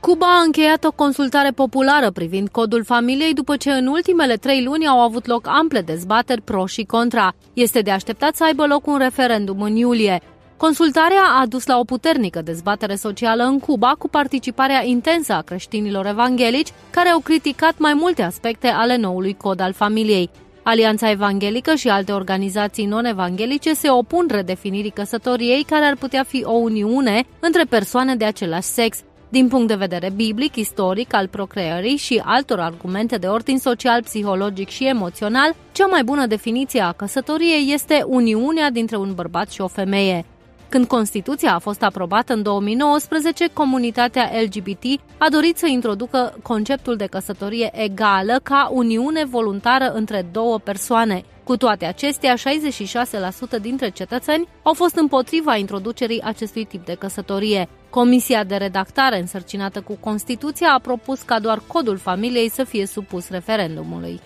Cuba a încheiat o consultare populară privind codul familiei după ce în ultimele trei luni au avut loc ample dezbateri pro și contra. Este de așteptat să aibă loc un referendum în iulie. Consultarea a dus la o puternică dezbatere socială în Cuba cu participarea intensă a creștinilor evanghelici care au criticat mai multe aspecte ale noului cod al familiei. Alianța Evanghelică și alte organizații non-evanghelice se opun redefinirii căsătoriei care ar putea fi o uniune între persoane de același sex, din punct de vedere biblic, istoric, al procreării și altor argumente de ordin social, psihologic și emoțional, cea mai bună definiție a căsătoriei este uniunea dintre un bărbat și o femeie. Când Constituția a fost aprobată în 2019, comunitatea LGBT a dorit să introducă conceptul de căsătorie egală ca uniune voluntară între două persoane. Cu toate acestea, 66% dintre cetățeni au fost împotriva introducerii acestui tip de căsătorie. Comisia de redactare însărcinată cu Constituția a propus ca doar codul familiei să fie supus referendumului.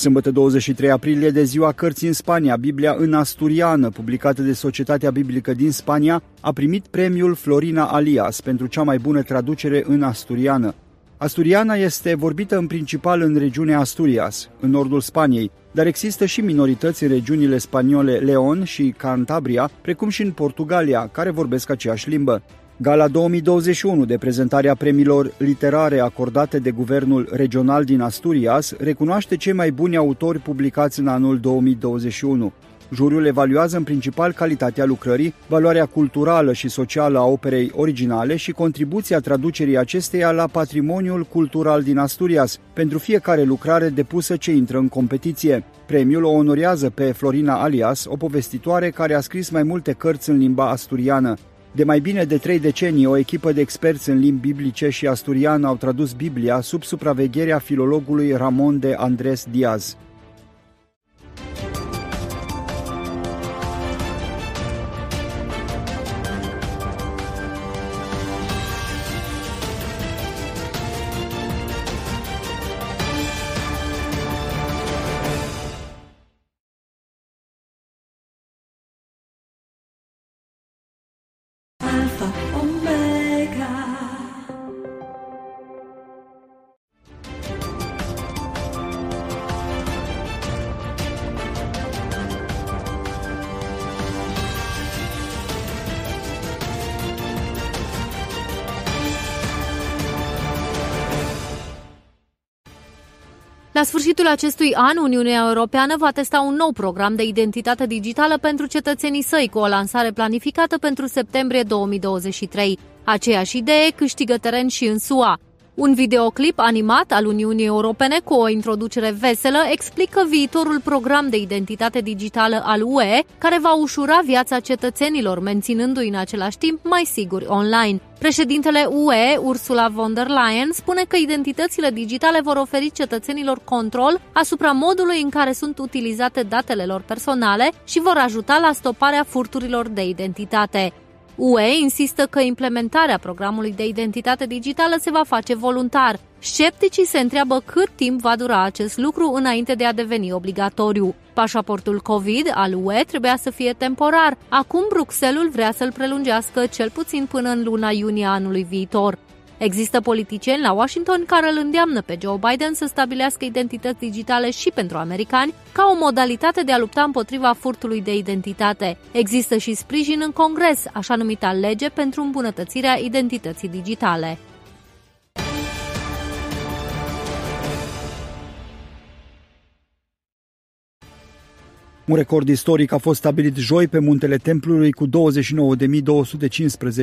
Sâmbătă 23 aprilie de ziua cărții în Spania, Biblia în asturiană, publicată de Societatea Biblică din Spania, a primit premiul Florina Alias pentru cea mai bună traducere în asturiană. Asturiana este vorbită în principal în regiunea Asturias, în nordul Spaniei, dar există și minorități în regiunile spaniole Leon și Cantabria, precum și în Portugalia, care vorbesc aceeași limbă. Gala 2021 de prezentare a premiilor literare acordate de Guvernul Regional din Asturias recunoaște cei mai buni autori publicați în anul 2021. Juriul evaluează în principal calitatea lucrării, valoarea culturală și socială a operei originale și contribuția traducerii acesteia la patrimoniul cultural din Asturias, pentru fiecare lucrare depusă ce intră în competiție. Premiul o onorează pe Florina Alias, o povestitoare care a scris mai multe cărți în limba asturiană. De mai bine de trei decenii, o echipă de experți în limbi biblice și asturiană au tradus Biblia sub supravegherea filologului Ramon de Andres Diaz. La sfârșitul acestui an, Uniunea Europeană va testa un nou program de identitate digitală pentru cetățenii săi, cu o lansare planificată pentru septembrie 2023. Aceeași idee câștigă teren și în SUA. Un videoclip animat al Uniunii Europene cu o introducere veselă explică viitorul program de identitate digitală al UE, care va ușura viața cetățenilor, menținându-i în același timp mai siguri online. Președintele UE, Ursula von der Leyen, spune că identitățile digitale vor oferi cetățenilor control asupra modului în care sunt utilizate datele lor personale și vor ajuta la stoparea furturilor de identitate. UE insistă că implementarea programului de identitate digitală se va face voluntar. Scepticii se întreabă cât timp va dura acest lucru înainte de a deveni obligatoriu. Pașaportul COVID al UE trebuia să fie temporar. Acum Bruxelles vrea să-l prelungească cel puțin până în luna iunie anului viitor. Există politicieni la Washington care îl îndeamnă pe Joe Biden să stabilească identități digitale și pentru americani ca o modalitate de a lupta împotriva furtului de identitate. Există și sprijin în Congres, așa numita lege pentru îmbunătățirea identității digitale. Un record istoric a fost stabilit joi pe muntele templului cu 29.215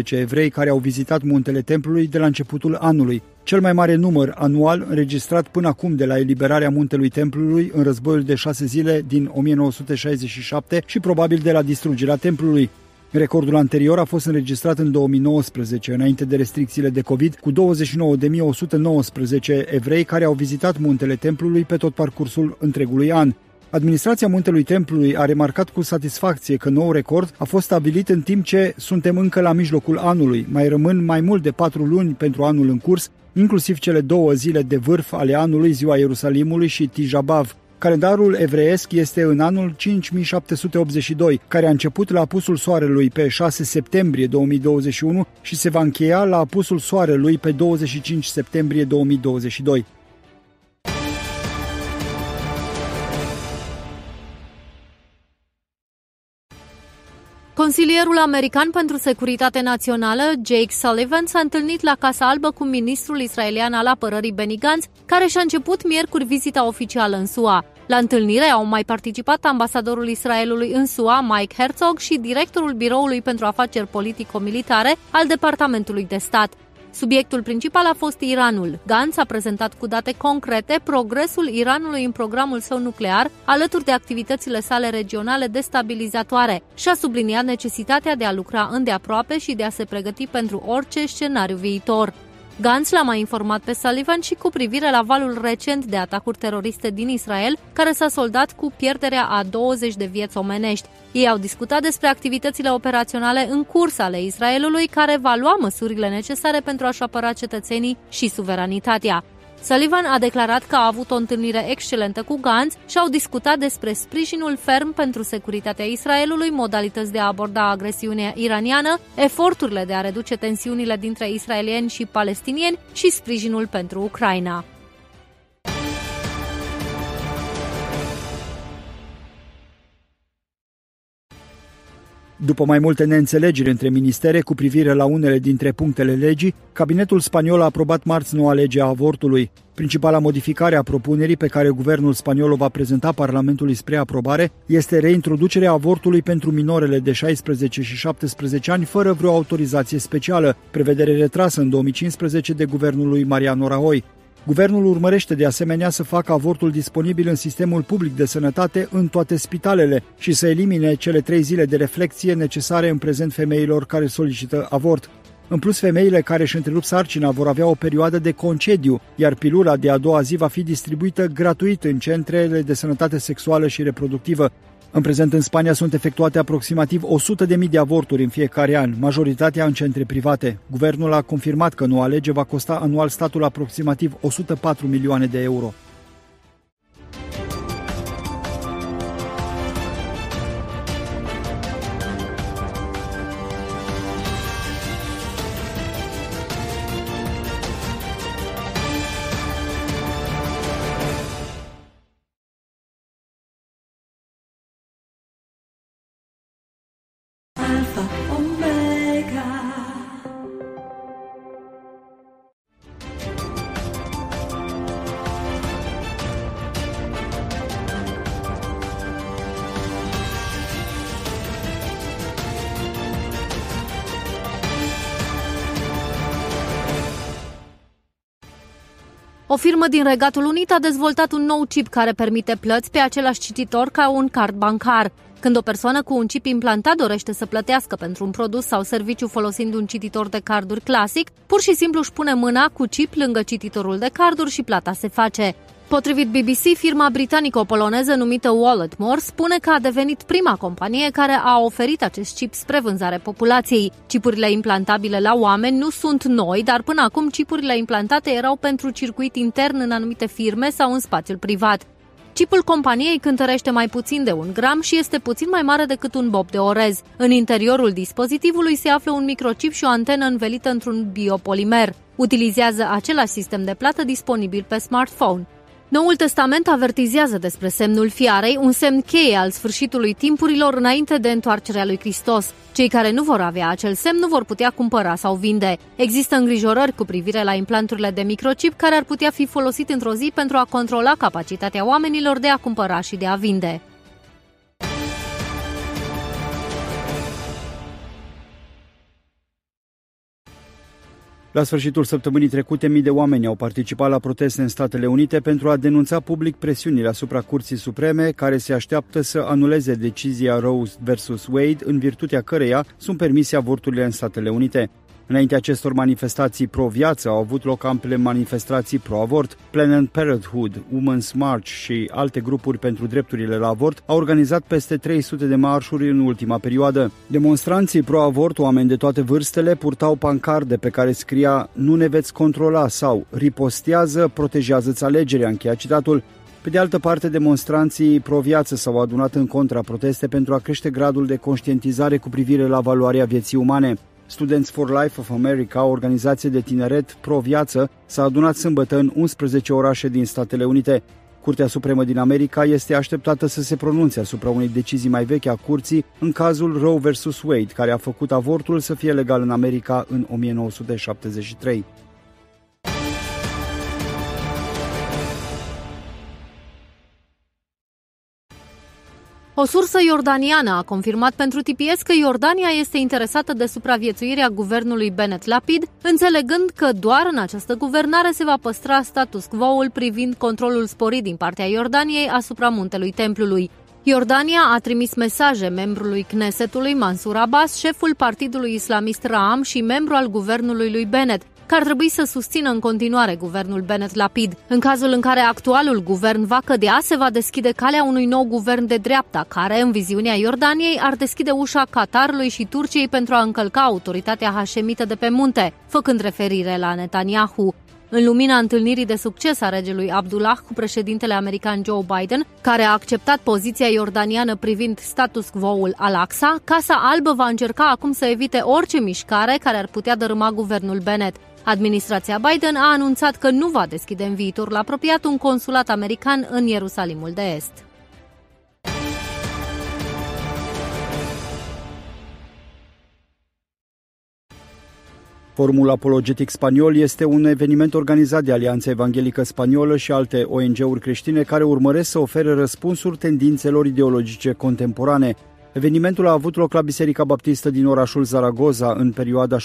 evrei care au vizitat muntele templului de la începutul anului, cel mai mare număr anual înregistrat până acum de la eliberarea muntelui templului în războiul de șase zile din 1967 și probabil de la distrugerea templului. Recordul anterior a fost înregistrat în 2019, înainte de restricțiile de COVID, cu 29.119 evrei care au vizitat muntele templului pe tot parcursul întregului an. Administrația Muntelui Templului a remarcat cu satisfacție că nou record a fost stabilit în timp ce suntem încă la mijlocul anului. Mai rămân mai mult de patru luni pentru anul în curs, inclusiv cele două zile de vârf ale anului, Ziua Ierusalimului și Tijabav. Calendarul evreiesc este în anul 5782, care a început la apusul soarelui pe 6 septembrie 2021 și se va încheia la apusul soarelui pe 25 septembrie 2022. Consilierul american pentru securitate națională, Jake Sullivan, s-a întâlnit la Casa Albă cu ministrul israelian al apărării Benny Gantz, care și-a început miercuri vizita oficială în SUA. La întâlnire au mai participat ambasadorul Israelului în SUA, Mike Herzog, și directorul Biroului pentru Afaceri Politico-Militare al Departamentului de Stat. Subiectul principal a fost Iranul. Gantz a prezentat cu date concrete progresul Iranului în programul său nuclear, alături de activitățile sale regionale destabilizatoare și a subliniat necesitatea de a lucra îndeaproape și de a se pregăti pentru orice scenariu viitor. Gantz l-a mai informat pe Sullivan și cu privire la valul recent de atacuri teroriste din Israel, care s-a soldat cu pierderea a 20 de vieți omenești. Ei au discutat despre activitățile operaționale în curs ale Israelului, care va lua măsurile necesare pentru a-și apăra cetățenii și suveranitatea. Sullivan a declarat că a avut o întâlnire excelentă cu Gantz și au discutat despre sprijinul ferm pentru securitatea Israelului, modalități de a aborda agresiunea iraniană, eforturile de a reduce tensiunile dintre israelieni și palestinieni și sprijinul pentru Ucraina. După mai multe neînțelegeri între ministere cu privire la unele dintre punctele legii, cabinetul spaniol a aprobat marți noua lege a avortului. Principala modificare a propunerii pe care guvernul spaniol o va prezenta Parlamentului spre aprobare este reintroducerea avortului pentru minorele de 16 și 17 ani fără vreo autorizație specială, prevedere retrasă în 2015 de guvernul lui Mariano Rajoy. Guvernul urmărește de asemenea să facă avortul disponibil în sistemul public de sănătate în toate spitalele și să elimine cele trei zile de reflexie necesare în prezent femeilor care solicită avort. În plus, femeile care își întrerup sarcina vor avea o perioadă de concediu, iar pilula de a doua zi va fi distribuită gratuit în centrele de sănătate sexuală și reproductivă. În prezent, în Spania sunt efectuate aproximativ 100.000 de avorturi în fiecare an, majoritatea în centre private. Guvernul a confirmat că noua lege va costa anual statul aproximativ 104 milioane de euro. O firmă din Regatul Unit a dezvoltat un nou chip care permite plăți pe același cititor ca un card bancar. Când o persoană cu un chip implantat dorește să plătească pentru un produs sau serviciu folosind un cititor de carduri clasic, pur și simplu își pune mâna cu chip lângă cititorul de carduri și plata se face. Potrivit BBC, firma britanico-poloneză numită Walletmore spune că a devenit prima companie care a oferit acest chip spre vânzare populației. Chipurile implantabile la oameni nu sunt noi, dar până acum chipurile implantate erau pentru circuit intern în anumite firme sau în spațiul privat. Chipul companiei cântărește mai puțin de un gram și este puțin mai mare decât un bob de orez. În interiorul dispozitivului se află un microchip și o antenă învelită într-un biopolimer. Utilizează același sistem de plată disponibil pe smartphone. Noul Testament avertizează despre semnul fiarei, un semn cheie al sfârșitului timpurilor înainte de întoarcerea lui Hristos. Cei care nu vor avea acel semn nu vor putea cumpăra sau vinde. Există îngrijorări cu privire la implanturile de microchip care ar putea fi folosit într-o zi pentru a controla capacitatea oamenilor de a cumpăra și de a vinde. La sfârșitul săptămânii trecute, mii de oameni au participat la proteste în Statele Unite pentru a denunța public presiunile asupra Curții Supreme, care se așteaptă să anuleze decizia Rose versus Wade, în virtutea căreia sunt permise avorturile în Statele Unite. Înainte acestor manifestații pro-viață au avut loc ample manifestații pro-avort. Planned Parenthood, Women's March și alte grupuri pentru drepturile la avort au organizat peste 300 de marșuri în ultima perioadă. Demonstranții pro-avort, oameni de toate vârstele, purtau pancarde pe care scria Nu ne veți controla sau Ripostează, protejează-ți alegerea, încheia citatul. Pe de altă parte, demonstranții pro-viață s-au adunat în contra proteste pentru a crește gradul de conștientizare cu privire la valoarea vieții umane. Students for Life of America, o organizație de tineret pro-viață, s-a adunat sâmbătă în 11 orașe din Statele Unite. Curtea Supremă din America este așteptată să se pronunțe asupra unei decizii mai vechi a curții în cazul Roe vs. Wade, care a făcut avortul să fie legal în America în 1973. O sursă iordaniană a confirmat pentru TPS că Iordania este interesată de supraviețuirea guvernului Bennett Lapid, înțelegând că doar în această guvernare se va păstra status quo-ul privind controlul sporit din partea Iordaniei asupra muntelui templului. Iordania a trimis mesaje membrului Knesetului Mansur Abbas, șeful partidului islamist Raam și membru al guvernului lui Bennett, că ar trebui să susțină în continuare guvernul Bennett Lapid. În cazul în care actualul guvern va cădea, se va deschide calea unui nou guvern de dreapta, care, în viziunea Iordaniei, ar deschide ușa Qatarului și Turciei pentru a încălca autoritatea hașemită de pe munte, făcând referire la Netanyahu. În lumina întâlnirii de succes a regelui Abdullah cu președintele american Joe Biden, care a acceptat poziția iordaniană privind status quo-ul al-Aqsa, Casa Albă va încerca acum să evite orice mișcare care ar putea dărâma guvernul Bennett. Administrația Biden a anunțat că nu va deschide în viitor la apropiat un consulat american în Ierusalimul de Est. Formula Apologetic Spaniol este un eveniment organizat de Alianța Evanghelică Spaniolă și alte ONG-uri creștine care urmăresc să ofere răspunsuri tendințelor ideologice contemporane. Evenimentul a avut loc la Biserica Baptistă din orașul Zaragoza în perioada 6-8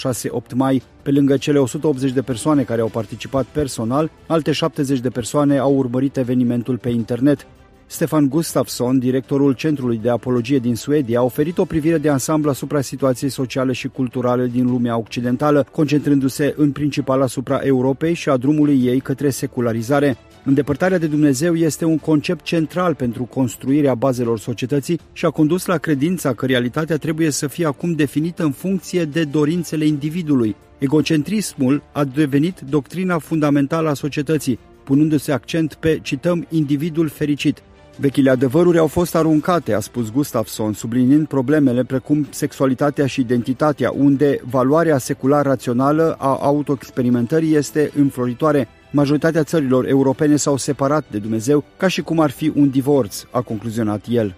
mai. Pe lângă cele 180 de persoane care au participat personal, alte 70 de persoane au urmărit evenimentul pe internet. Stefan Gustafsson, directorul Centrului de Apologie din Suedia, a oferit o privire de ansamblu asupra situației sociale și culturale din lumea occidentală, concentrându-se în principal asupra Europei și a drumului ei către secularizare. Îndepărtarea de Dumnezeu este un concept central pentru construirea bazelor societății și a condus la credința că realitatea trebuie să fie acum definită în funcție de dorințele individului. Egocentrismul a devenit doctrina fundamentală a societății, punându-se accent pe, cităm, individul fericit. Vechile adevăruri au fost aruncate, a spus Gustafsson, subliniind problemele precum sexualitatea și identitatea, unde valoarea secular-rațională a autoexperimentării este înfloritoare. Majoritatea țărilor europene s-au separat de Dumnezeu ca și cum ar fi un divorț, a concluzionat el.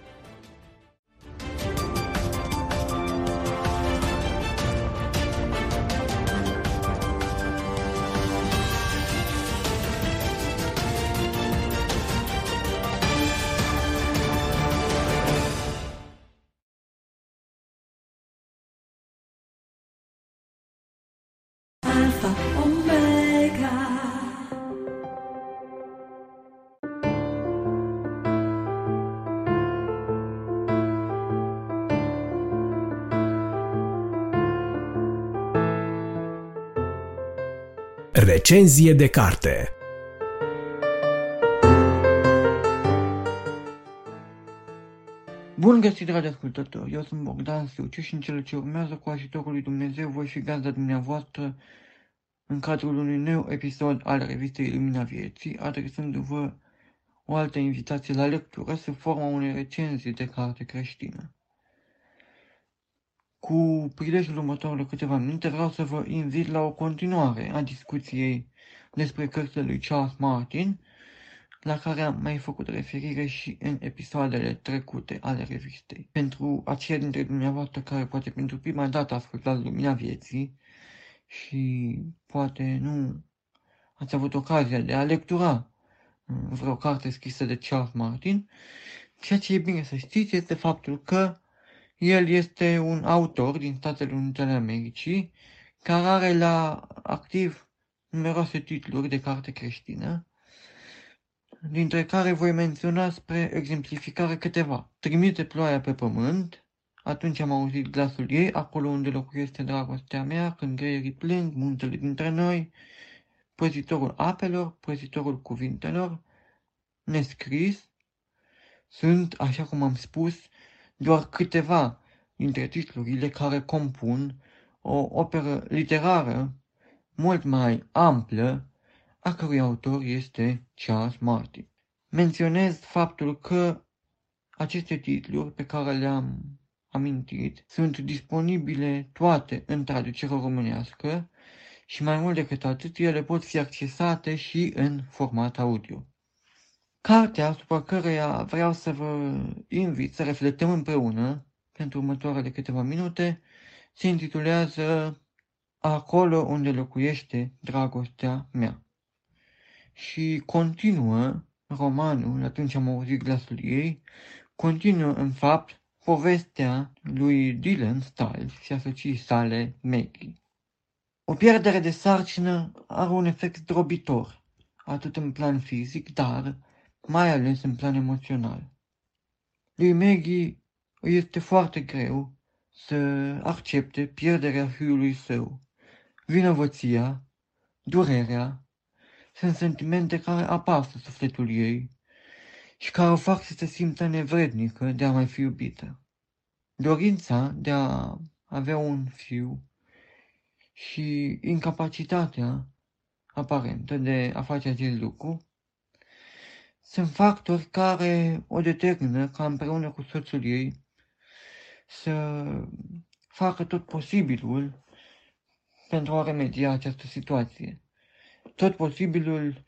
Recenzie de carte Bun găsit, dragi ascultători! Eu sunt Bogdan Suciu și în cele ce urmează, cu ajutorul lui Dumnezeu, voi fi gazda dumneavoastră în cadrul unui nou episod al revistei Lumina Vieții, adresându-vă o altă invitație la lectură sub forma unei recenzii de carte creștină. Cu prilejul următorilor câteva minute vreau să vă invit la o continuare a discuției despre cărțile lui Charles Martin, la care am mai făcut referire și în episoadele trecute ale revistei. Pentru aceia dintre dumneavoastră care poate pentru prima dată ascultați Lumina Vieții și poate nu ați avut ocazia de a lectura vreo carte scrisă de Charles Martin, ceea ce e bine să știți este faptul că el este un autor din Statele Unite ale Americii care are la activ numeroase titluri de carte creștină, dintre care voi menționa spre exemplificare câteva. Trimite ploaia pe pământ, atunci am auzit glasul ei, acolo unde locuiește dragostea mea, când greierii plâng, muntele dintre noi, păzitorul apelor, păzitorul cuvintelor, nescris, sunt, așa cum am spus, doar câteva dintre titlurile care compun o operă literară mult mai amplă, a cărui autor este Charles Martin. Menționez faptul că aceste titluri pe care le-am amintit sunt disponibile toate în traducere românească și mai mult decât atât, ele pot fi accesate și în format audio. Cartea asupra căreia vreau să vă invit să reflectăm împreună pentru următoarele câteva minute se intitulează Acolo unde locuiește dragostea mea. Și continuă romanul, atunci am auzit glasul ei, continuă în fapt povestea lui Dylan Stiles și a soției sale Maggie. O pierdere de sarcină are un efect zdrobitor, atât în plan fizic, dar mai ales în plan emoțional. Lui Maggie îi este foarte greu să accepte pierderea fiului său. Vinovăția, durerea, sunt sentimente care apasă sufletul ei și care o fac să se simtă nevrednică de a mai fi iubită. Dorința de a avea un fiu și incapacitatea aparentă de a face acest lucru sunt factori care o determină ca împreună cu soțul ei să facă tot posibilul pentru a remedia această situație. Tot posibilul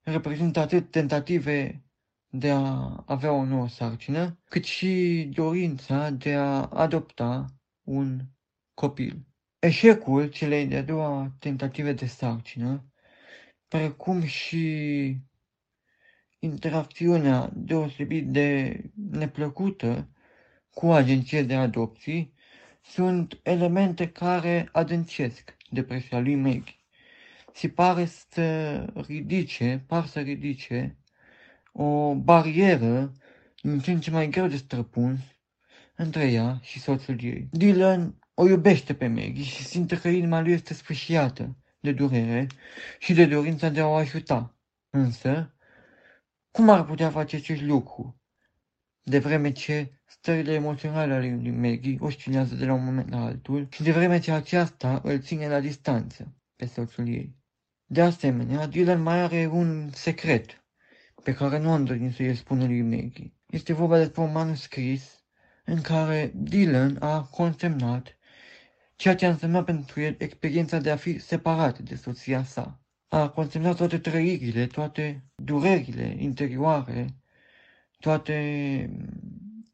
reprezintă atât tentative de a avea o nouă sarcină, cât și dorința de a adopta un copil. eșecul celei de-a doua tentative de sarcină, precum și interacțiunea deosebit de neplăcută cu agenție de adopții, sunt elemente care adâncesc depresia lui Maggie. Se pare să ridice, par să ridice o barieră din ce în ce mai greu de străpuns între ea și soțul ei. Dylan o iubește pe Maggie și simte că inima lui este sfâșiată de durere și de dorința de a o ajuta. Însă, cum ar putea face acest lucru? De vreme ce stările emoționale ale lui Maggie oscilează de la un moment la altul și de vreme ce aceasta îl ține la distanță pe soțul ei. De asemenea, Dylan mai are un secret pe care nu am dorit să-i spună lui Maggie. Este vorba despre un manuscris în care Dylan a consemnat ceea ce a însemnat pentru el experiența de a fi separat de soția sa. A consemnat toate trăirile, toate durerile interioare, toate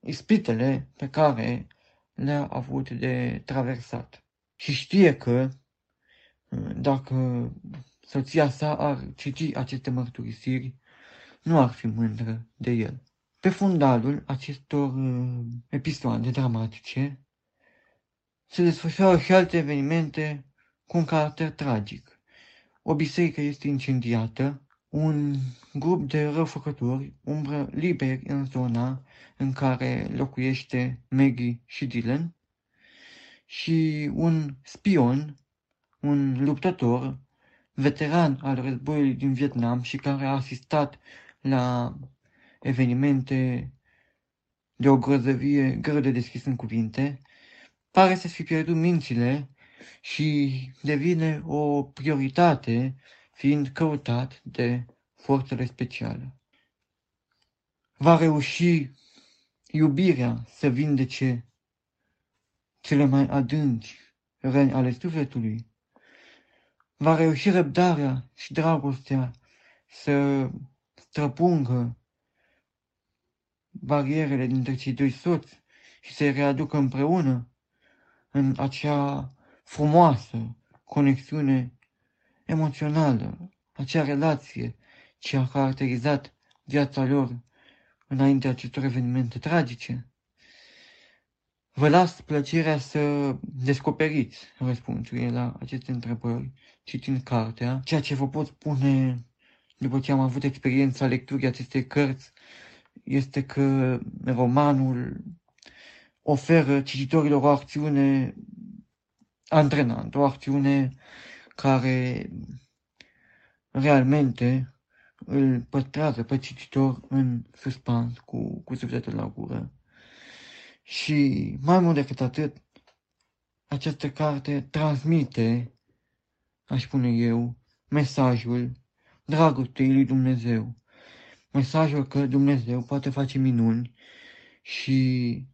ispitele pe care le-a avut de traversat. Și știe că dacă soția sa ar citi aceste mărturisiri, nu ar fi mândră de el. Pe fundalul acestor uh, episoade dramatice se desfășoară și alte evenimente cu un caracter tragic. O biserică este incendiată, un grup de răufăcători umbră liberi în zona în care locuiește Maggie și Dylan și un spion, un luptător, veteran al războiului din Vietnam și care a asistat la evenimente de o grozăvie greu de deschis în cuvinte, pare să fi pierdut mințile și devine o prioritate fiind căutat de forțele speciale. Va reuși iubirea să vindece cele mai adânci răni ale sufletului? Va reuși răbdarea și dragostea să străpungă barierele dintre cei doi soți și să-i readucă împreună în acea frumoasă conexiune emoțională, acea relație ce a caracterizat viața lor înainte acestor evenimente tragice? Vă las plăcerea să descoperiți răspunsurile la aceste întrebări citind cartea. Ceea ce vă pot spune după ce am avut experiența lecturii acestei cărți este că romanul oferă cititorilor o acțiune antrenantă, o acțiune care realmente îl păstrează pe cititor în suspans cu, cu sufletul la gură. Și mai mult decât atât, această carte transmite, aș spune eu, mesajul dragostei lui Dumnezeu. Mesajul că Dumnezeu poate face minuni și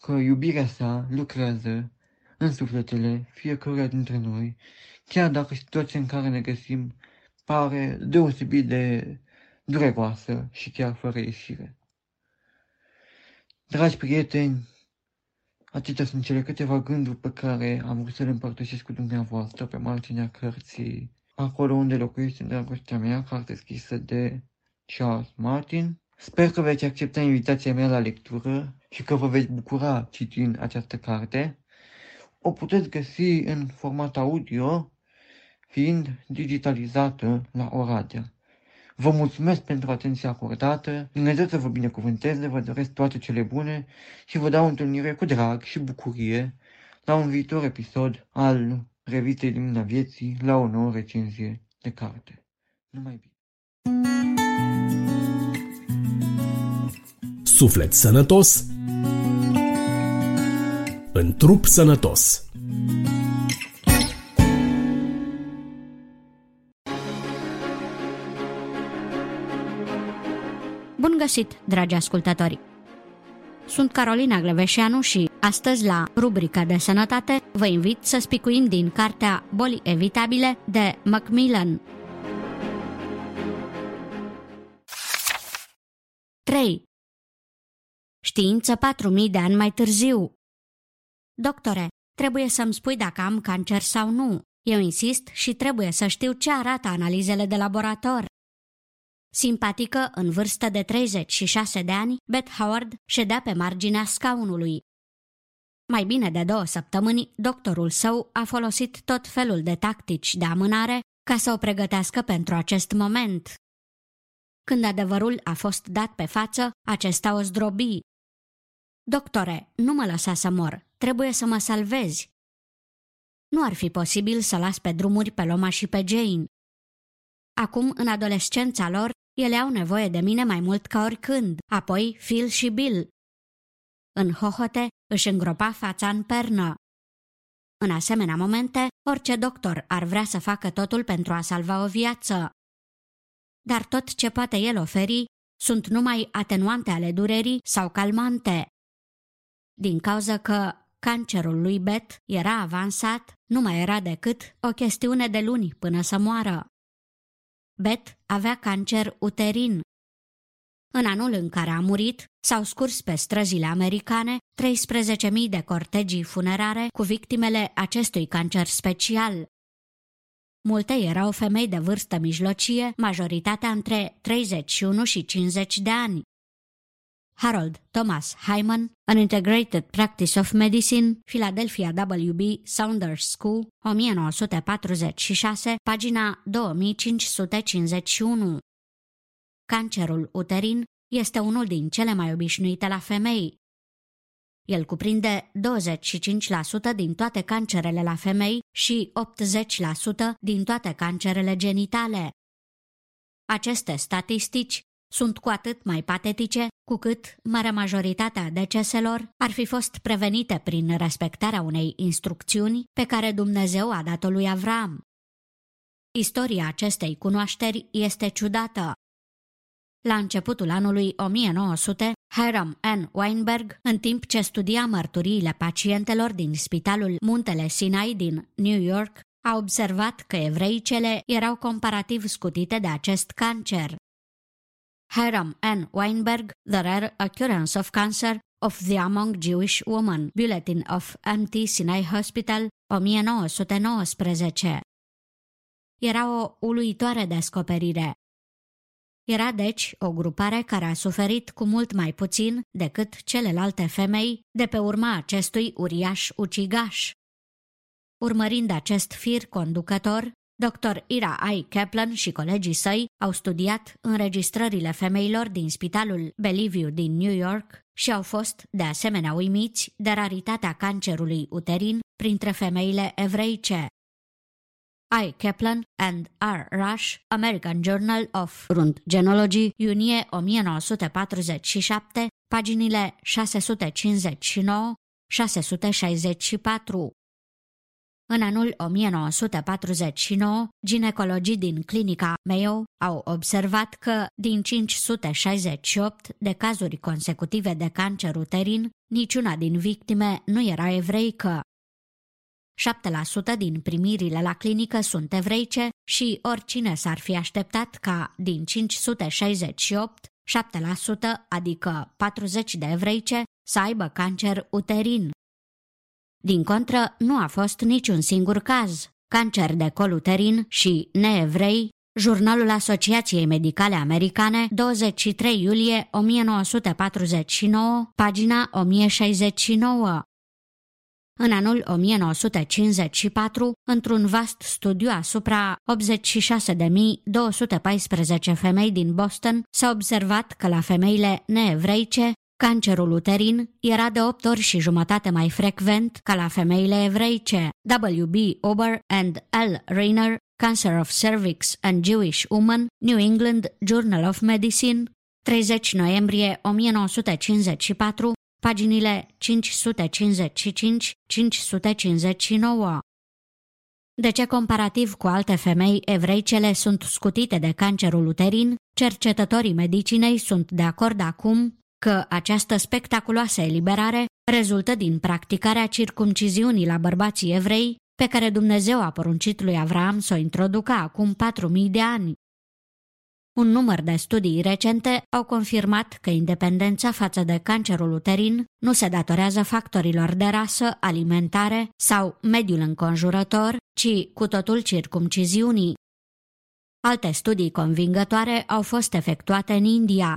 că iubirea sa lucrează în sufletele fiecăruia dintre noi, chiar dacă situația în care ne găsim pare deosebit de dureroasă și chiar fără ieșire. Dragi prieteni, acestea sunt cele câteva gânduri pe care am vrut să le împărtășesc cu dumneavoastră pe marginea cărții Acolo unde locuiește dragostea mea, carte scrisă de Charles Martin. Sper că veți accepta invitația mea la lectură și că vă veți bucura citind această carte. O puteți găsi în format audio, fiind digitalizată la Oradea. Vă mulțumesc pentru atenția acordată, Dumnezeu să vă binecuvânteze, vă doresc toate cele bune și vă dau întâlnire cu drag și bucurie la un viitor episod al revistei Lumina Vieții la o nouă recenzie de carte. Numai bine! Suflet sănătos în trup sănătos. Bun găsit, dragi ascultători! Sunt Carolina Gleveșeanu și astăzi la rubrica de sănătate vă invit să spicuim din cartea Boli evitabile de Macmillan. 3. Știință 4000 de ani mai târziu Doctore, trebuie să-mi spui dacă am cancer sau nu. Eu insist și trebuie să știu ce arată analizele de laborator. Simpatică, în vârstă de 36 de ani, Beth Howard ședea pe marginea scaunului. Mai bine de două săptămâni, doctorul său a folosit tot felul de tactici de amânare ca să o pregătească pentru acest moment. Când adevărul a fost dat pe față, acesta o zdrobi. Doctore, nu mă lăsa să mor, trebuie să mă salvezi. Nu ar fi posibil să las pe drumuri pe Loma și pe Jane. Acum, în adolescența lor, ele au nevoie de mine mai mult ca oricând, apoi Phil și Bill. În hohote își îngropa fața în pernă. În asemenea momente, orice doctor ar vrea să facă totul pentru a salva o viață. Dar tot ce poate el oferi sunt numai atenuante ale durerii sau calmante. Din cauza că cancerul lui Bet era avansat, nu mai era decât o chestiune de luni până să moară. Bet avea cancer uterin. În anul în care a murit, s-au scurs pe străzile americane 13.000 de cortegii funerare cu victimele acestui cancer special. Multe erau femei de vârstă mijlocie, majoritatea între 31 și 50 de ani. Harold Thomas Hyman, An Integrated Practice of Medicine, Philadelphia W.B. Saunders School, 1946, pagina 2551. Cancerul uterin este unul din cele mai obișnuite la femei. El cuprinde 25% din toate cancerele la femei și 80% din toate cancerele genitale. Aceste statistici sunt cu atât mai patetice cu cât marea majoritatea deceselor ar fi fost prevenite prin respectarea unei instrucțiuni pe care Dumnezeu a dat-o lui Avram. Istoria acestei cunoașteri este ciudată. La începutul anului 1900, Hiram N. Weinberg, în timp ce studia mărturiile pacientelor din spitalul Muntele Sinai din New York, a observat că evreicele erau comparativ scutite de acest cancer. Hiram N. Weinberg, The Rare Occurrence of Cancer of the Among Jewish Women, Bulletin of MT Sinai Hospital, 1919. Era o uluitoare descoperire. Era deci o grupare care a suferit cu mult mai puțin decât celelalte femei de pe urma acestui uriaș ucigaș. Urmărind acest fir conducător, Dr. Ira I. Kaplan și colegii săi au studiat înregistrările femeilor din spitalul Bellevue din New York și au fost, de asemenea, uimiți de raritatea cancerului uterin printre femeile evreice. I. Kaplan and R. Rush, American Journal of Rund Genealogy, iunie 1947, paginile 659-664. În anul 1949, ginecologii din clinica Mayo au observat că din 568 de cazuri consecutive de cancer uterin, niciuna din victime nu era evreică. 7% din primirile la clinică sunt evreice și oricine s-ar fi așteptat ca din 568, 7%, adică 40 de evreice, să aibă cancer uterin. Din contră, nu a fost niciun singur caz. Cancer de col uterin și neevrei, Jurnalul Asociației Medicale Americane, 23 iulie 1949, pagina 1069. În anul 1954, într-un vast studiu asupra 86.214 femei din Boston, s-a observat că la femeile neevreice Cancerul uterin era de 8 ori și jumătate mai frecvent ca la femeile evreice. W.B. Ober and L. Rayner, Cancer of Cervix and Jewish Woman, New England Journal of Medicine, 30 noiembrie 1954, paginile 555-559. De ce comparativ cu alte femei, evreicele sunt scutite de cancerul uterin, cercetătorii medicinei sunt de acord acum că această spectaculoasă eliberare rezultă din practicarea circumciziunii la bărbații evrei pe care Dumnezeu a poruncit lui Avram să o introducă acum patru mii de ani. un număr de studii recente au confirmat că independența față de cancerul uterin nu se datorează factorilor de rasă, alimentare sau mediul înconjurător, ci cu totul circumciziunii. Alte studii convingătoare au fost efectuate în India.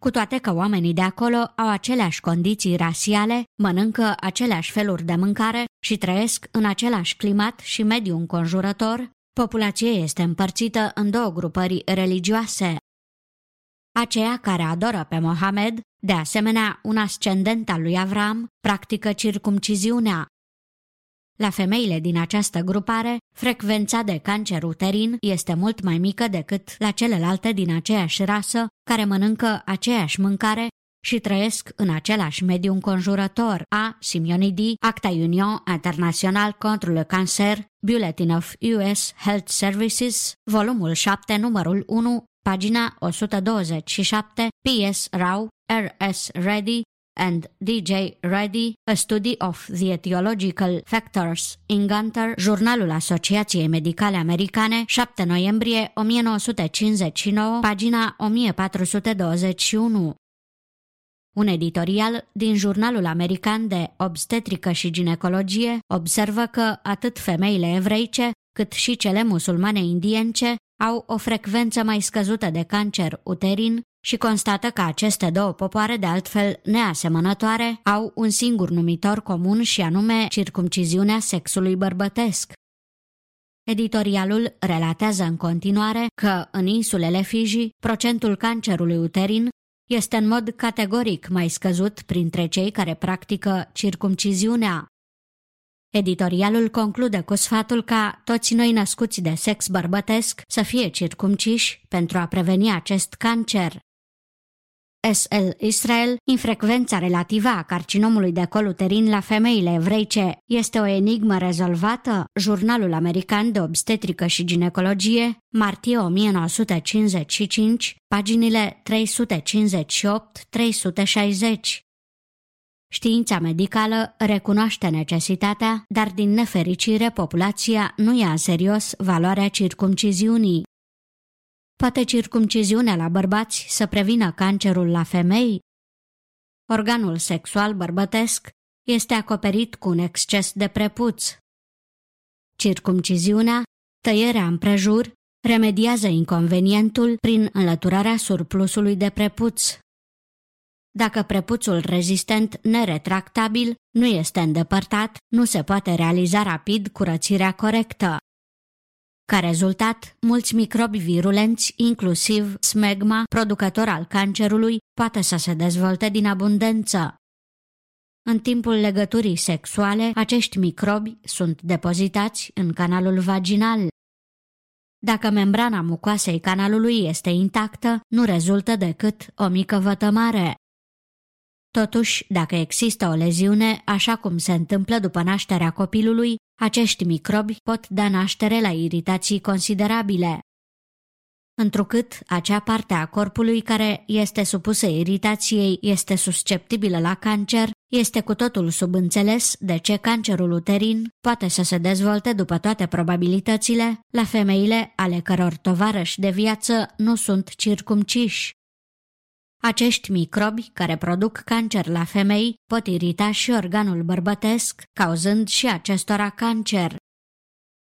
Cu toate că oamenii de acolo au aceleași condiții rasiale, mănâncă aceleași feluri de mâncare și trăiesc în același climat și mediu înconjurător, populația este împărțită în două grupări religioase. Aceia care adoră pe Mohamed, de asemenea un ascendent al lui Avram, practică circumciziunea, la femeile din această grupare, frecvența de cancer uterin este mult mai mică decât la celelalte din aceeași rasă, care mănâncă aceeași mâncare și trăiesc în același mediu înconjurător. A. Simeonidi, Acta Union International contre le Cancer, Bulletin of US Health Services, volumul 7, numărul 1, pagina 127, PS Rau, RS Ready, and DJ Reddy, A Study of the Etiological Factors in Gunter, jurnalul Asociației Medicale Americane, 7 noiembrie 1959, pagina 1421. Un editorial din jurnalul american de obstetrică și ginecologie observă că atât femeile evreice cât și cele musulmane indience au o frecvență mai scăzută de cancer uterin și constată că aceste două popoare, de altfel neasemănătoare, au un singur numitor comun și anume circumciziunea sexului bărbătesc. Editorialul relatează în continuare că în insulele Fiji procentul cancerului uterin este în mod categoric mai scăzut printre cei care practică circumciziunea. Editorialul conclude cu sfatul ca toți noi născuți de sex bărbătesc să fie circumciși pentru a preveni acest cancer. SL Israel, infrecvența relativă a carcinomului de col uterin la femeile evreice este o enigmă rezolvată? Jurnalul American de Obstetrică și Ginecologie, martie 1955, paginile 358-360. Știința medicală recunoaște necesitatea, dar din nefericire populația nu ia în serios valoarea circumciziunii. Poate circumciziunea la bărbați să prevină cancerul la femei? Organul sexual bărbătesc este acoperit cu un exces de prepuț. Circumciziunea, tăierea împrejur, remediază inconvenientul prin înlăturarea surplusului de prepuț. Dacă prepuțul rezistent neretractabil nu este îndepărtat, nu se poate realiza rapid curățirea corectă. Ca rezultat, mulți microbi virulenți, inclusiv smegma, producător al cancerului, poate să se dezvolte din abundență. În timpul legăturii sexuale, acești microbi sunt depozitați în canalul vaginal. Dacă membrana mucoasei canalului este intactă, nu rezultă decât o mică vătămare. Totuși, dacă există o leziune, așa cum se întâmplă după nașterea copilului, acești microbi pot da naștere la iritații considerabile. Întrucât acea parte a corpului care este supusă iritației este susceptibilă la cancer, este cu totul subînțeles de ce cancerul uterin poate să se dezvolte după toate probabilitățile la femeile ale căror tovarăși de viață nu sunt circumciși. Acești microbi care produc cancer la femei pot irita și organul bărbătesc, cauzând și acestora cancer.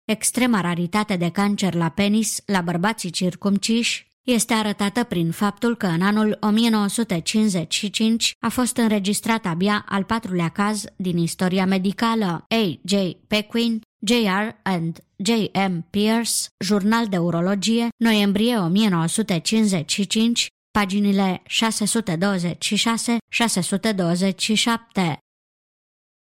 Extrema raritate de cancer la penis la bărbații circumciși este arătată prin faptul că în anul 1955 a fost înregistrat abia al patrulea caz din istoria medicală. A.J. Pequin, J.R. and J.M. Pierce, Jurnal de Urologie, noiembrie 1955, paginile 626-627.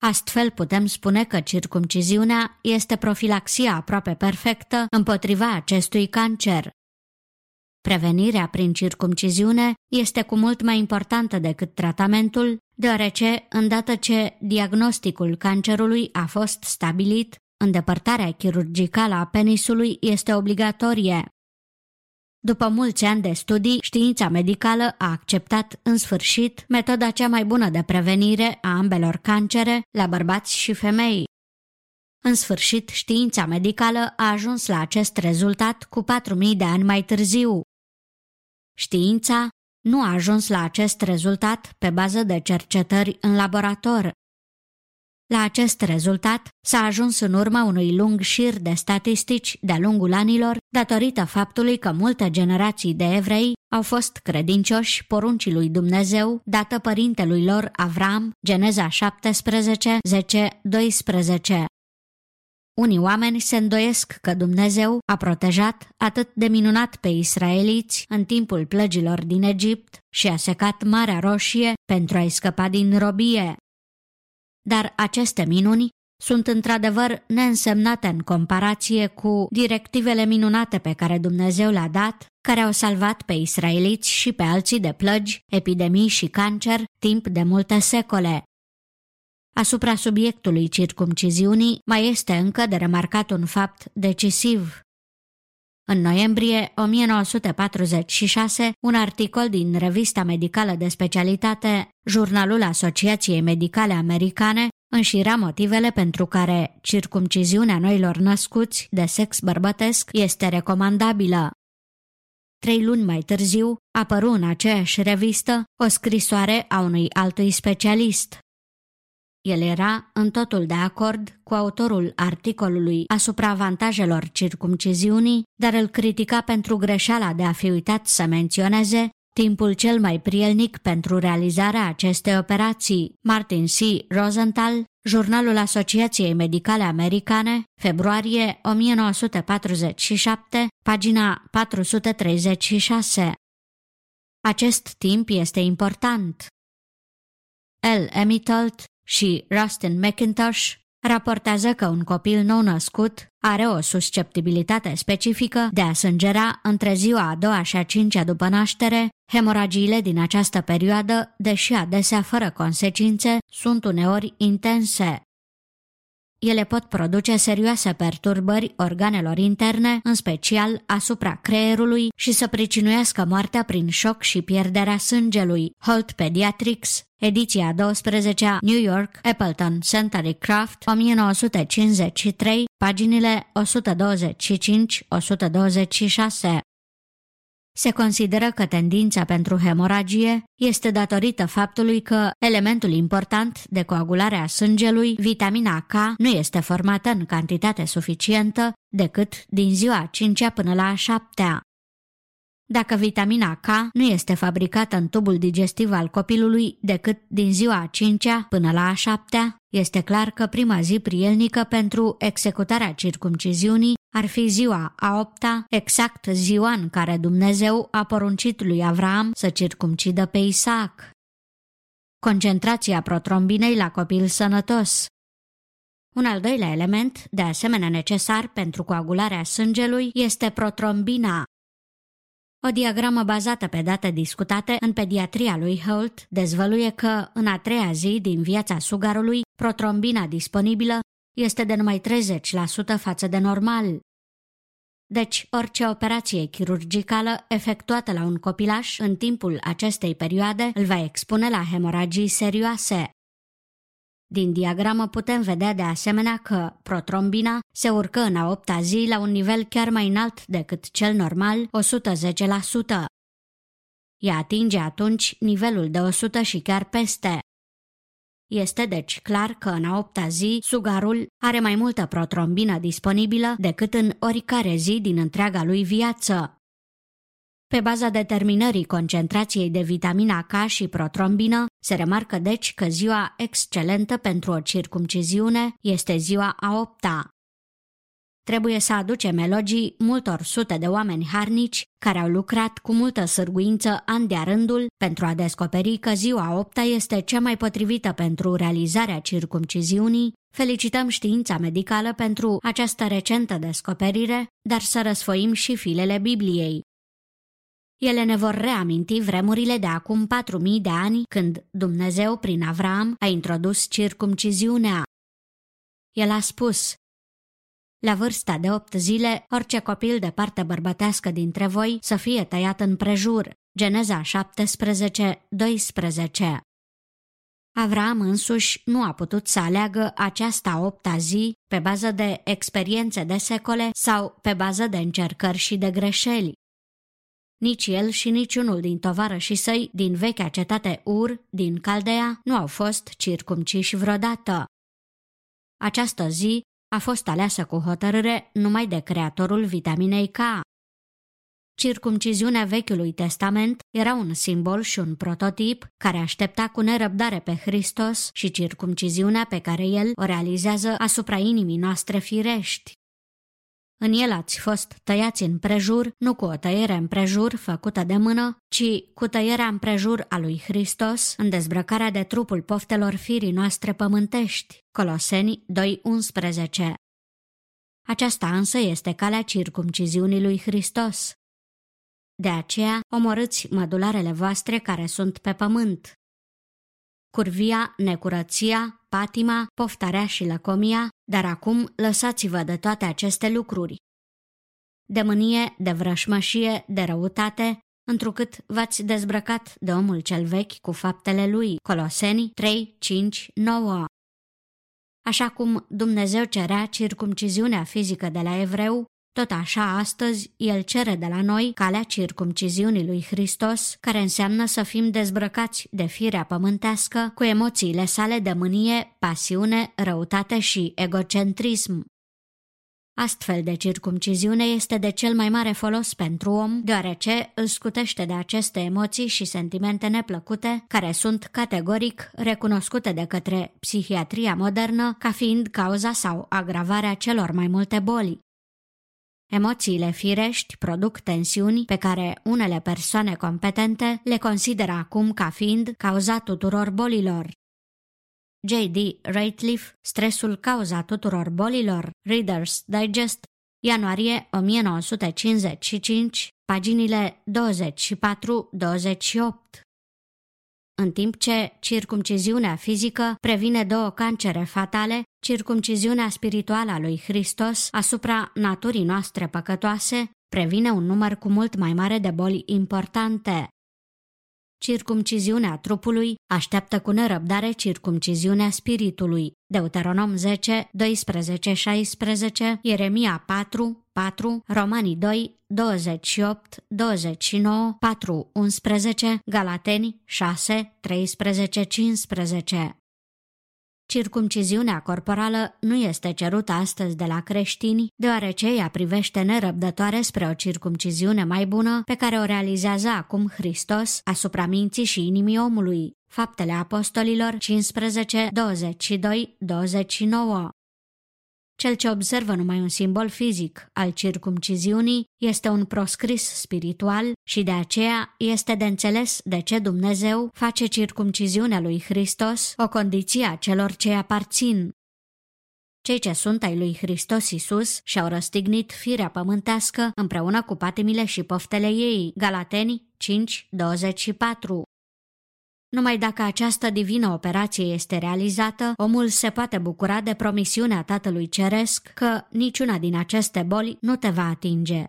Astfel putem spune că circumciziunea este profilaxia aproape perfectă împotriva acestui cancer. Prevenirea prin circumciziune este cu mult mai importantă decât tratamentul, deoarece, îndată ce diagnosticul cancerului a fost stabilit, îndepărtarea chirurgicală a penisului este obligatorie. După mulți ani de studii, știința medicală a acceptat în sfârșit metoda cea mai bună de prevenire a ambelor cancere la bărbați și femei. În sfârșit, știința medicală a ajuns la acest rezultat cu 4.000 de ani mai târziu. Știința nu a ajuns la acest rezultat pe bază de cercetări în laborator. La acest rezultat s-a ajuns în urma unui lung șir de statistici de-a lungul anilor, datorită faptului că multe generații de evrei au fost credincioși poruncii lui Dumnezeu dată părintelui lor Avram, Geneza 17, 10, 12. Unii oameni se îndoiesc că Dumnezeu a protejat atât de minunat pe israeliți în timpul plăgilor din Egipt și a secat Marea Roșie pentru a-i scăpa din robie. Dar aceste minuni sunt într-adevăr neînsemnate în comparație cu directivele minunate pe care Dumnezeu le-a dat, care au salvat pe israeliți și pe alții de plăgi, epidemii și cancer timp de multe secole. Asupra subiectului circumciziunii mai este încă de remarcat un fapt decisiv. În noiembrie 1946, un articol din revista medicală de specialitate, Jurnalul Asociației Medicale Americane, înșira motivele pentru care circumciziunea noilor născuți de sex bărbătesc este recomandabilă. Trei luni mai târziu, apăru în aceeași revistă o scrisoare a unui altui specialist, el era în totul de acord cu autorul articolului asupra avantajelor circumciziunii, dar îl critica pentru greșeala de a fi uitat să menționeze timpul cel mai prielnic pentru realizarea acestei operații. Martin C. Rosenthal, Jurnalul Asociației Medicale Americane, februarie 1947, pagina 436. Acest timp este important. L. Emitolt, și Rustin McIntosh raportează că un copil nou născut are o susceptibilitate specifică de a sângera între ziua a doua și a cincea după naștere, hemoragiile din această perioadă, deși adesea fără consecințe, sunt uneori intense. Ele pot produce serioase perturbări organelor interne, în special asupra creierului și să pricinuiască moartea prin șoc și pierderea sângelui. Holt Pediatrics, ediția 12 New York, Appleton, Century Craft, 1953, paginile 125-126. Se consideră că tendința pentru hemoragie este datorită faptului că elementul important de coagulare a sângelui, vitamina K, nu este formată în cantitate suficientă decât din ziua 5 până la 7 dacă vitamina K nu este fabricată în tubul digestiv al copilului decât din ziua a 5 până la a 7 este clar că prima zi prielnică pentru executarea circumciziunii ar fi ziua a 8 exact ziua în care Dumnezeu a poruncit lui Avram să circumcidă pe Isaac. Concentrația protrombinei la copil sănătos un al doilea element, de asemenea necesar pentru coagularea sângelui, este protrombina, o diagramă bazată pe date discutate în pediatria lui Holt dezvăluie că, în a treia zi din viața sugarului, protrombina disponibilă este de numai 30% față de normal. Deci, orice operație chirurgicală efectuată la un copilaș în timpul acestei perioade îl va expune la hemoragii serioase. Din diagramă putem vedea de asemenea că protrombina se urcă în a opta zi la un nivel chiar mai înalt decât cel normal, 110%. Ea atinge atunci nivelul de 100 și chiar peste. Este deci clar că în a opta zi, sugarul are mai multă protrombină disponibilă decât în oricare zi din întreaga lui viață. Pe baza determinării concentrației de vitamina K și protrombină, se remarcă deci că ziua excelentă pentru o circumciziune este ziua a opta. Trebuie să aducem elogii multor sute de oameni harnici care au lucrat cu multă sârguință an de rândul pentru a descoperi că ziua opta este cea mai potrivită pentru realizarea circumciziunii Felicităm știința medicală pentru această recentă descoperire, dar să răsfoim și filele Bibliei. Ele ne vor reaminti vremurile de acum patru mii de ani, când Dumnezeu, prin Avram, a introdus circumciziunea. El a spus, la vârsta de opt zile, orice copil de parte bărbătească dintre voi să fie tăiat în prejur. Geneza 17, 12 Avram însuși nu a putut să aleagă aceasta opta zi pe bază de experiențe de secole sau pe bază de încercări și de greșeli. Nici el și niciunul din tovarășii săi din vechea cetate Ur, din Caldea, nu au fost circumciși vreodată. Această zi a fost aleasă cu hotărâre numai de creatorul vitaminei K. Circumciziunea Vechiului Testament era un simbol și un prototip care aștepta cu nerăbdare pe Hristos și circumciziunea pe care el o realizează asupra inimii noastre firești. În el ați fost tăiați în prejur, nu cu o tăiere în prejur făcută de mână, ci cu tăierea în prejur a lui Hristos, în dezbrăcarea de trupul poftelor firii noastre pământești. Coloseni 2.11 Aceasta însă este calea circumciziunii lui Hristos. De aceea, omorâți mădularele voastre care sunt pe pământ. Curvia, necurăția, patima, poftarea și lăcomia, dar acum lăsați-vă de toate aceste lucruri. De mânie, de vrășmășie, de răutate, întrucât v-ați dezbrăcat de omul cel vechi cu faptele lui. Coloseni 3, 5, 9 Așa cum Dumnezeu cerea circumciziunea fizică de la evreu, tot așa, astăzi, El cere de la noi calea circumciziunii lui Hristos, care înseamnă să fim dezbrăcați de firea pământească cu emoțiile sale de mânie, pasiune, răutate și egocentrism. Astfel de circumciziune este de cel mai mare folos pentru om, deoarece îl scutește de aceste emoții și sentimente neplăcute, care sunt categoric recunoscute de către psihiatria modernă ca fiind cauza sau agravarea celor mai multe boli. Emoțiile firești produc tensiuni pe care unele persoane competente le consideră acum ca fiind cauza tuturor bolilor. J.D. Rateliff, Stresul cauza tuturor bolilor, Reader's Digest, ianuarie 1955, paginile 24-28 în timp ce circumciziunea fizică previne două cancere fatale, circumciziunea spirituală a lui Hristos asupra naturii noastre păcătoase previne un număr cu mult mai mare de boli importante. Circumciziunea trupului așteaptă cu nerăbdare circumciziunea spiritului. Deuteronom 10, 12, 16, Ieremia 4, 4, Romanii 2, 28, 29, 4, 11, Galateni 6, 13, 15. Circumciziunea corporală nu este cerută astăzi de la creștini, deoarece ea privește nerăbdătoare spre o circumciziune mai bună pe care o realizează acum Hristos asupra minții și inimii omului. Faptele Apostolilor 15, 22, 29 cel ce observă numai un simbol fizic al circumciziunii este un proscris spiritual și de aceea este de înțeles de ce Dumnezeu face circumciziunea lui Hristos o condiție a celor ce aparțin. Cei ce sunt ai lui Hristos Isus și-au răstignit firea pământească împreună cu patimile și poftele ei. Galateni 5, 24 numai dacă această divină operație este realizată, omul se poate bucura de promisiunea Tatălui Ceresc că niciuna din aceste boli nu te va atinge.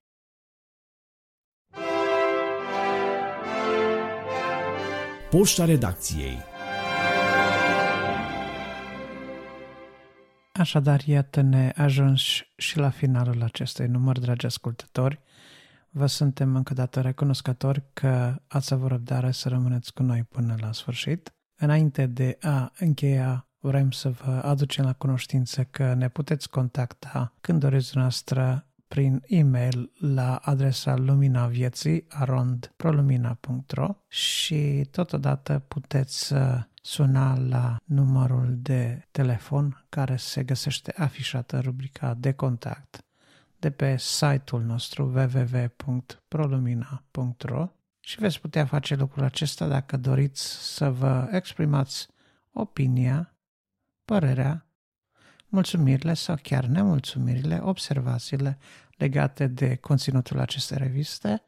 Poșta redacției Așadar, iată-ne ajuns și la finalul acestui număr, dragi ascultători. Vă suntem încă dată recunoscători că ați avut răbdare să rămâneți cu noi până la sfârșit. Înainte de a încheia, vrem să vă aducem la cunoștință că ne puteți contacta când doriți noastră prin e-mail la adresa lumina vieții arondprolumina.ro și totodată puteți suna la numărul de telefon care se găsește afișată în rubrica de contact de pe site-ul nostru www.prolumina.ro și veți putea face lucrul acesta dacă doriți să vă exprimați opinia, părerea, mulțumirile sau chiar nemulțumirile, observațiile legate de conținutul acestei reviste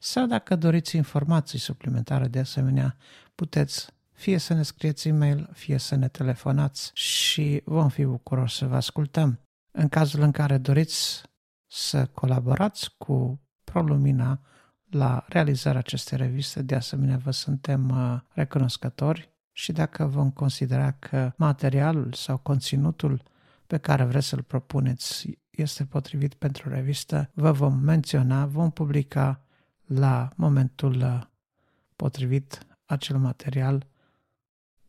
sau dacă doriți informații suplimentare de asemenea, puteți fie să ne scrieți e-mail, fie să ne telefonați și vom fi bucuroși să vă ascultăm. În cazul în care doriți să colaborați cu ProLumina la realizarea acestei reviste. De asemenea, vă suntem uh, recunoscători și dacă vom considera că materialul sau conținutul pe care vreți să-l propuneți este potrivit pentru revistă, vă vom menționa, vom publica la momentul potrivit acel material,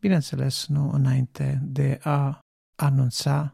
bineînțeles nu înainte de a anunța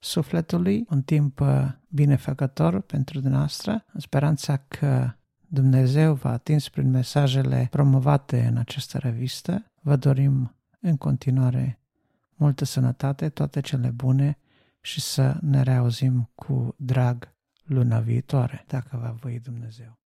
sufletului, un timp uh, binefăcător pentru dumneavoastră, în speranța că Dumnezeu v-a atins prin mesajele promovate în această revistă, vă dorim în continuare multă sănătate, toate cele bune și să ne reauzim cu drag luna viitoare, dacă va voi Dumnezeu.